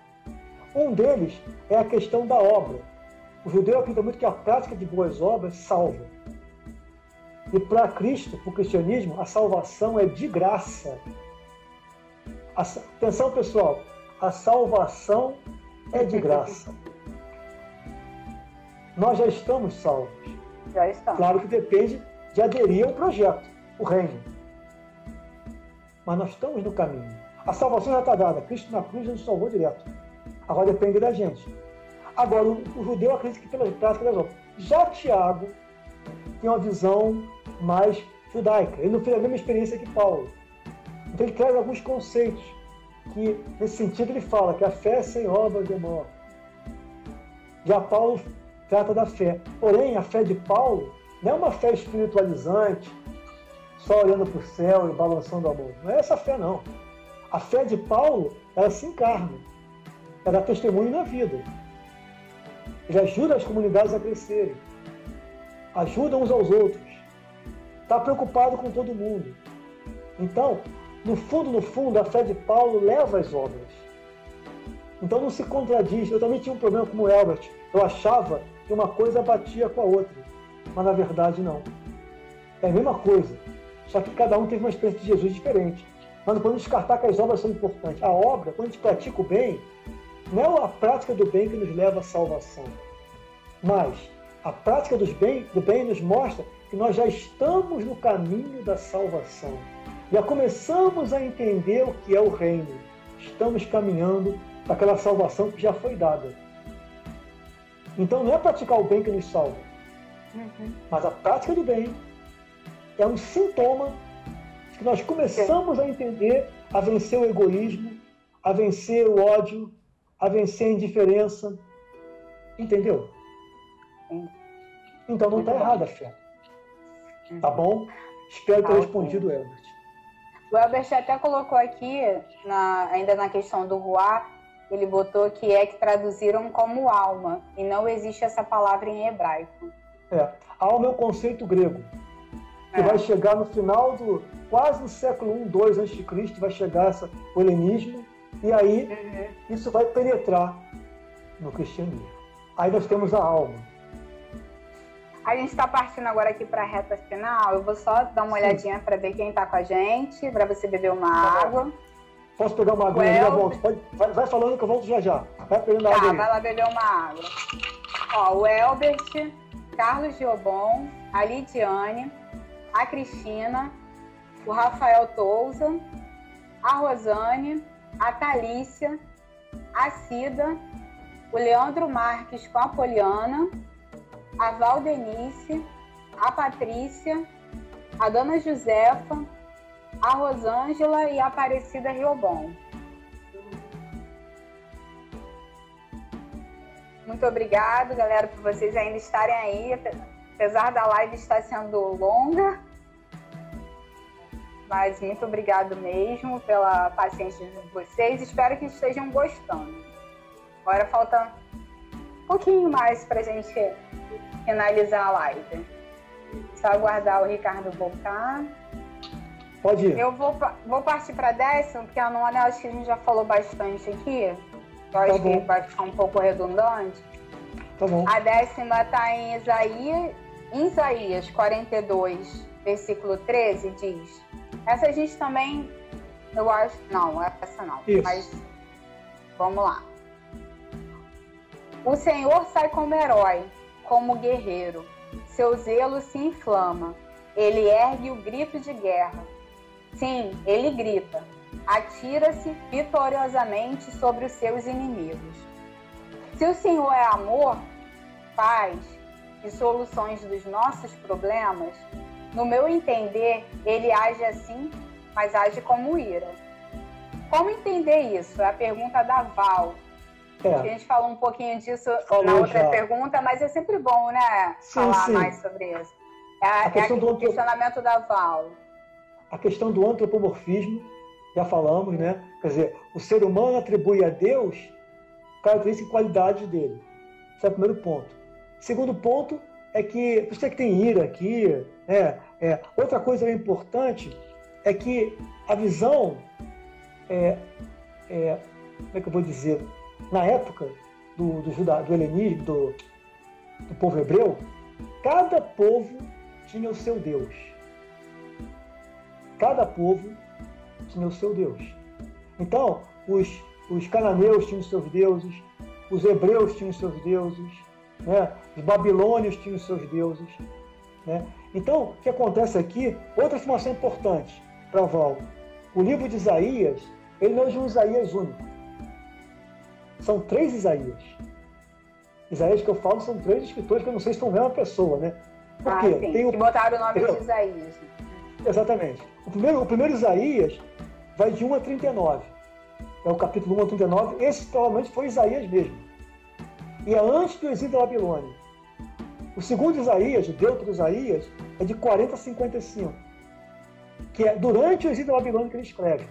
Um deles é a questão da obra. O judeu acredita muito que a prática de boas obras salva. E para Cristo, para o cristianismo, a salvação é de graça. Atenção, pessoal, a salvação é de graça. Nós já estamos salvos. Já estamos. Claro que depende de aderir ao projeto, o reino. Mas nós estamos no caminho. A salvação já está dada. Cristo na cruz já nos salvou direto. Agora depende da gente. Agora, o, o judeu acredita que pelas práticas das obras. Já Tiago tem uma visão mais judaica. Ele não fez a mesma experiência que Paulo. Então ele traz alguns conceitos que, nesse sentido, ele fala que a fé sem obras é morte. Já Paulo trata da fé. Porém, a fé de Paulo não é uma fé espiritualizante, só olhando para o céu e balançando a mão. Não é essa fé, não. A fé de Paulo, ela se encarna. Ela dá testemunho na vida. Ele ajuda as comunidades a crescerem. Ajuda uns aos outros. Está preocupado com todo mundo. Então, no fundo, no fundo, a fé de Paulo leva as obras. Então não se contradiz. Eu também tinha um problema com o Elbert. Eu achava que uma coisa batia com a outra. Mas na verdade não. É a mesma coisa. Só que cada um teve uma experiência de Jesus diferente. Mas não podemos descartar que as obras são importantes. A obra, quando a gente pratica o bem, não é a prática do bem que nos leva à salvação. Mas a prática dos bem, do bem nos mostra que nós já estamos no caminho da salvação. Já começamos a entender o que é o reino. Estamos caminhando para aquela salvação que já foi dada. Então não é praticar o bem que nos salva, uhum. mas a prática do bem é um sintoma de que nós começamos a entender a vencer o egoísmo, a vencer o ódio, a vencer a indiferença. Entendeu? Então não está errada a fé. Tá uhum. bom? Espero ter ah, respondido, Herbert. O Albert até colocou aqui, na, ainda na questão do ruá, ele botou que é que traduziram como alma, e não existe essa palavra em hebraico. É, alma é um conceito grego, que é. vai chegar no final do, quase no século I, 2 a.C., vai chegar essa, o helenismo, e aí uhum. isso vai penetrar no cristianismo. Aí nós temos a alma. A gente está partindo agora aqui para a reta final. Eu vou só dar uma Sim. olhadinha para ver quem está com a gente, para você beber uma tá água. Bom. Posso pegar uma água e já volto? Pode, vai, vai, falando que eu volto já já. Vai pegando tá, água aí. vai lá beber uma água. Ó, o Elbert, Carlos Giobon, a Lidiane, a Cristina, o Rafael Touza, a Rosane, a Thalícia, a Cida, o Leandro Marques com a Poliana, a Valdenice, a Patrícia, a Dona Josefa, a Rosângela e a Aparecida Riobon. Muito obrigado, galera, por vocês ainda estarem aí, apesar da live estar sendo longa. Mas muito obrigado mesmo pela paciência de vocês. Espero que estejam gostando. Agora falta um pouquinho mais para a gente finalizar a live. Só aguardar o Ricardo voltar. Pode ir. Eu vou, vou partir para a décima, porque a nona acho que a gente já falou bastante aqui. Eu tá acho bom. que vai ficar um pouco redundante. Tá bom. A décima está em Isaías, em Isaías 42, versículo 13, diz. Essa a gente também, eu acho. Não, essa não. Isso. Mas vamos lá. O Senhor sai como herói como guerreiro. Seu zelo se inflama. Ele ergue o grito de guerra. Sim, ele grita. Atira-se vitoriosamente sobre os seus inimigos. Se o Senhor é amor, paz e soluções dos nossos problemas, no meu entender, ele age assim, mas age como ira. Como entender isso? É a pergunta da Val. É. A gente falou um pouquinho disso falou na outra já. pergunta, mas é sempre bom, né? Sim, falar sim. mais sobre isso. É, a, é do questionamento da Val. A questão do antropomorfismo, já falamos, né? Quer dizer, o ser humano atribui a Deus características e qualidades dele. Esse é o primeiro ponto. Segundo ponto é que, você que tem ira aqui, é, é, outra coisa importante é que a visão, é, é, como é que eu vou dizer, na época do, do, juda, do helenismo, do, do povo hebreu, cada povo tinha o seu Deus. Cada povo tinha o seu Deus. Então, os, os cananeus tinham seus deuses, os hebreus tinham os seus deuses, né? os babilônios tinham os seus deuses. Né? Então, o que acontece aqui, outra informação importante para Val, o livro de Isaías, ele não é um Isaías único. São três Isaías. Isaías que eu falo são três escritores que eu não sei se são a mesma pessoa, né? Por ah, sim, Tem o... que botaram o nome de Isaías. Exatamente. O primeiro, o primeiro Isaías vai de 1 a 39. É o capítulo 1 a 39. Esse provavelmente foi Isaías mesmo. E é antes do exílio da Babilônia. O segundo Isaías, o Deutero Isaías, é de 40 a 55. Que é durante o exílio da Babilônia que ele escreve.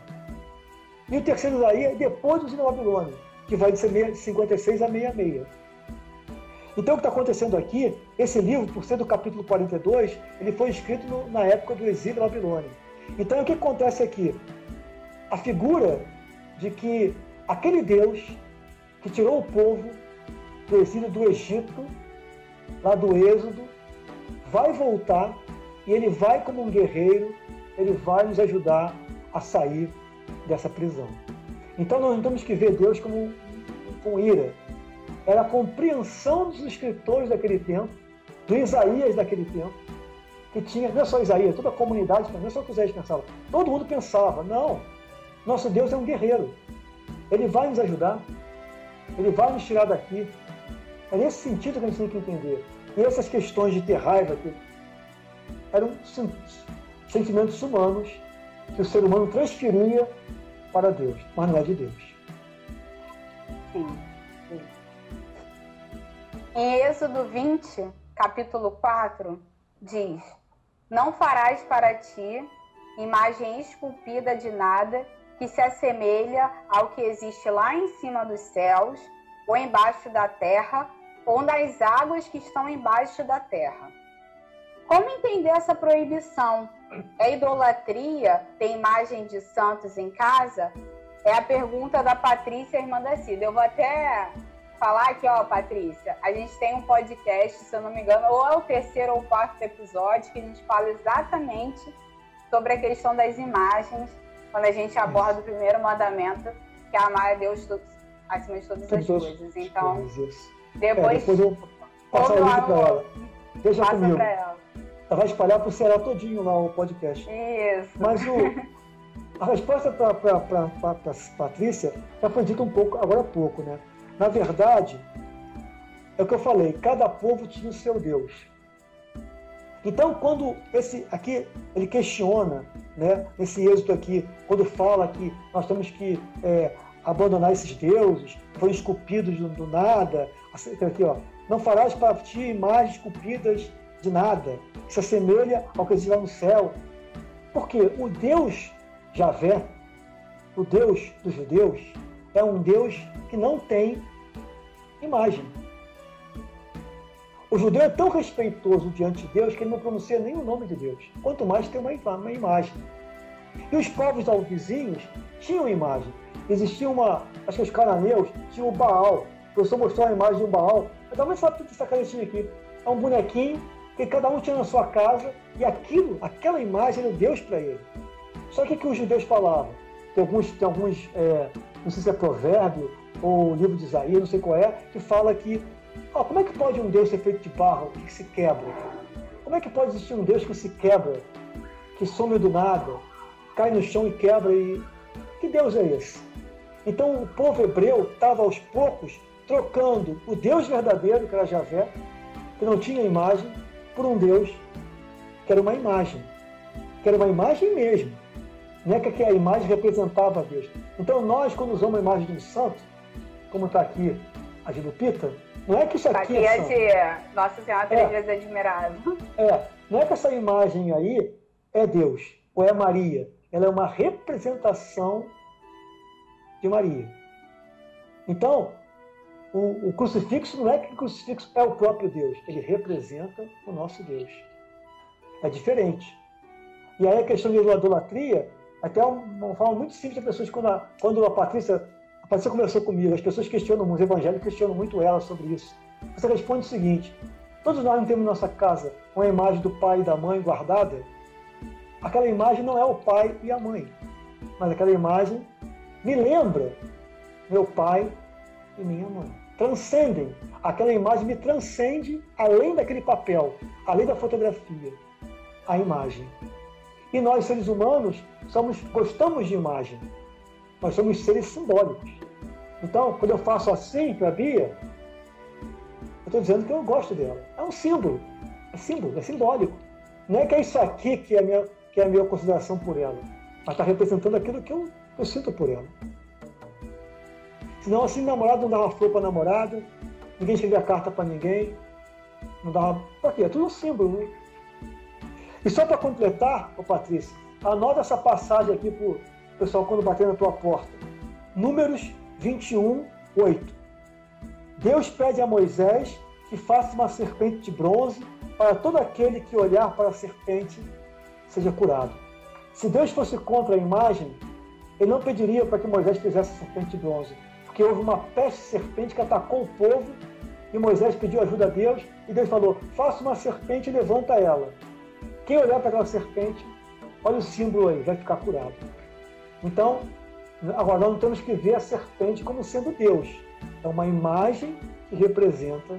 E o terceiro Isaías é depois do exílio da Babilônia, que vai de 56 a 66. Então, o que está acontecendo aqui, esse livro, por ser do capítulo 42, ele foi escrito no, na época do exílio babilônico. Então, o que acontece aqui? A figura de que aquele Deus que tirou o povo do exílio do Egito, lá do Êxodo, vai voltar e ele vai como um guerreiro, ele vai nos ajudar a sair dessa prisão. Então, nós não temos que ver Deus como com ira, era a compreensão dos escritores daquele tempo, do Isaías daquele tempo, que tinha, não é só Isaías, toda a comunidade, não é só o que Isaías pensava, todo mundo pensava, não, nosso Deus é um guerreiro, ele vai nos ajudar, ele vai nos tirar daqui. É nesse sentido que a gente tem que entender. E essas questões de ter raiva que eram sentimentos humanos que o ser humano transferia para Deus, mas não é de Deus. Sim. Em Êxodo 20, capítulo 4, diz: Não farás para ti imagem esculpida de nada que se assemelha ao que existe lá em cima dos céus, ou embaixo da terra, ou nas águas que estão embaixo da terra. Como entender essa proibição? É idolatria ter imagem de santos em casa? É a pergunta da Patrícia, irmã da Cida. Eu vou até falar aqui, ó, Patrícia, a gente tem um podcast, se eu não me engano, ou é o terceiro ou quarto episódio, que a gente fala exatamente sobre a questão das imagens, quando a gente aborda o primeiro mandamento, que é amar a Deus acima de todas as coisas. Então, depois, é, depois eu passo o link para ela. Deixa passa comigo. Ela. ela vai espalhar para o Ceará todinho lá o podcast. Isso. Mas o, a resposta para Patrícia já foi dita um pouco, agora há pouco, né? Na verdade, é o que eu falei, cada povo tinha o seu Deus. Então, quando esse aqui ele questiona, né, esse êxito aqui, quando fala que nós temos que é, abandonar esses deuses, foram esculpidos do, do nada, aqui, ó, não farás para ti imagens esculpidas de nada, que se assemelha ao que existe lá no céu. Porque o Deus Javé, o Deus dos judeus, é um Deus que não tem imagem. O judeu é tão respeitoso diante de Deus que ele não pronuncia nem o nome de Deus, quanto mais tem uma, uma imagem. E os povos vizinhos tinham imagem. Existia uma, acho que os cananeus tinham o Baal. O professor mostrou a imagem de um Baal. Dá uma foto dessa canetinha aqui. É um bonequinho que cada um tinha na sua casa e aquilo, aquela imagem era Deus para ele. Só que o que os judeus falavam? Tem alguns, tem alguns é, não sei se é provérbio ou livro de Isaías, não sei qual é, que fala que ó, como é que pode um Deus ser feito de barro que se quebra? Como é que pode existir um Deus que se quebra, que some do nada, cai no chão e quebra? E que Deus é esse? Então o povo hebreu estava aos poucos trocando o Deus verdadeiro, que era Javé, que não tinha imagem, por um Deus que era uma imagem, que era uma imagem mesmo, não é que a imagem representava a Deus. Então nós, quando usamos a imagem de um santo, como está aqui a de Lupita, não é que isso aqui, aqui é de Nossa Senhora Três é, vezes admirável. É, não é que essa imagem aí é Deus ou é Maria. Ela é uma representação de Maria. Então, o, o, crucifixo não é que o crucifixo é o próprio Deus, ele representa o nosso Deus. É diferente. E aí a questão de idolatria, até uma forma muito simples de pessoas, quando a, quando a Patrícia mas você conversou comigo, as pessoas questionam, os evangélicos questionam muito ela sobre isso. Você responde o seguinte: todos nós não temos em nossa casa uma imagem do pai e da mãe guardada? Aquela imagem não é o pai e a mãe, mas aquela imagem me lembra meu pai e minha mãe. Transcendem. Aquela imagem me transcende além daquele papel, além da fotografia, a imagem. E nós, seres humanos, somos, gostamos de imagem. Nós somos seres simbólicos. Então, quando eu faço assim para a Bia, eu estou dizendo que eu gosto dela. É um símbolo. É símbolo, é simbólico. Não é que é isso aqui que é a minha, que é a minha consideração por ela, mas está representando aquilo que eu, eu sinto por ela. Senão, assim, namorado não dava flor para namorada, ninguém escrevia carta para ninguém, não dava. Por quê? É tudo um símbolo, né? E só para completar, ô Patrícia, anota essa passagem aqui para o pessoal quando bater na tua porta. Números 21, 8. Deus pede a Moisés que faça uma serpente de bronze para todo aquele que olhar para a serpente seja curado. Se Deus fosse contra a imagem, ele não pediria para que Moisés fizesse a serpente de bronze, porque houve uma peste serpente que atacou o povo e Moisés pediu ajuda a Deus e Deus falou: faça uma serpente e levanta ela. Quem olhar para aquela serpente, olha o símbolo aí, vai ficar curado. Então, Agora, nós não temos que ver a serpente como sendo Deus. É uma imagem que representa.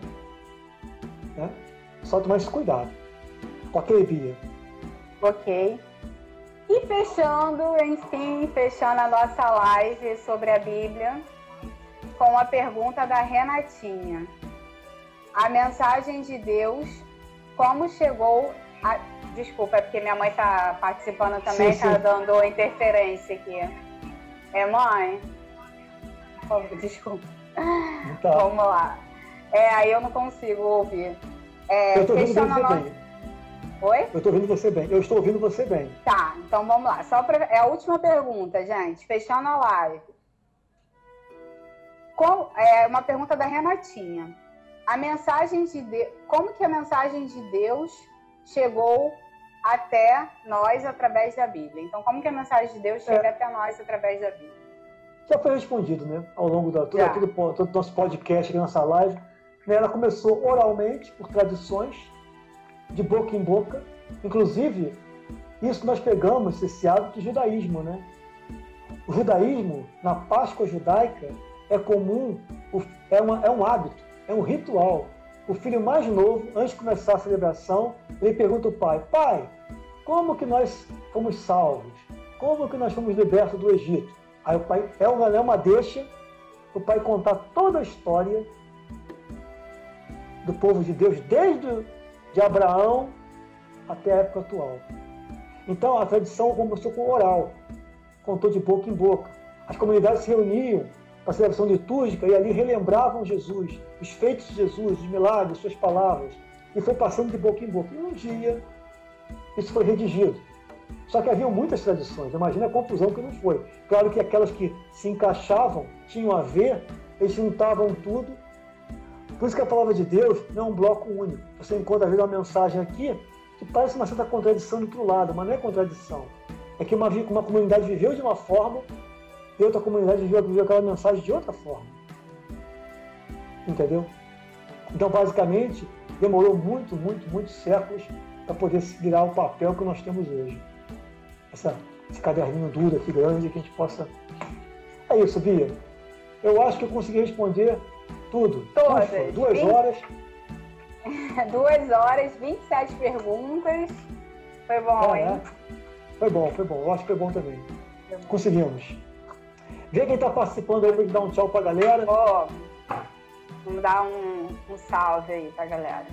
Né? Só tomar esse cuidado. Ok, Bia? Ok. E fechando, enfim, fechando a nossa live sobre a Bíblia, com a pergunta da Renatinha. A mensagem de Deus, como chegou a. Desculpa, é porque minha mãe está participando também, está dando interferência aqui. É, mãe? Desculpa. Tá. Vamos lá. É, aí eu não consigo ouvir. É, eu estou ouvindo você nossa... bem. Oi? Eu estou ouvindo você bem. Eu estou ouvindo você bem. Tá, então vamos lá. Só pra... É a última pergunta, gente. Fechando a live. Com... É uma pergunta da Renatinha. A mensagem de Deus... Como que a mensagem de Deus chegou até nós através da Bíblia. Então, como que a mensagem de Deus chega é. até nós através da Bíblia? Já foi respondido, né? Ao longo da todo, aquele, todo nosso podcast, aqui, nossa live. Né? Ela começou oralmente, por tradições, de boca em boca. Inclusive, isso nós pegamos, esse hábito do judaísmo, né? O judaísmo, na Páscoa judaica, é comum, é, uma, é um hábito, é um ritual o filho mais novo, antes de começar a celebração, ele pergunta ao pai: Pai, como que nós fomos salvos? Como que nós fomos libertos do Egito? Aí o pai é uma, é uma deixa o pai contar toda a história do povo de Deus, desde de Abraão até a época atual. Então a tradição começou com oral, contou de boca em boca. As comunidades se reuniam a celebração litúrgica e ali relembravam Jesus, os feitos de Jesus, os milagres, suas palavras. E foi passando de boca em boca. E um dia isso foi redigido. Só que havia muitas tradições, imagina a confusão que não foi. Claro que aquelas que se encaixavam, tinham a ver, eles juntavam tudo. Por isso que a palavra de Deus não é um bloco único. Você encontra às vezes uma mensagem aqui que parece uma certa contradição do outro lado, mas não é contradição. É que uma, uma comunidade viveu de uma forma e outra comunidade viveu aquela mensagem de outra forma. Entendeu? Então, basicamente, demorou muito, muito, muitos séculos para poder se virar o papel que nós temos hoje. Essa, esse caderninho duro aqui, grande, que a gente possa. É isso, Bia. Eu acho que eu consegui responder tudo. Todas. Duas 20... horas. Duas horas, 27 perguntas. Foi bom, é, hein? É. Foi bom, foi bom. Eu acho que foi bom também. Conseguimos. Vê quem está participando aí para dar um tchau para a galera. Ó, oh, vamos dar um, um salve aí para a galera.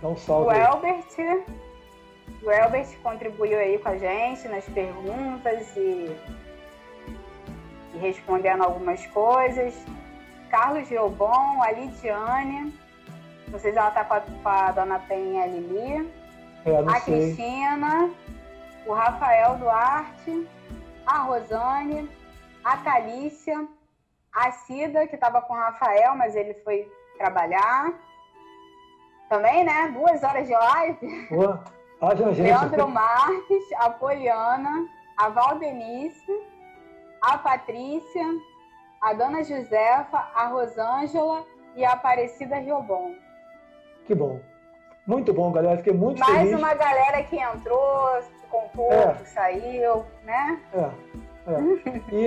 Dá um salve. O Elbert, o Elbert contribuiu aí com a gente nas perguntas e, e respondendo algumas coisas. Carlos Riobon, a Lidiane. Não sei se ela tá com a, com a dona Penha Lili. É, a sei. Cristina, o Rafael Duarte, a Rosane, a Calícia, a Cida, que estava com o Rafael, mas ele foi trabalhar. Também, né? Duas horas de live. Boa. Ah, gente. Leandro Marques, a Poliana, a Valdenice, a Patrícia, a Dona Josefa, a Rosângela e a Aparecida Riobon. Que bom. Muito bom, galera. Fiquei muito Mais feliz. Mais uma galera que entrou, pouco, é. saiu, né? É. é. e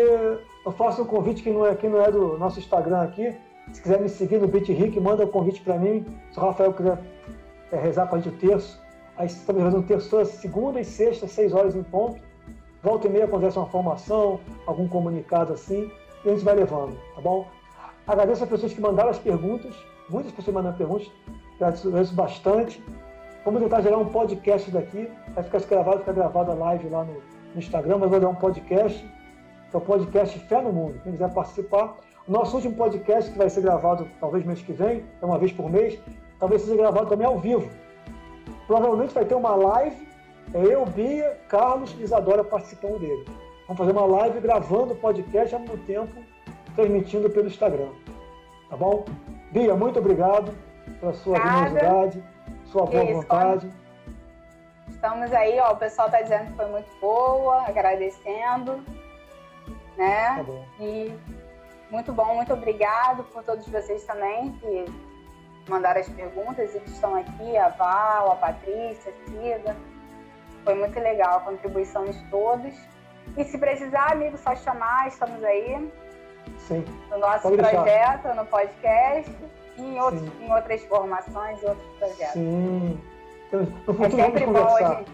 eu faço um convite que não, é, que não é do nosso Instagram aqui. Se quiser me seguir no BitRick, manda um convite para mim. Se o Rafael quiser é, rezar com a gente o terço, aí estamos fazendo um terço toda segunda e sexta, seis horas em ponto. Volta e meia acontece uma formação, algum comunicado assim, e a gente vai levando, tá bom? Agradeço as pessoas que mandaram as perguntas, muitas pessoas mandaram perguntas, agradeço bastante. Vamos tentar gerar um podcast daqui, vai ficar gravado, fica gravado a live lá no, no Instagram, mas vou dar um podcast, que é o podcast Fé no Mundo. Quem quiser participar, o nosso último podcast, que vai ser gravado talvez mês que vem, é uma vez por mês, talvez seja gravado também ao vivo. Provavelmente vai ter uma live, é eu, Bia, Carlos e Isadora participando dele. Vamos fazer uma live gravando o podcast ao mesmo tempo, transmitindo pelo Instagram. Tá bom? Bia, muito obrigado pela sua generosidade, sua boa Isso, vontade. Estamos aí, ó, o pessoal está dizendo que foi muito boa, agradecendo, né? Tá bom. E muito bom, muito obrigado por todos vocês também que mandaram as perguntas e que estão aqui, a Val, a Patrícia, a Cida. Foi muito legal a contribuição de todos. E se precisar, amigo, só chamar, estamos aí. Sim. No nosso Pode projeto, deixar. no podcast e em, outros, em outras formações e outros projetos. Sim. Então, é sempre bom a gente,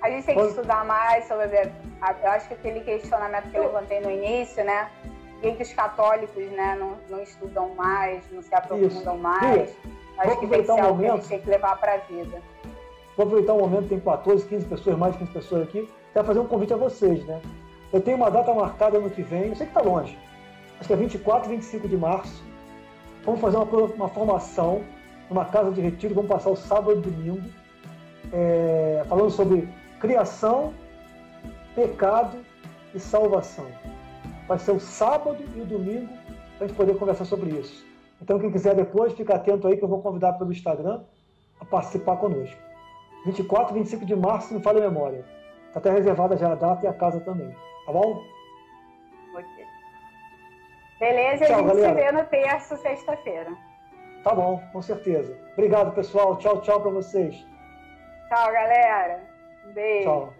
a gente tem que Pode... estudar mais sobre. Eu acho que aquele questionamento que eu levantei no início, né? Por que os católicos né, não, não estudam mais, não se aprofundam Isso. mais? Isso. Acho que tem que ser um algo momento. que a gente tem que levar para a vida. Vou aproveitar o momento, tem 14, 15 pessoas, mais de 15 pessoas aqui, para fazer um convite a vocês, né? Eu tenho uma data marcada no que vem, eu sei que está longe, acho que é 24 e 25 de março. Vamos fazer uma, uma formação numa casa de retiro, vamos passar o sábado e domingo, é, falando sobre criação, pecado e salvação. Vai ser o sábado e o domingo para a gente poder conversar sobre isso. Então, quem quiser depois, fica atento aí que eu vou convidar pelo Instagram a participar conosco. 24 e 25 de março, não falha a memória. Está até reservada já a data e a casa também. Tá bom? Beleza, Tchau, a gente galera. se vê no terço, sexta-feira. Tá bom, com certeza. Obrigado, pessoal. Tchau, tchau para vocês. Tchau, galera. Beijo. Tchau.